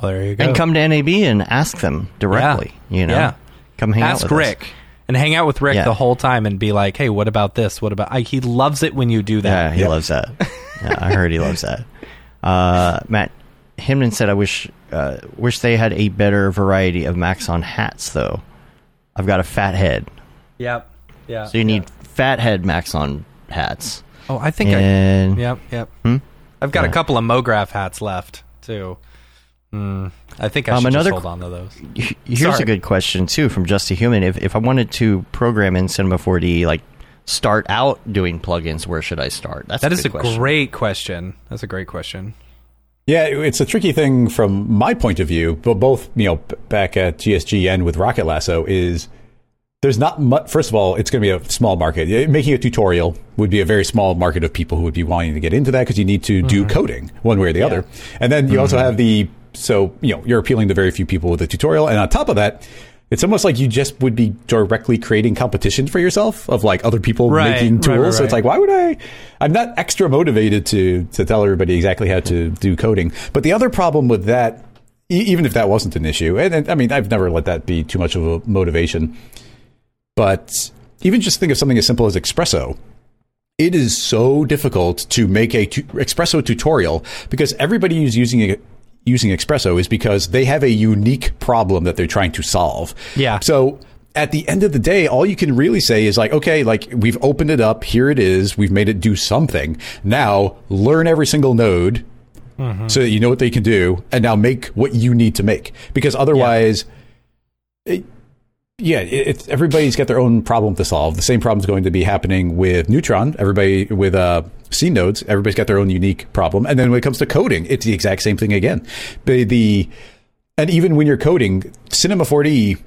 Well, there you go. And come to NAB and ask them directly. You know, Yeah. come hang Ask out with us. Rick and hang out with Rick Yeah. the whole time and be like, "Hey, what about this? What about?" I, he loves it when you do Yeah, that. he loves that. Yeah, I heard he loves that. Uh, Matt Himden said, "I wish uh, wish they had a better variety of Maxon hats, though. I've got a fat head, Yep. Yeah. so you need fat head Maxon hats. Oh, I think And I. Yep. Yep. Hmm? I've got Yeah. a couple of MoGraph hats left too. Hmm. I think I Um, should another- just hold on to those. here's Sorry. a good question too from Just a Human. If if I wanted to program in Cinema 4D, like start out doing plugins, where should I start? That's That is a good question. great question. That's a great question. Yeah, it's a tricky thing from my point of view, but both, you know, back at GSG and with Rocket Lasso is there's not much. First of all, it's going to be a small market. Making a tutorial would be a very small market of people who would be wanting to get into that because you need to do coding one way or the other. And then you also have the, so, you know, you're appealing to very few people with a tutorial. And on top of that, it's almost like you just would be directly creating competition for yourself of like other people Right, making right, tools. right, So it's like, why would I? I'm not extra motivated to to tell everybody exactly how to do coding. But the other problem with that, e- even if that wasn't an issue, and, and I mean, I've never let that be too much of a motivation. But even just think of something as simple as XPresso. It is so difficult to make a tu- XPresso tutorial because everybody who's using it. Using XPresso is because they have a unique problem that they're trying to solve. Yeah. So at the end of the day, all you can really say is like, okay, like we've opened it up. Here it is. We've made it do something. Now learn every single node mm-hmm. so that you know what they can do and now make what you need to make. Because otherwise, it- yeah, it's everybody's got their own problem to solve. The same problem's going to be happening with Neutron. Everybody with uh, scene nodes, everybody's got their own unique problem. And then when it comes to coding, it's the exact same thing again. The, the and even when you're coding, Cinema 4D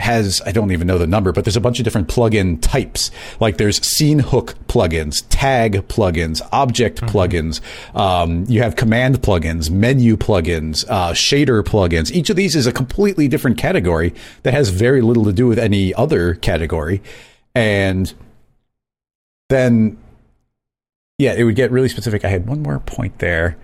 has I don't even know the number, but there's a bunch of different plugin types. Like there's scene hook plugins, tag plugins, object plugins. Um, you have command plugins, menu plugins, uh, shader plugins. Each of these is a completely different category that has very little to do with any other category. And then, yeah, it would get really specific. I had one more point there.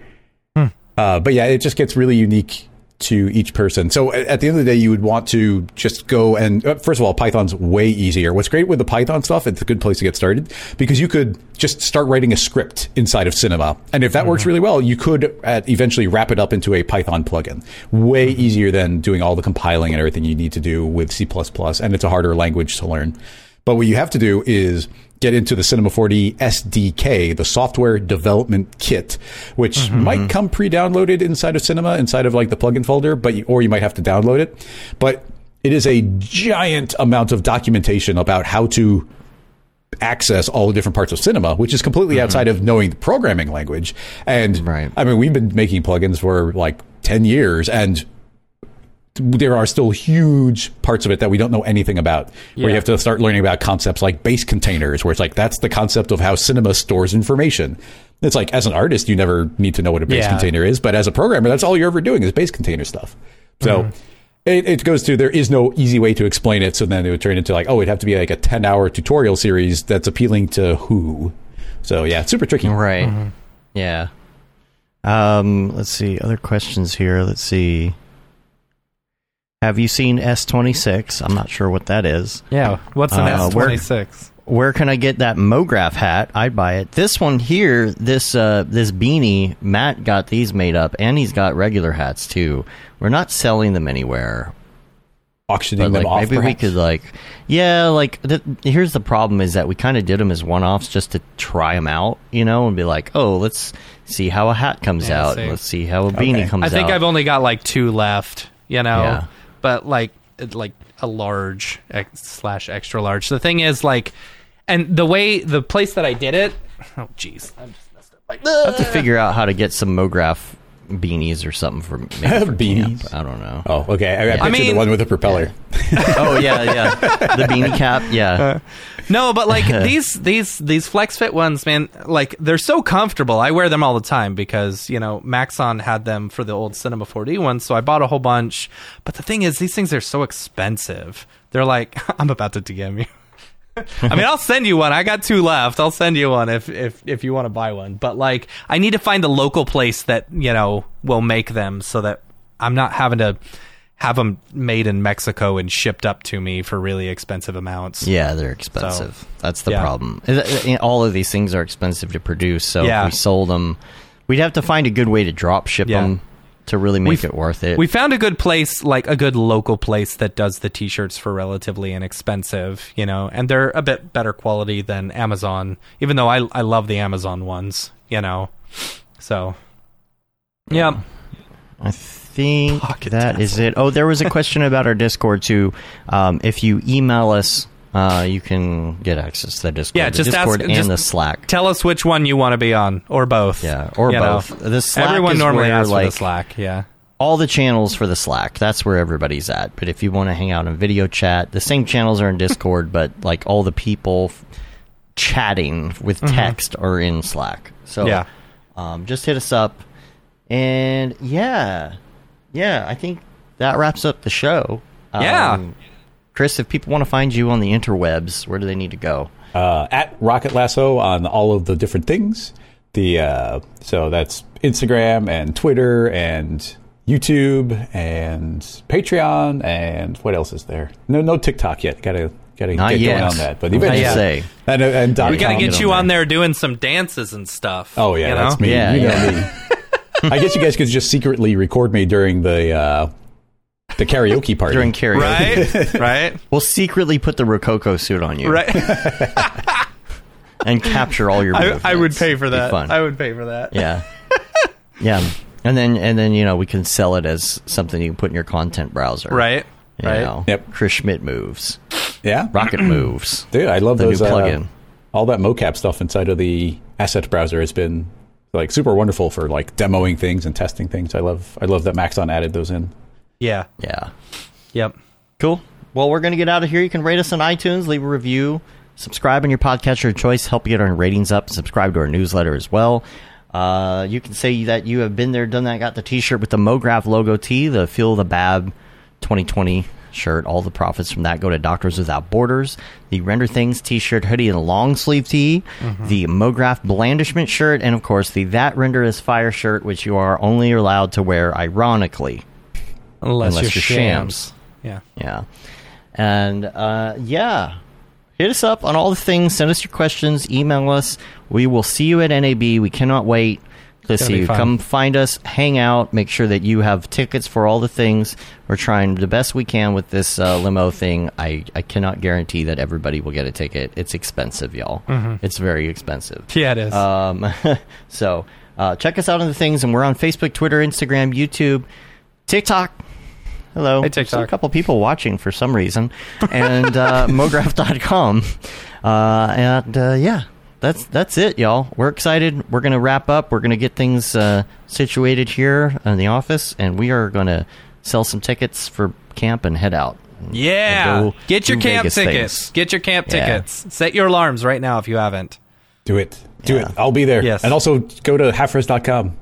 Uh, but yeah, it just gets really unique to each person. So at the end of the day, you would want to just go and uh, first of all, Python's way easier. What's great with the Python stuff, it's a good place to get started because you could just start writing a script inside of Cinema, and if that works really well, you could eventually wrap it up into a Python plugin. Way easier than doing all the compiling and everything you need to do with C++, and it's a harder language to learn. But what you have to do is get into the Cinema 4D SDK, the software development kit, which mm-hmm. might come pre-downloaded inside of Cinema, inside of like the plugin folder, but you, or you might have to download it. But it is a giant amount of documentation about how to access all the different parts of cinema, which is completely mm-hmm. outside of knowing the programming language. And Right. I mean, we've been making plugins for like 10 years and there are still huge parts of it that we don't know anything about. Where you have to start learning about concepts like base containers, where it's like that's the concept of how cinema stores information. It's like as an artist, you never need to know what a base Yeah. container is, but as a programmer, that's all you're ever doing is base container stuff. So it, it goes to there is no easy way to explain it. So then it would turn into like, oh, it'd have to be like a ten hour tutorial series that's appealing to who. So yeah, it's super tricky. Right. Yeah. Um, let's see. Other questions here. Let's see. Have you seen S26? I'm not sure what that is. Yeah. What's an Uh, S26? Where can I get that MoGraph hat? I'd buy it. This one here, this uh, this beanie, Matt got these made up, and he's got regular hats too. We're not selling them anywhere, Auctioning but them like off. maybe we could like, yeah, like th- here's the problem is that we kind of did them as one-offs just to try them out, you know, and be like, oh, let's see how a hat comes Yeah, out, see. let's see how a beanie Okay. comes out. I out. think I've only got like two left. You know, Yeah. But like like a large slash extra large. The thing is like, and the way the place that I did it. Oh jeez, I'm just messed up. Like, I have to figure out how to get some MoGraph beanies or something for maybe for Beanies? camp. I don't know. Oh, okay. I, I pictured mean- the one with the propeller. oh yeah, yeah, the beanie cap. Yeah, uh, No, but like these these these flex fit ones, man, like they're so comfortable. I wear them all the time because you know Maxon had them for the old Cinema 4D ones, so I bought a whole bunch. But the thing is, these things are so expensive. They're like, I'm about to DM you. I mean, I'll send you one. I got two left. I'll send you one if if if you want to buy one. But like, I need to find a local place that you know will make them so that I'm not having to have them made in Mexico and shipped up to me for really expensive amounts. yeah, they're expensive. That's the yeah. problem. All of these things are expensive to produce. So Yeah. if we sold them, we'd have to find a good way to drop ship Yeah. them to really make We've- it worth it. We found a good place, like a good local place that does the t-shirts for relatively inexpensive, you know, and they're a bit better quality than Amazon, even though I I love the Amazon ones, you know. So Yeah. I think Pocket that is it. Oh, there was a question about our Discord too. Um, if you email us, uh, you can get access to the Discord. Yeah, the just ask- Discord and just the Slack. Tell us which one you want to be on or both. Yeah, or you know. both. The Slack Everyone is normally where, asks for the Slack, yeah. all the channels for the Slack. That's where everybody's at. But if you want to hang out in video chat, the same channels are in Discord, but like all the people f- chatting with text are in Slack. So Mm-hmm. Yeah. um, just hit us up. And yeah, yeah, I think that wraps up the show. Yeah. Um, Chris, if people want to find you on the interwebs, where do they need to go? uh, at Rocket Lasso on all of the different things. The uh, so that's Instagram and Twitter and YouTube and Patreon and what else is there? No, no TikTok yet. Got to got to Not get yet. going on that. But Not eventually, yet. Say. and, and We got to get get you on on there doing some dances and stuff. Oh yeah, you know? that's me. Yeah, you know yeah. me. I guess you guys could just secretly record me during the uh, the karaoke party. During karaoke. Right? right? We'll secretly put the Rokoko suit on you Right. and capture all your I. I would pay for that. fun. I would pay for that. Yeah. yeah. And then and then you know we can sell it as something you can put in your content browser. Right? You right. know, Yep. Chris Schmidt moves. yeah, Rocket moves. dude, I love The those new uh, plugin. all that mocap stuff inside of the asset browser has been like super wonderful for like demoing things and testing things. I love I love that Maxon added those in. Yeah. Yeah. Yep. Cool. Well, we're going to get out of here. You can rate us on iTunes, leave a review, subscribe on your podcatcher of choice, help you get our ratings up, subscribe to our newsletter as well. Uh, you can say that you have been there, done that, got the T-shirt with the MoGraph logo tee, the Feel the Bab 2020 shirt. All the profits from that go to Doctors Without Borders. The Render Things T-shirt, hoodie, and long sleeve tee. The MoGraph Blandishment shirt, and of course the That Render is Fire shirt, which you are only allowed to wear ironically. Unless, Unless you're shams. shams. Yeah. Yeah. And uh, yeah, hit us up on all the things. Send us your questions. Email us. We will see you at NAB. We cannot wait to see you. fun. Come find us, hang out, make sure that you have tickets for all the things. We're trying the best we can with this uh, limo thing. I, I cannot guarantee that everybody will get a ticket. It's expensive, y'all. It's very expensive. Yeah, it is. Um, so uh, check us out on the things, and we're on Facebook, Twitter, Instagram, YouTube, TikTok. Hello. Hey, There's TikTok. a couple people watching for some reason, and uh, mograph.com. Uh, and uh, yeah, that's that's it, y'all. We're excited. We're gonna wrap up. We're gonna get things uh, situated here in the office, and we are gonna sell some tickets for camp and head out. yeah. Get your camp Vegas tickets. things. Get your camp Yeah. tickets. Set your alarms right now if you haven't. Do it. Do Yeah. it. I'll be there. Yes. And also go to halfres.com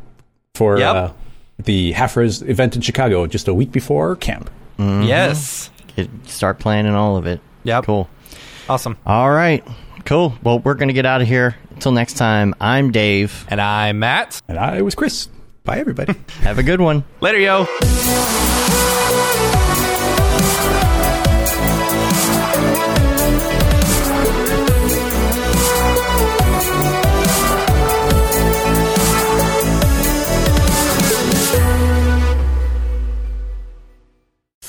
for Yep. uh, the Half Res event in Chicago just a week before camp. Mm-hmm. Yes. Get, start planning all of it. Yep. Cool. Awesome. All right. Cool. Well, we're gonna get out of here. Until next time. I'm Dave. And I'm Matt. And I was Chris. Bye, everybody. Have a good one. Later, yo.